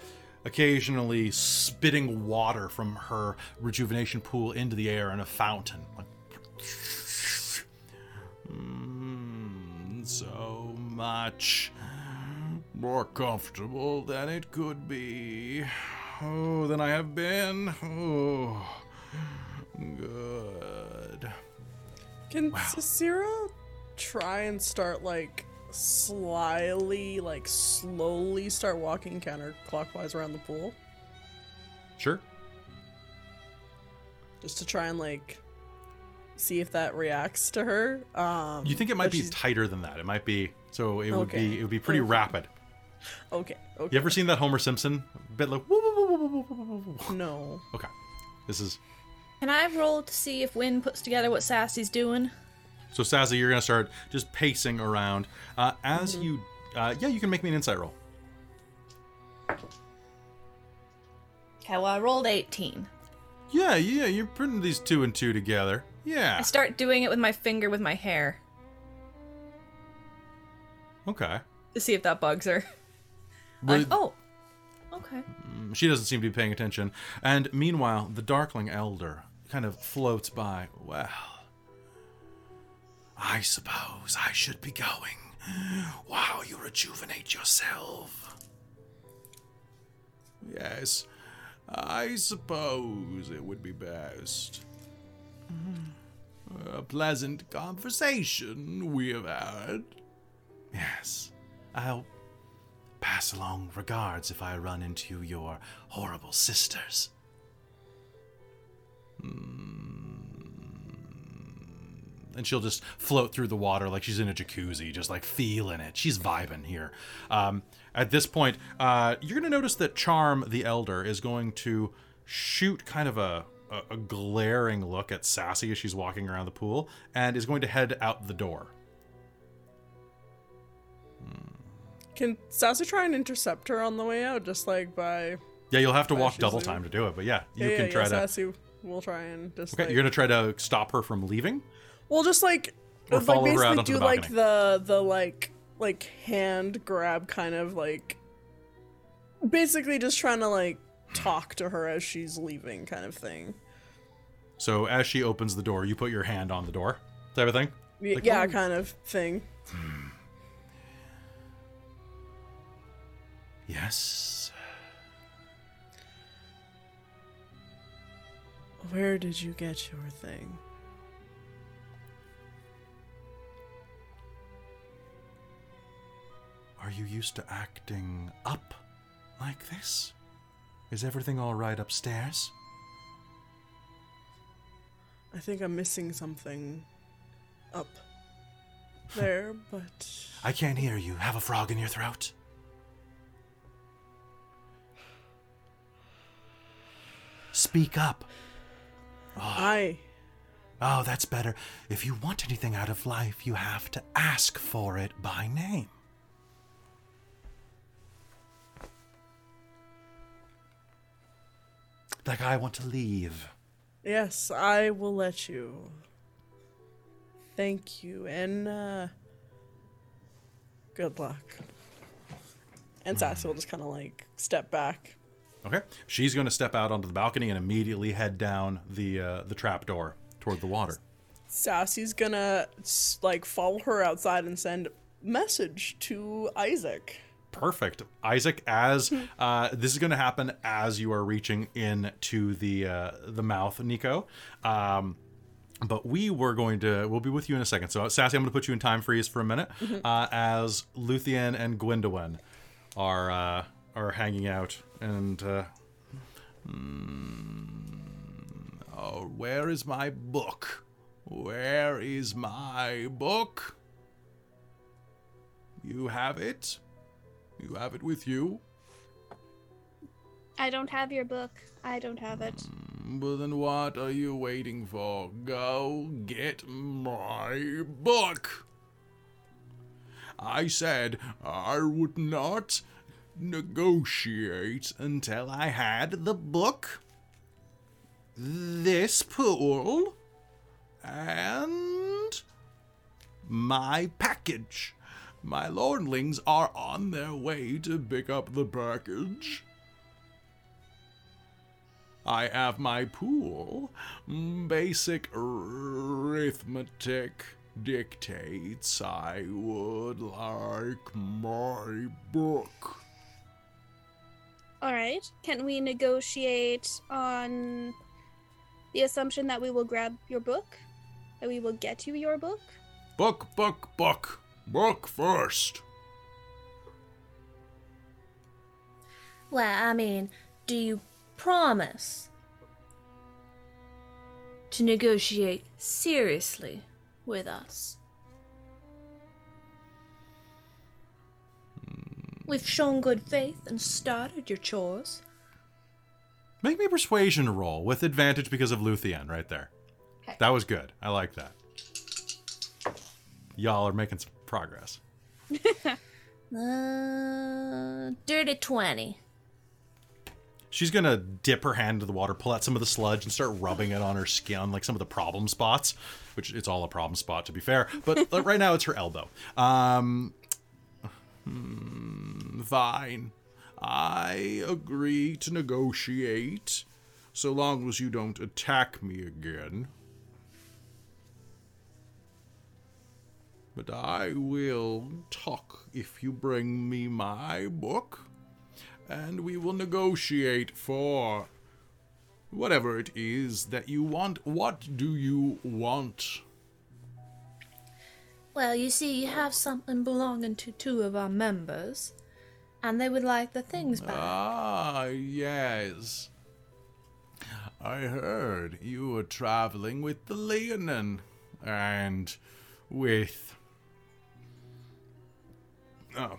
occasionally spitting water from her rejuvenation pool into the air in a fountain. Like, Mm, so much more comfortable than it could be. Oh, than I have been. Oh, good. Can Cicera try and start like slyly, like slowly start walking counterclockwise around the pool? Sure. Just to try and like see if that reacts to her. Um You think it might be she's- tighter than that? It might be. So it would Okay. be. It would be pretty Okay. rapid. Okay, okay. You ever seen that Homer Simpson bit like? woo, woo, woo, woo, woo, woo, woo, woo? No. Okay. This is Can I roll to see if Win puts together what Sassy's doing? So Sassy. You're gonna start just pacing around. Uh, as Mm-hmm. you, uh, yeah, you can make me an insight roll. Okay, well I rolled 18. Yeah, yeah, you're putting these two and two together. Yeah. I start doing it with my finger with my hair Okay. to see if that bugs her. But- Like, oh, okay. She doesn't seem to be paying attention. And meanwhile, the Darkling Elder kind of floats by. Well, I suppose I should be going while you rejuvenate yourself. Yes, I suppose it would be best. Mm-hmm. A pleasant conversation we have had. Yes, I'll pass along regards if I run into your horrible sisters. Hmm. And she'll just float through the water like she's in a jacuzzi, just like feeling it. She's vibing here. Um, at this point, uh, you're going to notice that Charm the Elder is going to shoot kind of a, a, a glaring look at Sassy as she's walking around the pool and is going to head out the door. Can Sassy try and intercept her on the way out, just like by Yeah, you'll have to walk double time to do it, but yeah, you yeah, can yeah, try yeah, to. Sassy will try and just Okay, like, you're gonna try to stop her from leaving. Well, just like Or like follow her out basically do the like the the like like hand grab kind of like basically just trying to like talk to her as she's leaving kind of thing. So as she opens the door, you put your hand on the door, type of thing. Like, yeah, "Oh." kind of thing. Hmm. Yes. Where did you get your thing? Are you used to acting up like this? Is everything all right upstairs? I think I'm missing something up there, hmm. but I can't hear you. Have a frog in your throat. Speak up. Oh. I Oh, that's better. If you want anything out of life, you have to ask for it by name. Like I want to leave. yes, I will let you. Thank you, and uh, good luck. And Sassy will just kind of like step back. Okay. She's going to step out onto the balcony and immediately head down the uh, the trap door toward the water. Sassy's gonna like follow her outside and send message to Isaac. Perfect, Isaac. As uh, this is going to happen as you are reaching in to the uh, the mouth, Nico. Um, but we were going to we'll be with you in a second. So Sassy, I'm going to put you in time freeze for a minute uh, as Luthien and Gwyndwyn are uh, are hanging out and. Uh, hmm, oh, where is my book? Where is my book? You have it. You have it with you. I don't have your book. I don't have it. Hmm, but then what are you waiting for? Go get my book. I said I would not negotiate until I had the book, this pool, and my package. My lornlings are on their way to pick up the package. I have my pool. Mm, basic arithmetic dictates I would like my book. All right. Can we negotiate on the assumption that we will grab your book? That we will get you your book? Book, book, book. Book first. Well, I mean, do you promise to negotiate seriously with us? Hmm. We've shown good faith and started your chores. Make me a persuasion roll with advantage because of Luthien right there. Okay. That was good. I like that. Y'all are making some progress. Uh, dirty 20. She's gonna dip her hand into the water, pull out some of the sludge, and start rubbing it on her skin, like some of the problem spots. Which it's all a problem spot, to be fair. But right now, it's her elbow. Um, hmm, fine. I agree to negotiate, so long as you don't attack me again. But I will talk if you bring me my book and we will negotiate for whatever it is that you want. What do you want? Well, you see, you have something belonging to two of our members, and they would like the things back. Ah, yes. I heard you were traveling with the Leonin and with. Oh.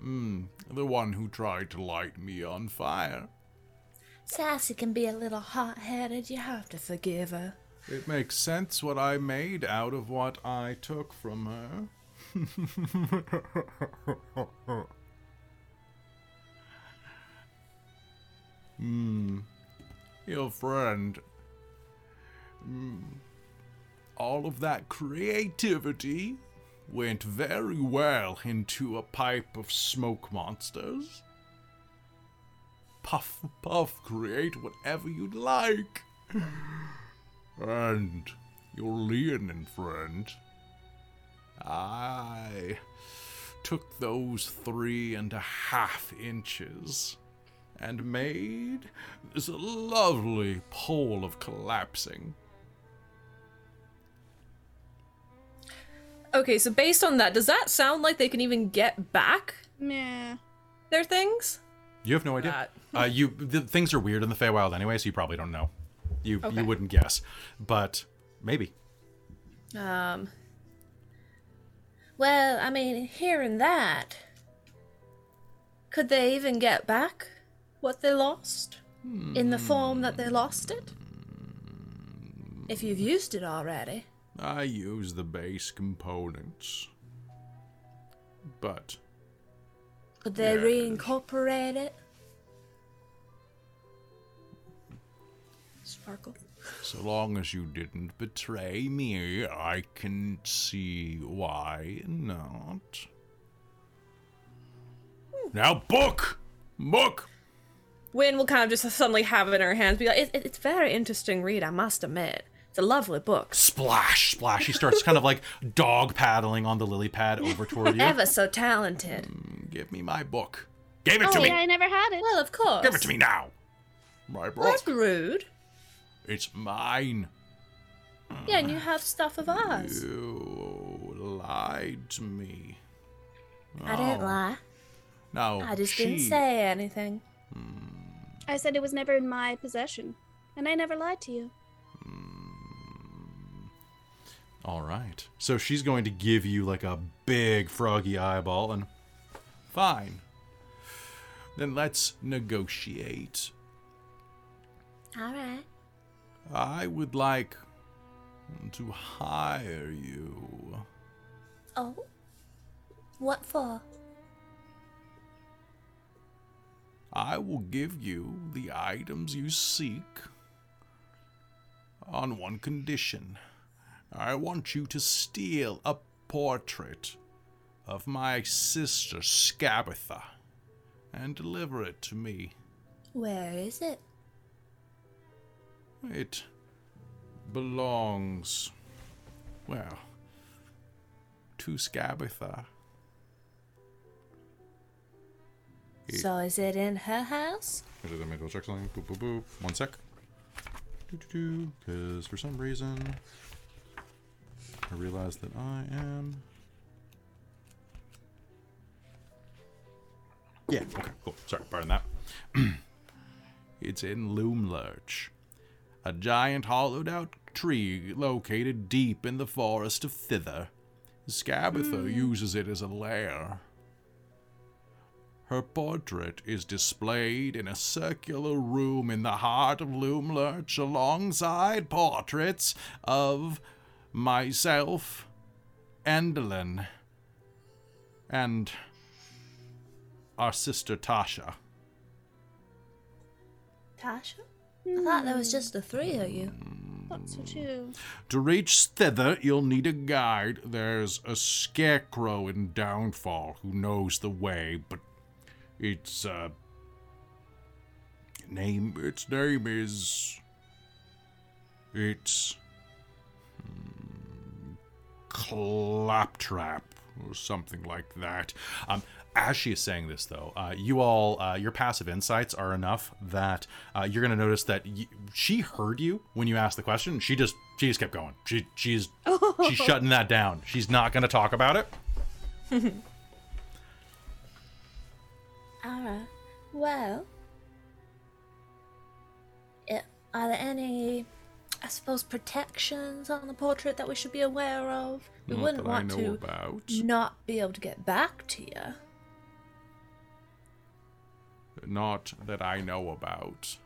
Hmm, the one who tried to light me on fire. Sassy can be a little hot headed, you have to forgive her. It makes sense what I made out of what I took from her. Hmm. Your friend. Hmm. All of that creativity went very well into a pipe of smoke monsters. Puff, puff, create whatever you'd like. And your Leonin friend, I took those three and a half inches and made this lovely pole of collapsing. Okay, so based on that, does that sound like they can even get back Meh. their things? You have no idea. Uh, you the things are weird in the Feywild anyway, so you probably don't know. You Okay. you wouldn't guess, but maybe. Um. Well, I mean, hearing that, could they even get back what they lost in the form that they lost it? If you've used it already. I use the base components, but Could they Yes. reincorporate it? Sparkle. So long as you didn't betray me, I can see why not. Now, book! Book! Win will kind of just suddenly have it in her hands, be like, it, it- "It's very interesting read, I must admit. It's a lovely book, Splash, splash. He starts kind of like dog paddling on the lily pad over toward you. ever so talented." Mm, give me my book. Give it to Oh, me. yeah, I never had it. Well, of course. Give it to me now. My book. That's rude. It's mine. Yeah, and you have stuff of ours. You lied to me. I didn't oh. lie. No, I just she, didn't say anything. I said it was never in my possession, and I never lied to you. All right. So she's going to give you like a big froggy eyeball, and fine. Then let's negotiate. All right. I would like to hire you. Oh? What for? I will give you the items you seek on one condition. I want you to steal a portrait of my sister Skabatha and deliver it to me. Where is it? It belongs, well, to Skabatha. It- So is it in her house? Let me double check something. Boop, boop, boop. One sec. Do do do. Because for some reason, I realize that I am. Yeah, okay, cool. Sorry, pardon that. it's in Loomlurch, a giant hollowed out tree located deep in the forest of Thither. Skabatha hmm. uses it as a lair. Her portrait is displayed in a circular room in the heart of Loomlurch alongside portraits of myself, Endelyn, and our sister Tasha. Tasha? I thought there was just the three of you. Thought so too. To reach thither, you'll need a guide. There's a scarecrow in Downfall who knows the way, but its uh name its name is it's Claptrap or something like that. Um as she is saying this, though, uh, you all, uh, your passive insights are enough that uh, you're going to notice that y- she heard you when you asked the question. She just, she just kept going. She, she's, she's shutting that down. She's not going to talk about it. Alright. Well. It, are there any, I suppose, protections on the portrait that we should be aware of? We Not wouldn't want to about. not be able to get back to you. Not that I know about.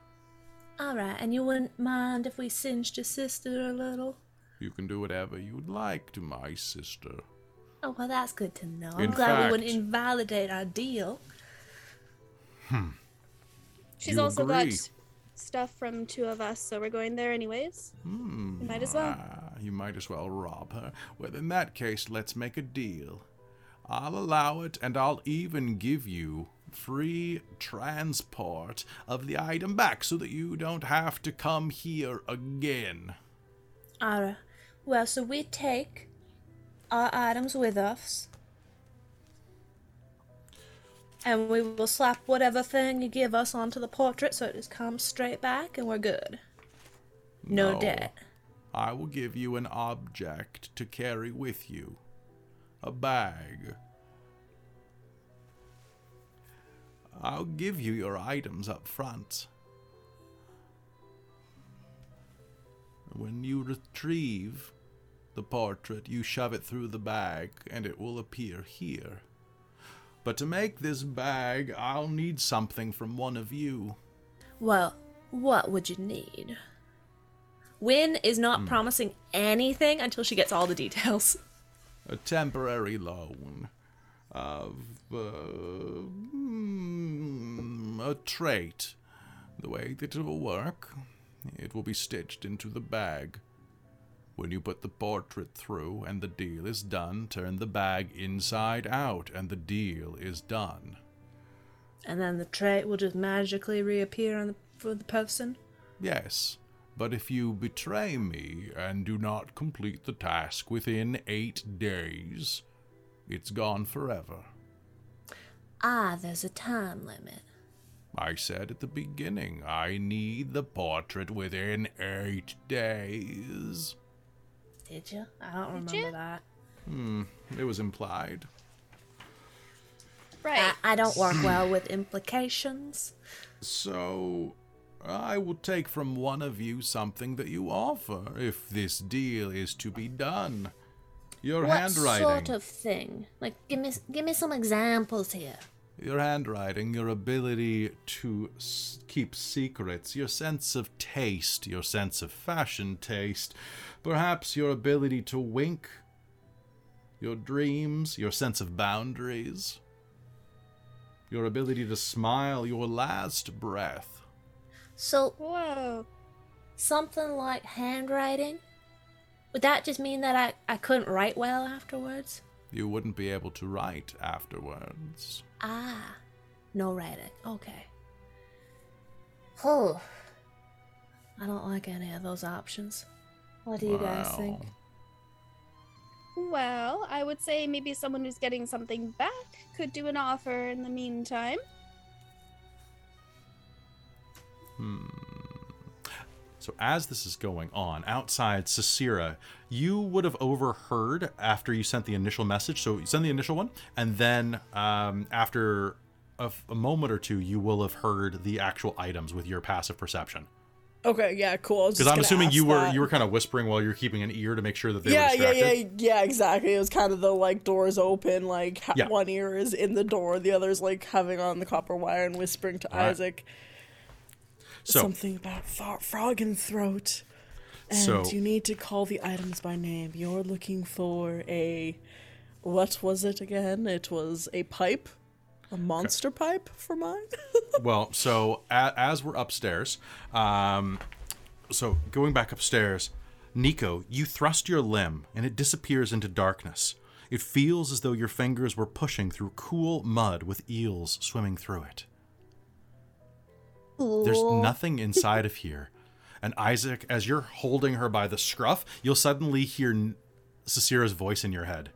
Alright, and you wouldn't mind if we singed your sister a little? You can do whatever you'd like to my sister. Oh, well, that's good to know. I'm In glad we wouldn't invalidate our deal. Hmm. She's You also agree? got stuff from two of us, so we're going there anyways. Hmm. You might as well. Ah, you might as well rob her. Well, in that case, let's make a deal. I'll allow it, and I'll even give you free transport of the item back so that you don't have to come here again. Alright. Well, so we take our items with us. And we will slap whatever thing you give us onto the portrait so it just comes straight back and we're good. No, No. debt. I will give you an object to carry with you a bag. I'll give you your items up front. When you retrieve the portrait, you shove it through the bag and it will appear here. But to make this bag, I'll need something from one of you. Well, what would you need? Win is not promising anything until she gets all the details. a temporary loan of uh, mm, a trait. The way that it will work It will be stitched into the bag. When you put the portrait through and the deal is done, turn the bag inside out and the deal is done. And then the trait will just magically reappear on the, for the person. Yes, but if you betray me and do not complete the task within eight days, it's gone forever. Ah, there's a time limit. I said at the beginning, I need the portrait within eight days. Did you? I don't remember you? that. Hmm, it was implied. Right. I, I don't work well with implications. So, I will take from one of you something that you offer if this deal is to be done. Your what handwriting. sort of thing? Like, give me give me some examples here. Your handwriting, your ability to s- keep secrets, your sense of taste, your sense of fashion taste, perhaps your ability to wink, your dreams, your sense of boundaries, your ability to smile, your last breath. So Whoa. something like handwriting. Would that just mean that I, I couldn't write well afterwards? You wouldn't be able to write afterwards. Ah, no writing. Okay. Oh, I don't like any of those options. What do you guys think? Well, Well, I would say maybe someone who's getting something back could do an offer in the meantime. So as this is going on outside Cicera, you would have overheard after you sent the initial message. So you send the initial one, and then um, after a, f- a moment or two, you will have heard the actual items with your passive perception. Okay, yeah, cool. Because I'm assuming you were you were kind of whispering while you're keeping an ear to make sure that they yeah, were yeah, distracted. yeah, yeah, exactly. It was kind of the like doors open, like ha- Yeah. one ear is in the door, the other's like having on the copper wire and whispering to Alright. Isaac So something about fro- frog and throat. And So- you need to call the items by name. You're looking for a what was it again? It was a pipe, a monster pipe for mine. well, so a, as we're upstairs, um, so going back upstairs, Nico, you thrust your limb and it disappears into darkness. It feels as though your fingers were pushing through cool mud with eels swimming through it. There's nothing inside of here. And Isaac, as you're holding her by the scruff, you'll suddenly hear N- voice in your head.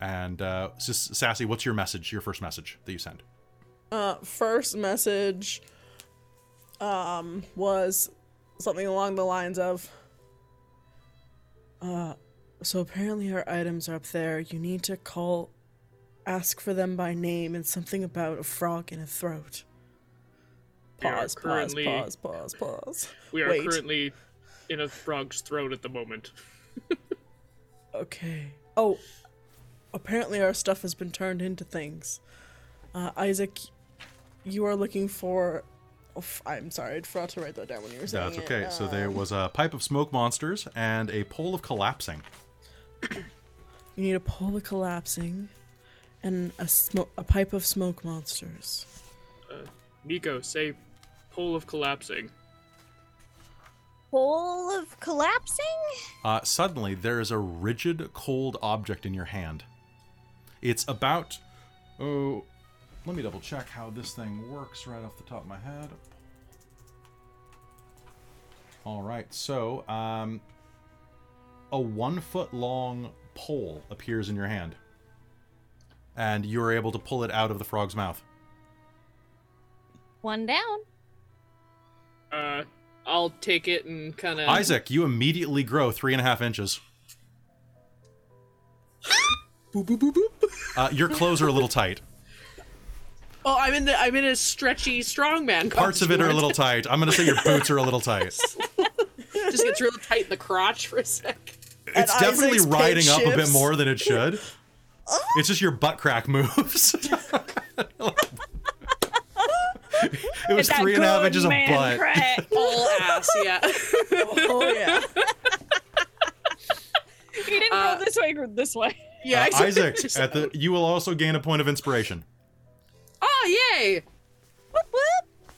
And uh, Sassy, what's your message? Your first message that you send? uh, first message um was something along the lines of uh so apparently our items are up there you need to call ask for them by name and something about a frog in a throat We pause pause pause pause pause We are Wait. currently in a frog's throat at the moment. okay oh apparently our stuff has been turned into things uh isaac you are looking for oh, f- i'm sorry i forgot to write that down when you were saying That's it. okay. so Uh, there was a pipe of smoke monsters and a pole of collapsing. You need a pole of collapsing and a smoke a pipe of smoke monsters. Nico, say pole of collapsing. Pole of collapsing? Uh, suddenly, there is a rigid, cold object in your hand. It's about. Oh, let me double check how this thing works right off the top of my head. All right, so um, a one foot long pole appears in your hand, and you're able to pull it out of the frog's mouth. One down. Uh, I'll take it and kind of. Isaac, you immediately grow three and a half inches. Boop, boop, boop, boop. Uh, your clothes are a little tight. Oh, I'm in the I'm in a stretchy strongman. Parts of it are a little tight. I'm gonna say your boots are a little tight. Just gets real tight in the crotch for a sec. It's And definitely Isaac's riding pit up a bit more than it should. It's just your butt crack moves. it was three and a half inches of butt. crack. All ass, yeah. Oh yeah. he didn't Uh, roll this way, or this way. Yeah, Uh. Isaac, at the you will also gain a point of inspiration. Oh, yay! Whoop, whoop.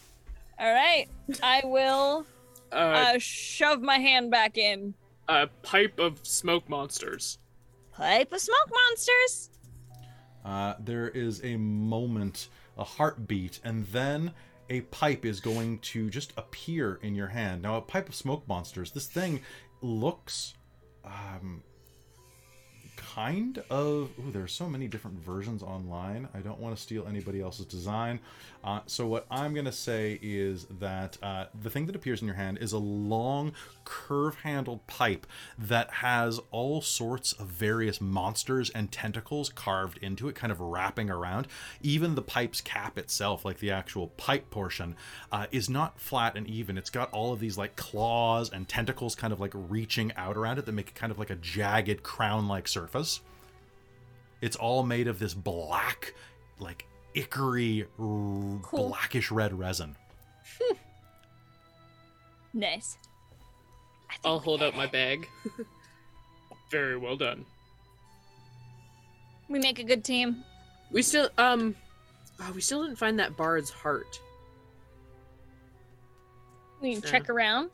right, I will Uh, uh, shove my hand back in. a pipe of smoke monsters. Pipe of smoke monsters. Uh, there is a moment, a heartbeat, and then a pipe is going to just appear in your hand. Now, a pipe of smoke monsters. This thing looks, um, kind of. Ooh, there's so many different versions online. I don't want to steal anybody else's design. Uh, so what I'm gonna say is that uh, the thing that appears in your hand is a long, curve-handled pipe that has all sorts of various monsters and tentacles carved into it, kind of wrapping around. Even the pipe's cap itself, like the actual pipe portion, uh, is not flat and even. It's got all of these like claws and tentacles, kind of like reaching out around it that make it kind of like a jagged crown-like surface. It's all made of this black, like ichory, Cool. blackish red resin. Nice. I'll hold out my bag. Very well done. We make a good team. We still um oh, we still didn't find that bard's heart. We can Yeah. check around.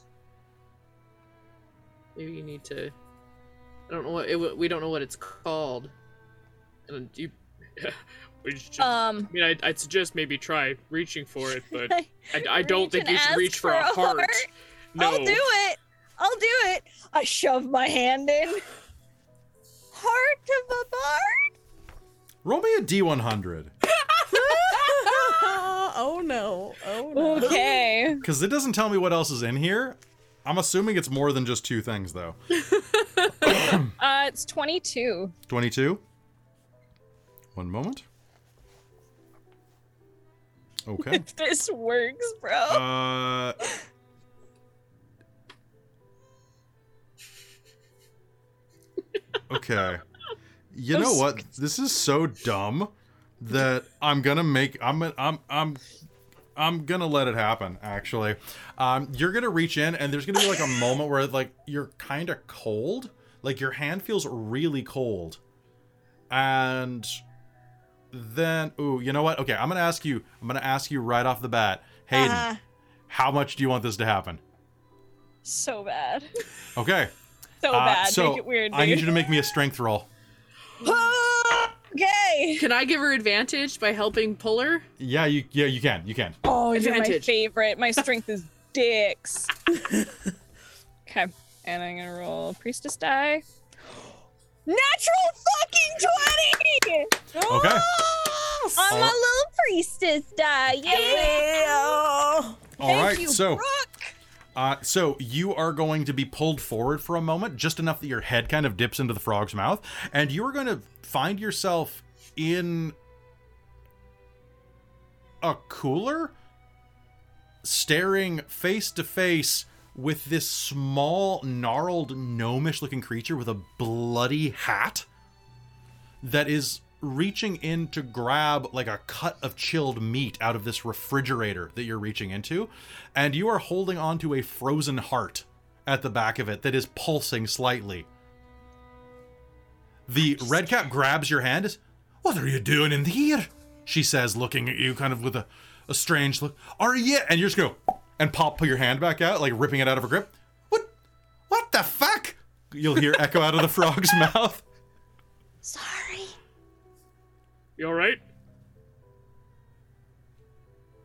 Maybe you need to I don't know what it, we don't know what it's called. And you, we Um, I mean, I'd, I'd suggest maybe try reaching for it, but I, I don't think you should reach for, for a a heart. heart? No. I'll do it. I'll do it. I shove my hand in. Heart of a bard. Roll me a D100. oh no. Oh no. Okay. Because it doesn't tell me what else is in here. I'm assuming it's more than just two things, though. Uh, it's 22. 22. One moment. Okay. If this works, bro. Uh. Okay. You know what? This is so dumb that I'm gonna make. I'm. I'm. I'm. I'm gonna let it happen. Actually, um, you're gonna reach in, and there's gonna be like a moment where like you're kind of cold, like your hand feels really cold, and then ooh, you know what? Okay, I'm gonna ask you. I'm gonna ask you right off the bat, Hayden. Uh, How much do you want this to happen? so bad. Okay. So uh, bad. so Make it weird, I need you to make me a strength roll. okay. Can I give her advantage by helping pull her? Yeah, you. Yeah, you can. You can. Oh, you're my Advantage. favorite. My strength is dicks. okay. And I'm gonna roll priestess die. Natural fucking 20! Okay. On my Alright. little priestess die. Yeah. All Thank right. you, so. Brooke. Uh, so you are going to be pulled forward for a moment, just enough that your head kind of dips into the frog's mouth, and you are going to find yourself in a cooler, staring face to face with this small, gnarled, gnomish-looking creature with a bloody hat that is reaching in to grab like a cut of chilled meat out of this refrigerator that you're reaching into and you are holding onto a frozen heart at the back of it that is pulsing slightly. The red cap grabs your hand what are you doing in here? she says looking at you kind of with a, a strange look. Are you and you just go and pop pull your hand back out like ripping it out of her grip what what the fuck you'll hear echo out of the frog's mouth Sorry. You alright?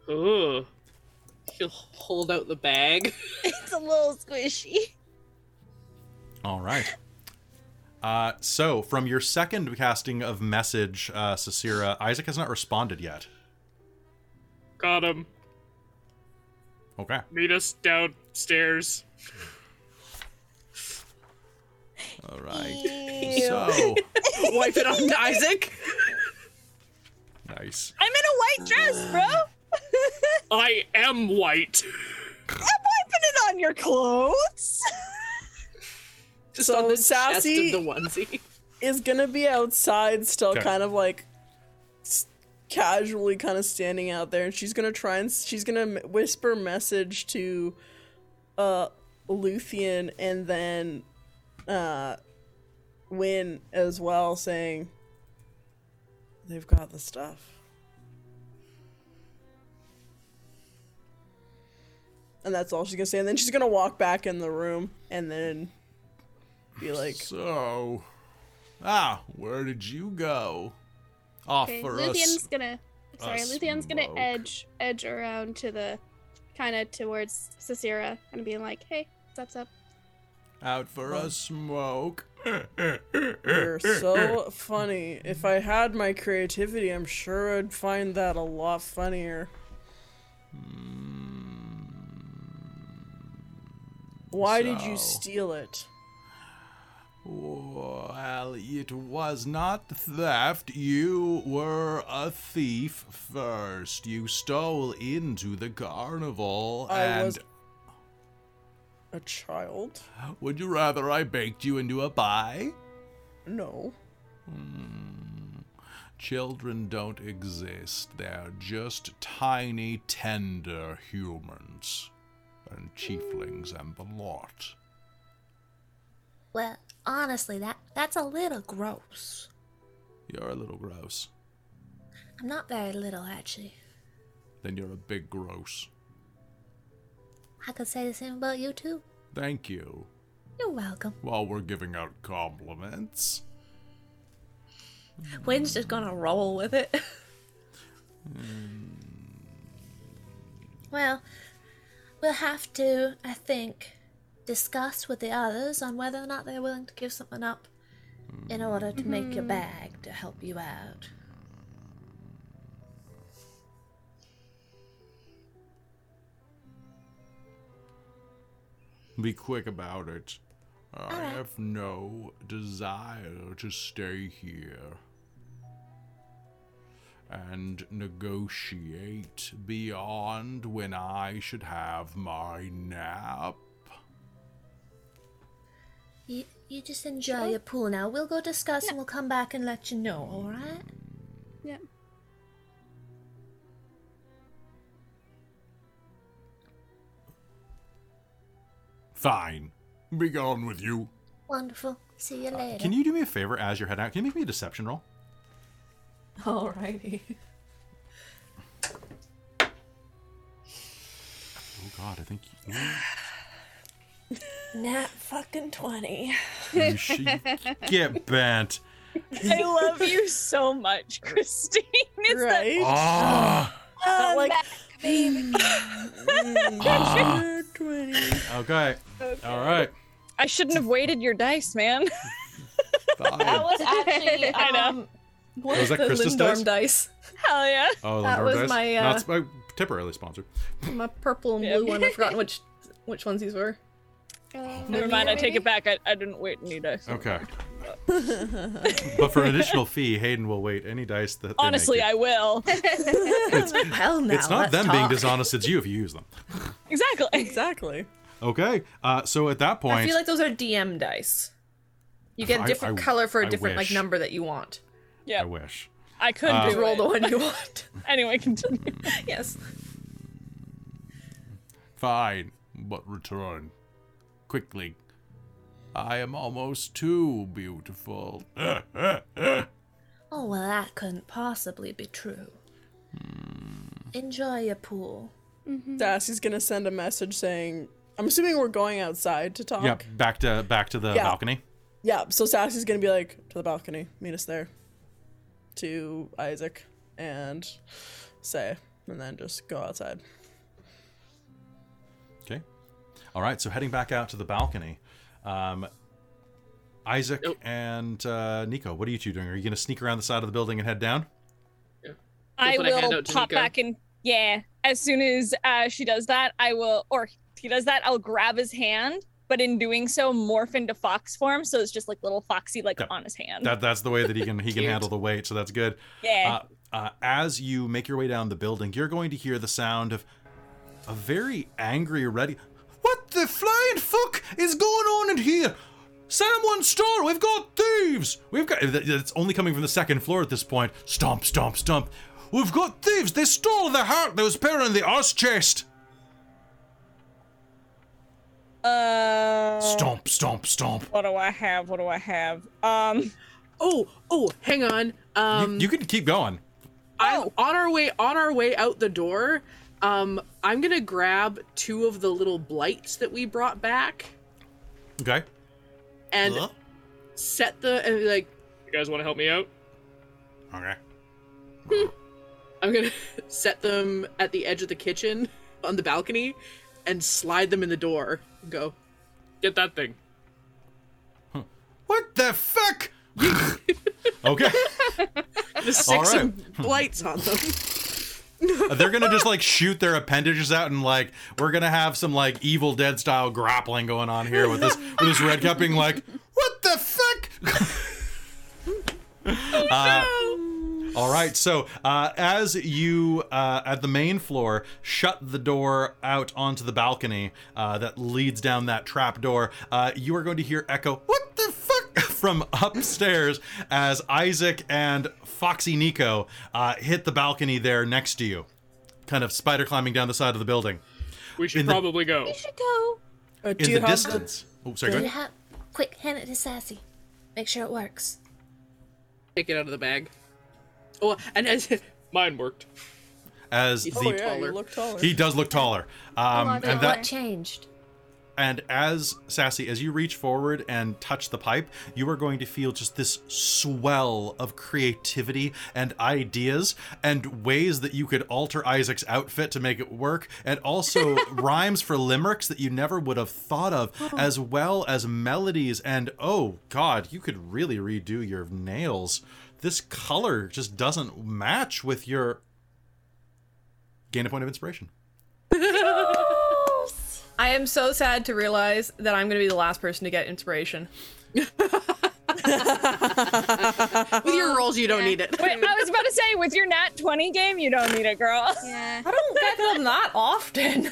Oh. She'll hold out the bag. It's a little squishy. All right. Uh, so, from your second casting of message, uh, Cicera, Isaac has not responded yet. Got him. Okay. Meet us downstairs. All right. So, Wipe it on Isaac. nice. I'm in a white dress, bro. I am white. I'm wiping it on your clothes. Just So on the sassy- of the onesie. Is gonna be outside, still Okay. kind of like s- casually kind of standing out there, and she's gonna try and she's gonna whisper message to uh Luthien and then uh Win as well, saying they've got the stuff. and that's all she's gonna say. And then she's gonna walk back in the room and then be like, So, ah, where did you go? Offer Okay, us. Luthion's gonna. Sorry, Luthien's Luthion's gonna edge edge around to the, kind of towards Cicera and being like, "Hey, what's up?" Out for a smoke. You're so funny. If I had my creativity, I'm sure I'd find that a lot funnier. Hmm. Why did you steal it? Well, it was not theft. You were a thief first. You stole into the carnival, I and was a child? would you rather I baked you into a pie? No. Hmm. Children don't exist. They're just tiny, tender humans. And tieflings and the lot. Well, honestly, that that's a little gross. You're a little gross. I'm not very little, actually. Then you're a big gross. I could say the same about you too. Thank you. You're welcome. While we're giving out compliments. Win's just gonna roll with it. Hmm. well, we'll have to, I think, discuss with the others on whether or not they're willing to give something up in order to make your mm-hmm. bag to help you out. Be quick about it. I Alright. have no desire to stay here and negotiate beyond when I should have my nap. You, you just enjoy your pool now. We'll go discuss and we'll come back and let you know, alright? Yep. Fine. Be gone with you. Wonderful. See you uh, later. Can you do me a favor as you're heading out? Can you make me a deception roll? Alrighty. Oh god, I think you, Nat fucking 20. you should get bent. I love you so much, Christine. It's that- right? Ah. Not like baby. Number 20. Okay. All right. I shouldn't have weighted your dice, man. Fine. That was actually I know. um, Was that the Krista's Lindorm dice? dice. Hell yeah. Oh, That Lindor was dice? my, uh, Not sp- uh, temporarily sponsored. My purple and Yeah. blue one. I've forgotten which which ones these were. Uh, Never mind, I take it back. I, I didn't wait any dice. Okay. but for an additional fee, Hayden will wait any dice that. they Honestly, make I will. Well, now. It's not let's them being dishonest; it's you if you use them. exactly. Exactly. Okay. Uh, so at that point, I feel like those are DM dice. You get a different I- color for a I different like number that you want. Yeah. I wish. I could Uh, Just roll the one you want. Anyway, continue. yes. Fine, but return quickly. I am almost too beautiful. Oh well, that couldn't possibly be true. Hmm. Enjoy your pool. Mm-hmm. Darcy's gonna send a message saying, I'm assuming we're going outside to talk. Yep. Back to back to the Yeah. balcony. Yeah, so Sassy's gonna be like, to the balcony, meet us there. To Isaac and say, and then just go outside. All right. So heading back out to the balcony, um, Isaac Nope. and uh, Nico, what are you two doing? Are you going to sneak around the side of the building and head down? I put a hand will out pop Nico. back in. Yeah, as soon as uh, she does that, I will, or he does that, I'll grab his hand. But in doing so, morph into fox form, so it's just like little foxy, like Yeah. on his hand. That that's the way that he can he can handle the weight. So that's good. yeah. Uh, uh, as you make your way down the building, you're going to hear the sound of a very angry, ready. What the flying fuck is going on in here? Someone stole! We've got thieves! We've got. It's only coming from the second floor at this point. Stomp, stomp, stomp. We've got thieves! They stole the heart that was put in the ice chest! Uh, Stomp, stomp, stomp. what do I have? What do I have? Um, Oh, oh, hang on. Um, you, you can keep going. I, on our way on our way out the door, Um, I'm gonna grab two of the little blights that we brought back Okay. and Huh? set the and like You guys want to help me out? Okay. I'm gonna set them at the edge of the kitchen on the balcony and slide them in the door. and Go. Get that thing. What the fuck? okay. Just All stick right. some blights on them. They're gonna just like shoot their appendages out and like we're gonna have some like Evil Dead style grappling going on here with this with this red cap being like, what the fuck? Uh, all right, so uh, as you uh, at the main floor shut the door out onto the balcony uh, that leads down that trap door, uh, you are going to hear echo "What the fuck" from upstairs as Isaac and Foxy Nico uh, hit the balcony there next to you, kind of spider climbing down the side of the building. We should In the- probably go. We should go. Uh, do In you the have distance. Oh, sorry. Do Go you ahead. have? Quick, hand it to Sassy. Make sure it works. Take it out of the bag. Oh, and as Mine worked. As He's the Oh yeah, taller. you look taller. he does look taller. Um, lot and taller. that What changed? And as Sassy, as you reach forward and touch the pipe, you are going to feel just this swell of creativity and ideas and ways that you could alter Isaac's outfit to make it work, and also rhymes for limericks that you never would have thought of, oh. as well as melodies. And oh god, you could really redo your nails. This color just doesn't match with your. Gain a point of inspiration. I am so sad to realize that I'm going to be the last person to get inspiration. with your rolls, you don't need it. Wait, I was about to say, with your Nat 20 game, you don't need it, girl. Yeah. I don't get them that often.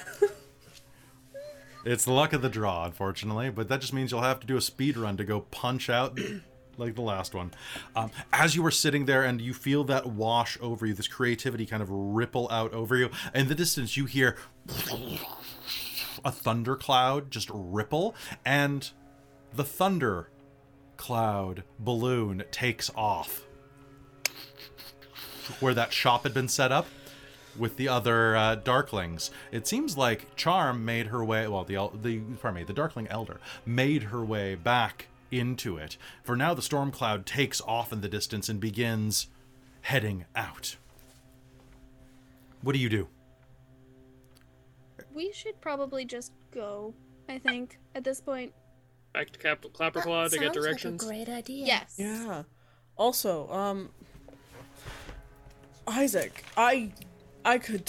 It's the luck of the draw, unfortunately, but that just means you'll have to do a speed run to go punch out like the last one. Um, as you are sitting there and you feel that wash over you, this creativity kind of ripple out over you, in the distance you hear a thundercloud just ripple, and the thunder cloud balloon takes off where that shop had been set up with the other uh, Darklings. It seems like Charm made her way. Well, the the pardon me, the Darkling Elder made her way back into it. For now, the storm cloud takes off in the distance and begins heading out. What do you do? We should probably just go, I think, at this point. Back to Cap- Clapperclaw to get directions. Like a great idea. Yes. Yeah. Also, um Isaac, I I could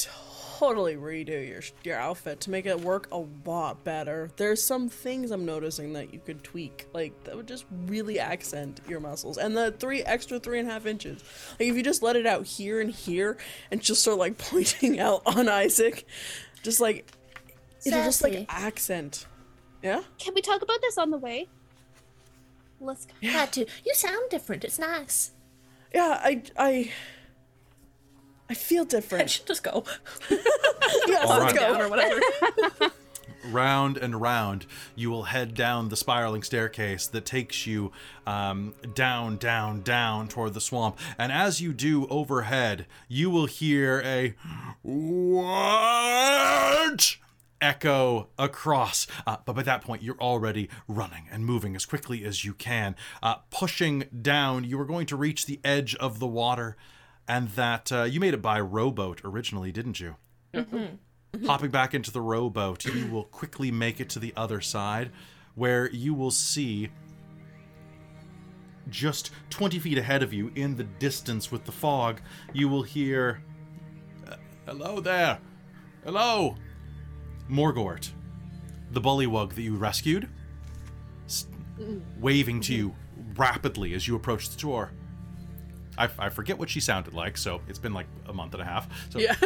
totally redo your your outfit to make it work a lot better. There's some things I'm noticing that you could tweak, like that would just really accent your muscles. And the three extra three and a half inches, like if you just let it out here and here, and just start like pointing out on Isaac, just like it'll just like accent. Yeah. Can we talk about this on the way? Let's go. Had to. You sound different. It's nice. Yeah. I I. I feel different. I should just go. yeah, let's right. go. or whatever. round and round, you will head down the spiraling staircase that takes you um, down, down, down toward the swamp. And as you do overhead, you will hear a what echo across. Uh, but by that point, you're already running and moving as quickly as you can. Uh, pushing down, you are going to reach the edge of the water. And that uh, you made it by rowboat originally, didn't you? Hopping back into the rowboat, you will quickly make it to the other side, where you will see just 20 feet ahead of you in the distance with the fog, you will hear, "Uh, Hello there! Hello! Morgort, the bullywug that you rescued, waving to you rapidly as you approach the door. I, I forget what she sounded like, so it's been like a month and a half. So Yeah.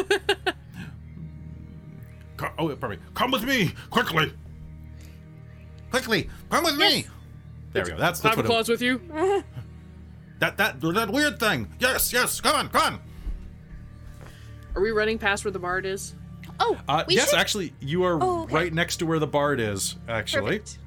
Co- oh, pardon me. Come with me, quickly. Quickly, come with me. There we go. That's that's what it, with you? that that that weird thing. Yes, yes. Come on, come on. Are we running past where the bard is? Oh, Uh, we yes, should. actually, you are Oh, okay. right next to where the bard is. Actually, Perfect.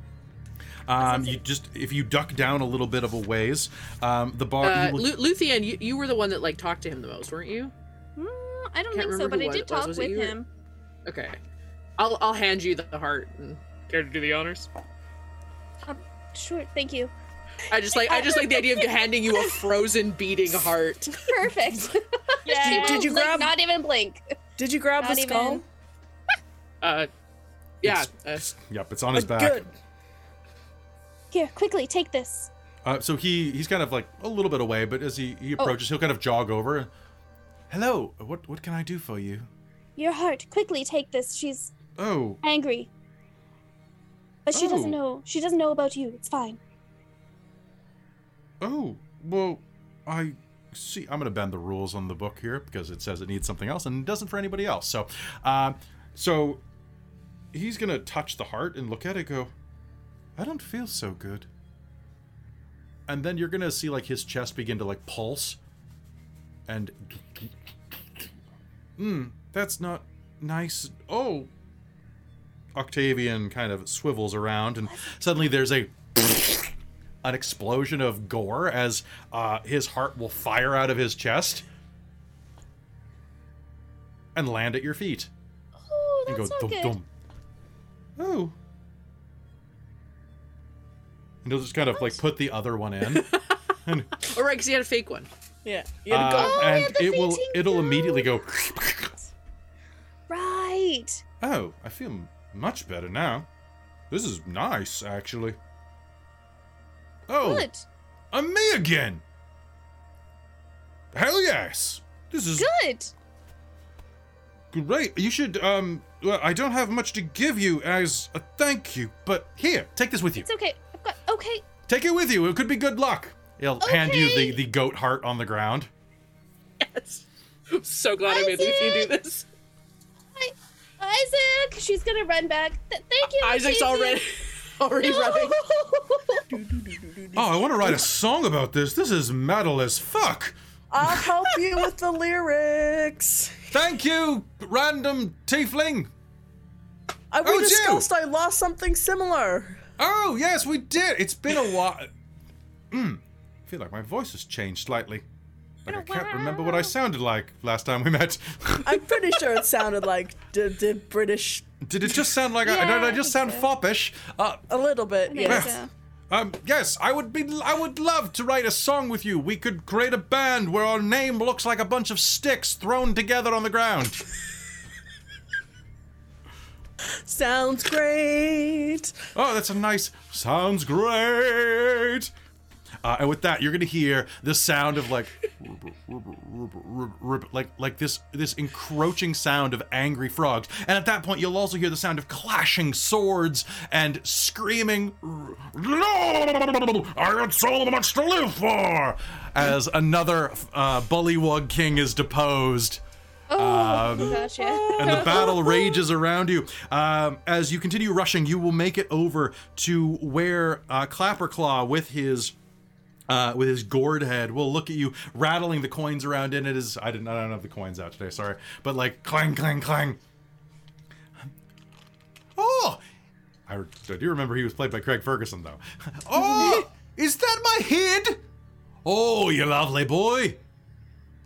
um, you just if you duck down a little bit of a ways, um, the bard. Uh, will, Lu- Luthien, you, you were the one that like talked to him the most, weren't you? Mm, I don't Can't think so, but I did talk was it with you or- him. Okay. I'll I'll hand you the heart. And Care to do the honors? Sure, thank you. I just like I just like the idea of handing you a frozen beating heart. Perfect. Yeah. Did- did will, you like, grab- Not even blink. Did you grab Not the skull? even- Uh, yeah. Uh, Yep, it's on his Uh, back. Good. Here, quickly, take this. Uh, so he he's kind of like a little bit away, but as he, Oh. he approaches, he'll kind of jog over. Hello, what what can I do for you? Your heart. Quickly, take this. She's Oh, angry. But she Oh. doesn't know. She doesn't know about you. It's fine. oh, well, I see. I'm gonna bend the rules on the book here because it says it needs something else and it doesn't for anybody else. So, uh, so he's gonna touch the heart and look at it. Go, I don't feel so good. And then you're gonna see like his chest begin to like pulse, and hmm, that's not nice. Oh, Octavian kind of swivels around, and suddenly there's a an explosion of gore as uh, his heart will fire out of his chest and land at your feet. Oh, And that's go not dum good. dum. Oh. And he'll just kind of like put the other one in. and all right, because he had a fake one. Yeah. You had to go. uh, Oh, and yeah, it will fainting it'll immediately go Right. Oh, I feel much better now. This is nice, actually. Oh, Good. I'm me again. Hell yes. This is Good. great. You should um well, I don't have much to give you as a thank you, but here, take this with you. It's okay. I've got. Okay. Take it with you. It could be good luck. He'll hand you the, Okay. the goat heart on the ground. Yes. I'm so glad I made Lucy do this. Hi, Isaac. She's gonna run back. Th- thank you. Isaac's Daisy. already already No. running. Oh, I want to write a song about this. This is metal as fuck. I'll help you with the lyrics. Thank you, random tiefling. I Oh, we it's you. I lost something similar. Oh, yes, we did. It's been a while. Mm. I feel like my voice has changed slightly. Like I can't remember what I sounded like last time we met. I'm pretty sure it sounded like the, the British Did it just sound like I, Yeah, did I I just sound so. foppish? Uh, a little bit. I think Yeah. so. um, yes, I would be. I would love to write a song with you. We could create a band where our name looks like a bunch of sticks thrown together on the ground. Sounds great. Oh, that's a nice. Sounds great. Uh, and with that, you're gonna hear the sound of like, like like this this encroaching sound of angry frogs. And at that point, you'll also hear the sound of clashing swords and screaming. No, I got so much to live for. As another uh, bullywug king is deposed Oh, gotcha. and the battle rages around you. Um, as you continue rushing, you will make it over to where uh, Clapperclaw, with his uh, with his gourd head, will look at you, rattling the coins around in it. Is I didn't I don't have the coins out today, sorry, but like clang clang clang. Oh, I, I do remember he was played by Craig Ferguson though. Oh, is that my head? Oh, you lovely boy.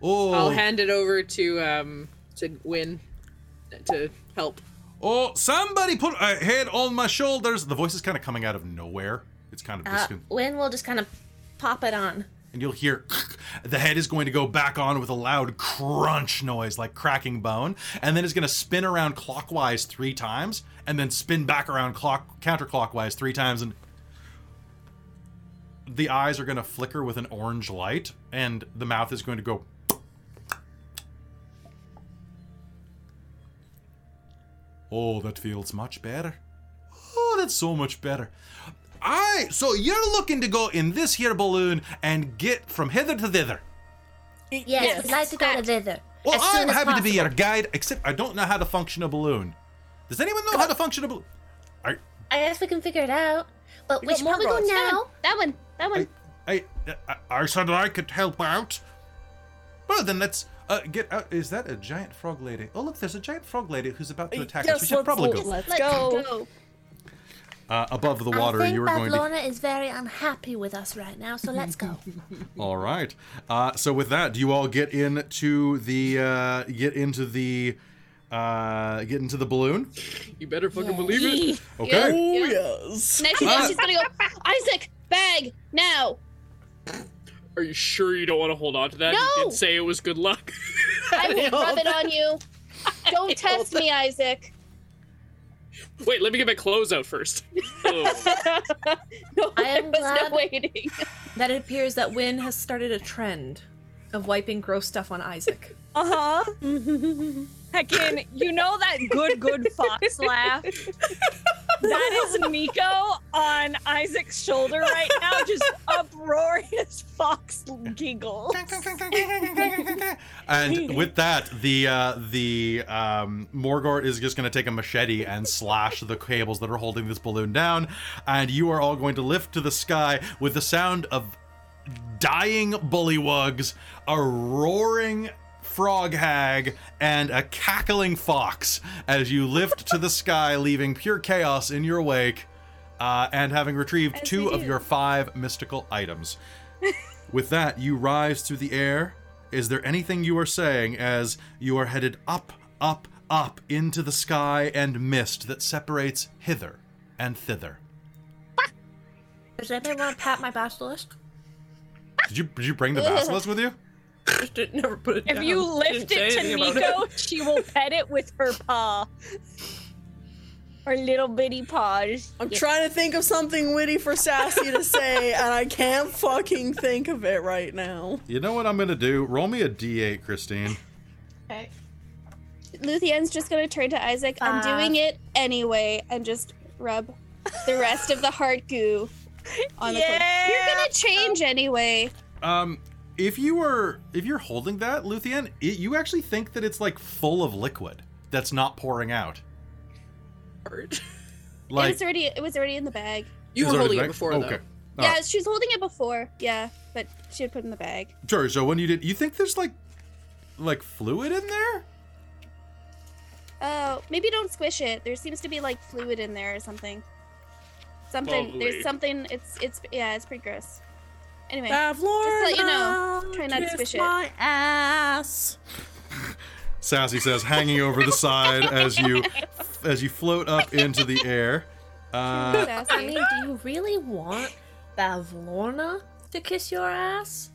Oh, I'll hand it over to um to Win to help. Oh, somebody put a head on my shoulders. The voice is kind of coming out of nowhere. It's kind of Uh, discon- Win will just kind of pop it on. and you'll hear the head is going to go back on with a loud crunch noise like cracking bone, and then it's going to spin around clockwise three times, and then spin back around clock counterclockwise three times, and the eyes are going to flicker with an orange light, and the mouth is going to go. Oh, that feels much better. Oh, that's so much better. Aye, so you're looking to go in this here balloon and get from hither to thither. Yes, we'd like to go to thither. Well, as I'm as happy to be your guide, except I don't know how to function a balloon. Does anyone know how to function a balloon? I, I guess we can figure it out. But We which got one we go Morgoth. now? That one. That one. I, I, I said I could help out. Well, then let's uh, get out. Is that a giant frog lady? Oh, look, there's a giant frog lady who's about to attack us. We should let's, probably go. let's Let's go. go. Uh, above the water. I think you are going to. Bavlorna is very unhappy with us right now, so let's go. All right. Uh, so with that, do you all get into the uh, get into the uh, get into the balloon? You better fucking believe it. Okay. Oh yes. Next, she does, she's gonna go. Isaac, bag now. Are you sure you don't want to hold on to that? You No! did say it was good luck. I will rub it on you. Don't test me, Isaac. Wait, let me get my clothes out first. Oh. No, I am was glad- no waiting. That it appears that Win has started a trend of wiping gross stuff on Isaac. Uh huh. Heckin, you know that good, good fox laugh? That is Nico on Isaac's shoulder right now, just uproarious fox giggles. and with that, the uh, the um, Morgort is just going to take a machete and slash the cables that are holding this balloon down, and you are all going to lift to the sky with the sound of dying bullywugs, a roaring frog hag, and a cackling fox as you lift to the sky, leaving pure chaos in your wake, uh, and having retrieved As two of your five mystical items. With that, you rise through the air. Is there anything you are saying as you are headed up, up, up into the sky and mist that separates hither and thither? Does anybody want to pat my basilisk? Did you did you bring the basilisk with you? Just didn't never put it If down. you lift it to anything about Nico, she will pet it with her paw. Her little bitty paws. I'm trying to think of something witty for Sassy to say, and I can't fucking think of it right now. You know what I'm gonna do? Roll me a d8, Christine. Okay. Luthien's just gonna turn to Isaac. I'm Uh. doing it anyway, and just rub the rest of the heart goo on the. clothes. You're gonna change anyway. Um, if you were if you're holding that, Luthien, it, you actually think that it's like full of liquid that's not pouring out. Hard. it was already. It was already in the bag. You were holding it before, okay. though. All yeah, right. she was holding it before. Yeah, but she had put it in the bag. Sure. So when you did, you think there's like like fluid in there? Oh, maybe don't squish it. There seems to be like fluid in there or something. Something. Lovely. There's something. It's. It's. Yeah. It's pretty gross. Anyway. Bavlorna, let you know. Try not to kiss squish it. my ass. Sassy says, hanging over the side as you as you float up into the air. Uh, I mean, do you really want Bavlorna to kiss your ass?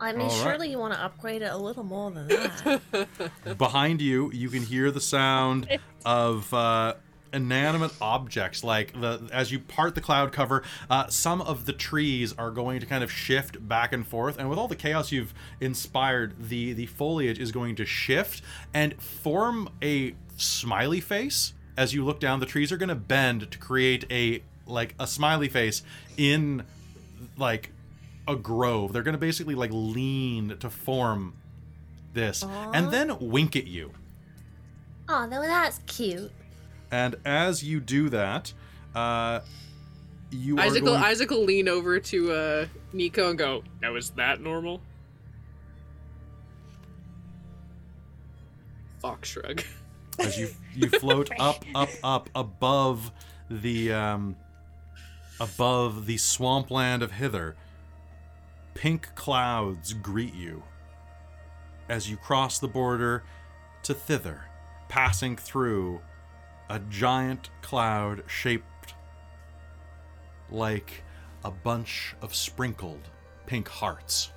I mean, All right. surely you want to upgrade it a little more than that. behind you, you can hear the sound of uh, inanimate objects. Like the as you part the cloud cover, uh, some of the trees are going to kind of shift back and forth, and with all the chaos you've inspired, the the foliage is going to shift and form a smiley face. As you look down, the trees are going to bend to create a like a smiley face in like a grove. They're going to basically like lean to form this and then wink at you. oh, that's cute. And as you do that, uh, you are Isaac will, going... Isaac will lean over to uh, Nico and go, Now is that normal? Fox shrug. as you you float up, up, up above the um, above the swampland of Hither. Pink clouds greet you as you cross the border to Thither, passing through a giant cloud shaped like a bunch of sprinkled pink hearts.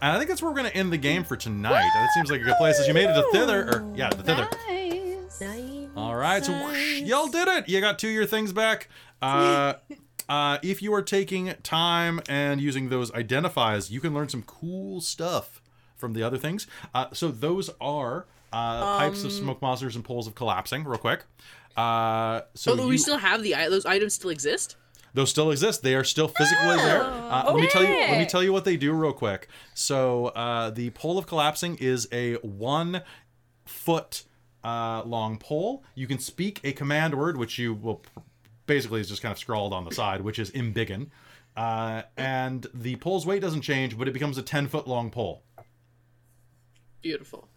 And I think that's where we're going to end the game for tonight. That seems like a good place. As you made it to Thither, or yeah, the Thither. Nice. Nice. All right, so whoosh, y'all did it. You got two of your things back. Uh, uh, if you are taking time and using those identifies, you can learn some cool stuff from the other things. Uh, so those are uh, pipes of smoke monsters and poles of collapsing. Real quick. Uh, so oh, you- we still have the those items still exist. those still exist. They are still physically there. Uh, let me tell you. Let me tell you what they do real quick. So uh, the pole of collapsing is a one foot uh, long pole. You can speak a command word, which you will basically is just kind of scrawled on the side, which is imbiggen. Uh, and the pole's weight doesn't change, but it becomes a ten foot long pole. Beautiful.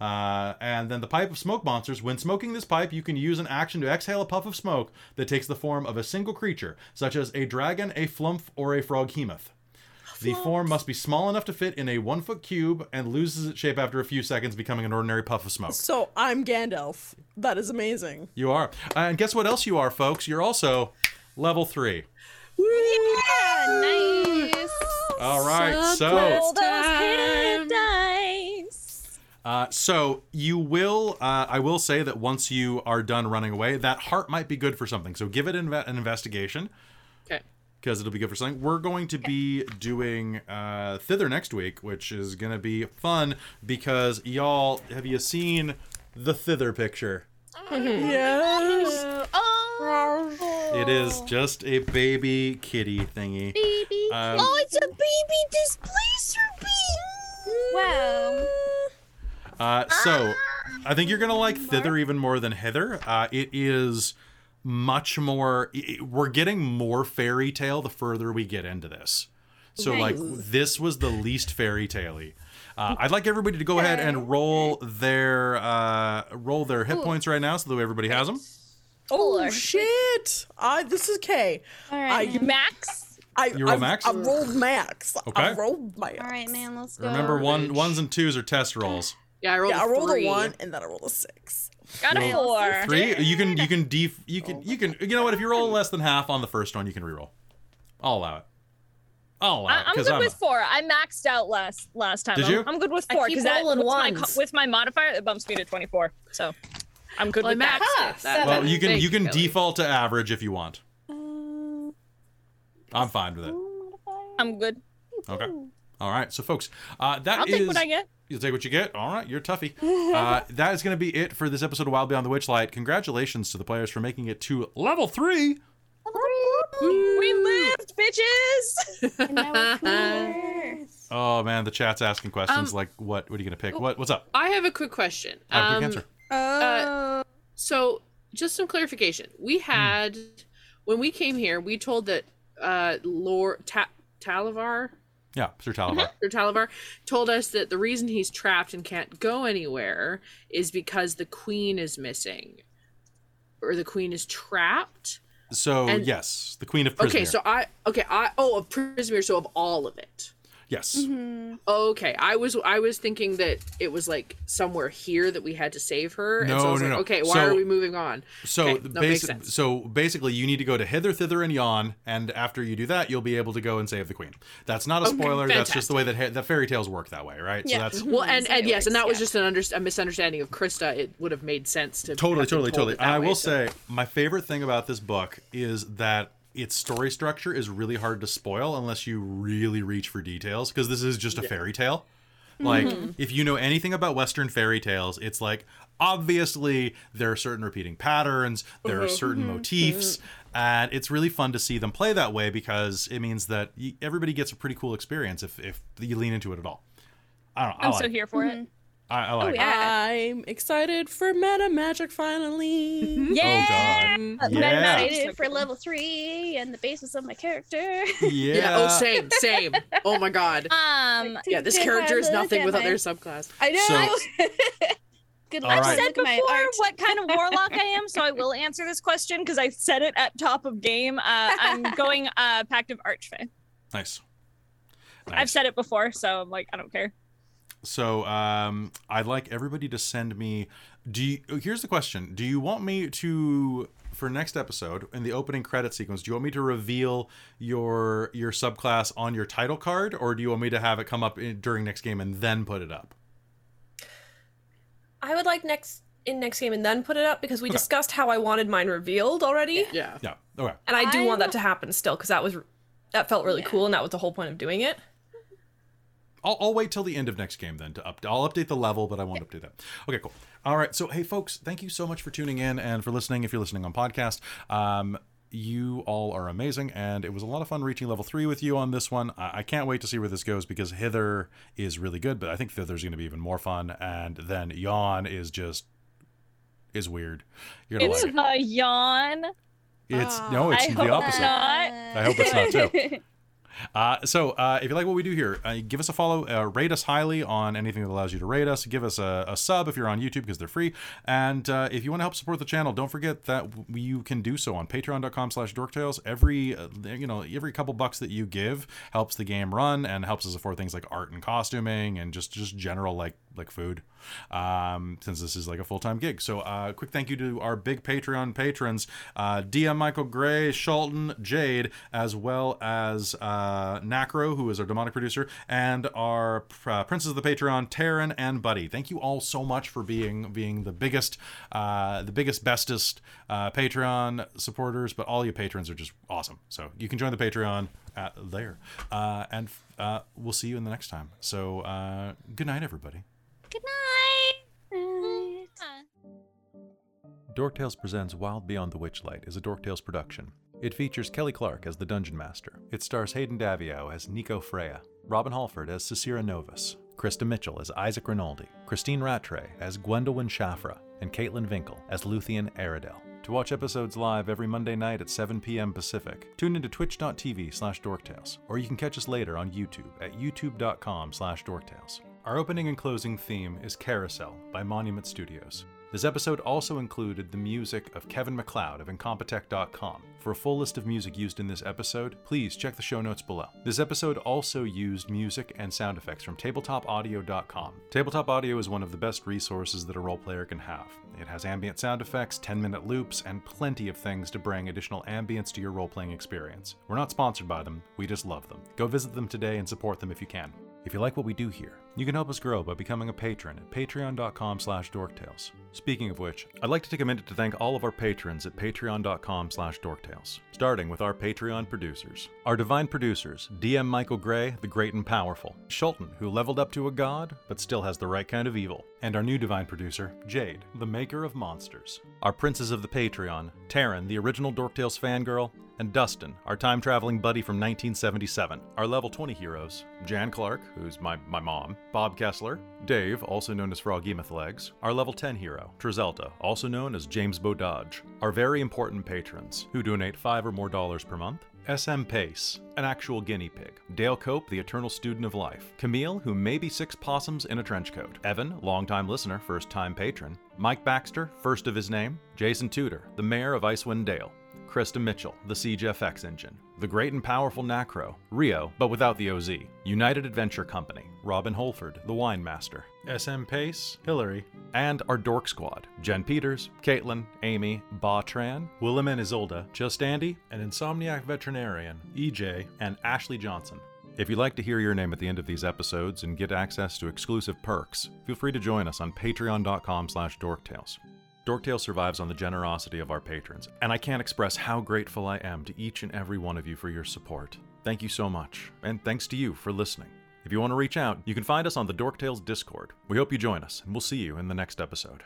Uh, and then the pipe of smoke monsters. When smoking this pipe, you can use an action to exhale a puff of smoke that takes the form of a single creature, such as a dragon, a flumph, or a froghemoth. The form must be small enough to fit in a one foot cube and loses its shape after a few seconds, becoming an ordinary puff of smoke. So I'm Gandalf. That is amazing. You are. And guess what else you are, folks? You're also level three. Yeah, nice. All right. So. Uh, so you will. Uh, I will say that once you are done running away, that heart might be good for something. So give it an, inve- an investigation Okay. because it'll be good for something. We're going to be doing uh, Thither next week, which is going to be fun because y'all have you seen the Thither picture? Yes. Oh, It is just a baby kitty thingy. baby. Um, Oh, it's a baby displacer bee. Wow. Uh, so, I think you're gonna like Thither even more than Hither. Uh, it is much more. i- i- we're getting more fairy tale the further we get into this. So, like, this was the least fairy tale-y. Uh, I'd like everybody to go ahead and roll their uh, roll their hit points right now, so that everybody has them. Oh Four. shit! I this is K. All I Max. I You roll I, max? I rolled max. Okay. I rolled max. All right, man. Let's go. Remember, one ones and twos are test rolls. Yeah, I rolled. Yeah, I a rolled three. a one and then I rolled a six. Got a Roll four. Three. You can you can def you can you can you know what? If you roll less than half on the first one, you can reroll. I'll allow it. I'll allow I, it I'm good I'm. with four. I maxed out last last time. Did I'm, you? I'm good with four keep because that rolling with my, ones. with my modifier it bumps me to 24. So I'm good Well, I with that. maxed it. That- well, you can you can Kelly. default to average if you want. I'm fine with it. I'm good. Okay. All right. So, folks, uh, that I'll take what I get. You'll take what you get. All right, you're toughy. Uh, that is going to be it for this episode of Wild Beyond the Witchlight. Congratulations to the players for making it to level three. We lived, bitches. And now we're cooler. Oh man, the chat's asking questions Um, like, "What? What are you going to pick? What? What's up?" I have a quick question. I have a Um, quick answer. Uh, so, just some clarification. We had when we came here, we told that uh, Lord Ta- Talavar Yeah, Sir mm-hmm. Talavar. Sir Talavar told us that the reason he's trapped and can't go anywhere is because the queen is missing, or the queen is trapped. So And- yes, the Queen of Prismeer. Okay, so I okay I oh of Prismeer, so of all of it. Yes, Mm-hmm. Okay, I was I was thinking that it was like somewhere here that we had to save her. and so I No, was no, like, no. Okay, why So- are we moving on? So Okay, the basi- so basically, you need to go to hither, thither, and yon, and after you do that, you'll be able to go and save the queen. That's not a Okay, spoiler. That's just the way that ha- that fairy tales work that way, right? Yeah. So that's Well, and, and yes, and that was just an under, a misunderstanding of Krista. It would have made sense to totally, totally, totally. it And that I way, will so- say, my favorite thing about this book is that its story structure is really hard to spoil unless you really reach for details, because this is just a fairy tale. Like, Mm-hmm. if you know anything about Western fairy tales, it's like obviously there are certain repeating patterns, there Mm-hmm. are certain motifs, and it's really fun to see them play that way because it means that everybody gets a pretty cool experience if, if you lean into it at all. I don't know. I I'm like. so it. here for it. I, I like. it. yeah. I'm excited for meta magic finally. Yeah. Oh Uh, god. Meta Yeah. Magic. Excited for level three and the basis of my character. Yeah. Yeah. Oh, same, same. Oh my god. Um, Yeah, this character is nothing without my- their subclass. I know. Good All luck. right. said Look at my before what kind of warlock I am, so I will answer this question because I said it at top of game. Uh, I'm going uh, Pact of Archfey. Nice. I've said it before, so I'm like, I don't care. So um, I'd like everybody to send me. Do you, here's the question: Do you want me to for next episode in the opening credit sequence? Do you want me to reveal your your subclass on your title card, or do you want me to have it come up in, during next game and then put it up? I would like next in next game and then put it up because we discussed how I wanted mine revealed already, Yeah. Yeah. Okay. and I do I want that to happen still because that was that felt really Yeah. cool and that was the whole point of doing it. I'll, I'll wait till the end of next game then to up. I'll update the level, but I won't update that. Okay, cool. All right. So hey, folks, thank you so much for tuning in and for listening. If you're listening on podcast, um, you all are amazing, and it was a lot of fun reaching level three with you on this one. I, I can't wait to see where this goes because Hither is really good, but I think Thither's going to be even more fun, and then Yawn is just is weird. You're gonna It's like it. a yawn. It's no, it's I the hope opposite. not. I hope it's not too. Uh, so uh, if you like what we do here, uh, give us a follow, uh, rate us highly on anything that allows you to rate us. Give us a, a sub if you're on YouTube because they're free. And uh, if you want to help support the channel, don't forget that you can do so on Patreon.com/slash Dorktales. Every uh, you know every couple bucks that you give helps the game run and helps us afford things like art and costuming and just just general like like food um, since this is like a full-time gig. So uh, quick thank you to our big patreon patrons uh, dm michael gray shalton jade as well as uh, nacro who is our demonic producer and our uh, princes of the patreon Taryn and buddy. Thank you all so much for being being the biggest uh, the biggest bestest uh, patreon supporters but all you patrons are just awesome. So you can join the patreon at there. Uh, and uh, we'll see you in the next time. So uh, good night everybody Good night. Dork Tales presents Wild Beyond the Witchlight is a Dork Tales production. It features Kelly Clark as the Dungeon Master. It stars Hayden Davio as Nico Freya, Robin Halford as Cicera Novus, Krista Mitchell as Isaac Rinaldi, Christine Rattray as Gwendolyn Shafra, and Caitlin Vinkel as Luthien Aradel. To watch episodes live every Monday night at 7 p.m. Pacific, tune into twitch.tv slash dorktales, or you can catch us later on YouTube at youtube.com slash dorktales. Our opening and closing theme is Carousel by Monument Studios. This episode also included the music of Kevin MacLeod of Incompetech.com. For a full list of music used in this episode, please check the show notes below. This episode also used music and sound effects from tabletopaudio.com. Tabletop Audio is one of the best resources that a role player can have. It has ambient sound effects, 10 minute loops, and plenty of things to bring additional ambience to your role playing experience. We're not sponsored by them, we just love them. Go visit them today and support them if you can. If you like what we do here, you can help us grow by becoming a patron at patreon.com slash dorktales. Speaking of which, I'd like to take a minute to thank all of our patrons at patreon.com slash dorktales, starting with our Patreon producers. Our divine producers, DM Michael Gray, the great and powerful, Shulton, who leveled up to a god, but still has the right kind of evil, and our new divine producer, Jade, the maker of monsters. Our princes of the Patreon, Taryn, the original Dorktales fangirl, and Dustin, our time traveling buddy from 1977. Our level 20 heroes Jan Clark, who's my, my mom, Bob Kessler, Dave, also known as Froghemoth Legs, our level 10 hero, Trizelta, also known as James Bododge, our very important patrons, who donate 5 or more dollars per month. SM Pace, an actual guinea pig. Dale Cope, the eternal student of life. Camille, who may be six possums in a trench coat. Evan, longtime listener, first time patron. Mike Baxter, first of his name. Jason Tudor, the mayor of Icewind Dale. Krista Mitchell, the Siege FX engine, the great and powerful Nacro, Rio, but without the OZ, United Adventure Company, Robin Holford, the Wine Master, SM Pace, Hillary, and our Dork Squad, Jen Peters, Caitlin, Amy, Ba Tran, Willem and Isolda, Just Andy, an Insomniac Veterinarian, EJ, and Ashley Johnson. If you'd like to hear your name at the end of these episodes and get access to exclusive perks, feel free to join us on patreon.com slash dorktales. Dorktale survives on the generosity of our patrons, and I can't express how grateful I am to each and every one of you for your support. Thank you so much, and thanks to you for listening. If you want to reach out, you can find us on the Dorktales Discord. We hope you join us, and we'll see you in the next episode.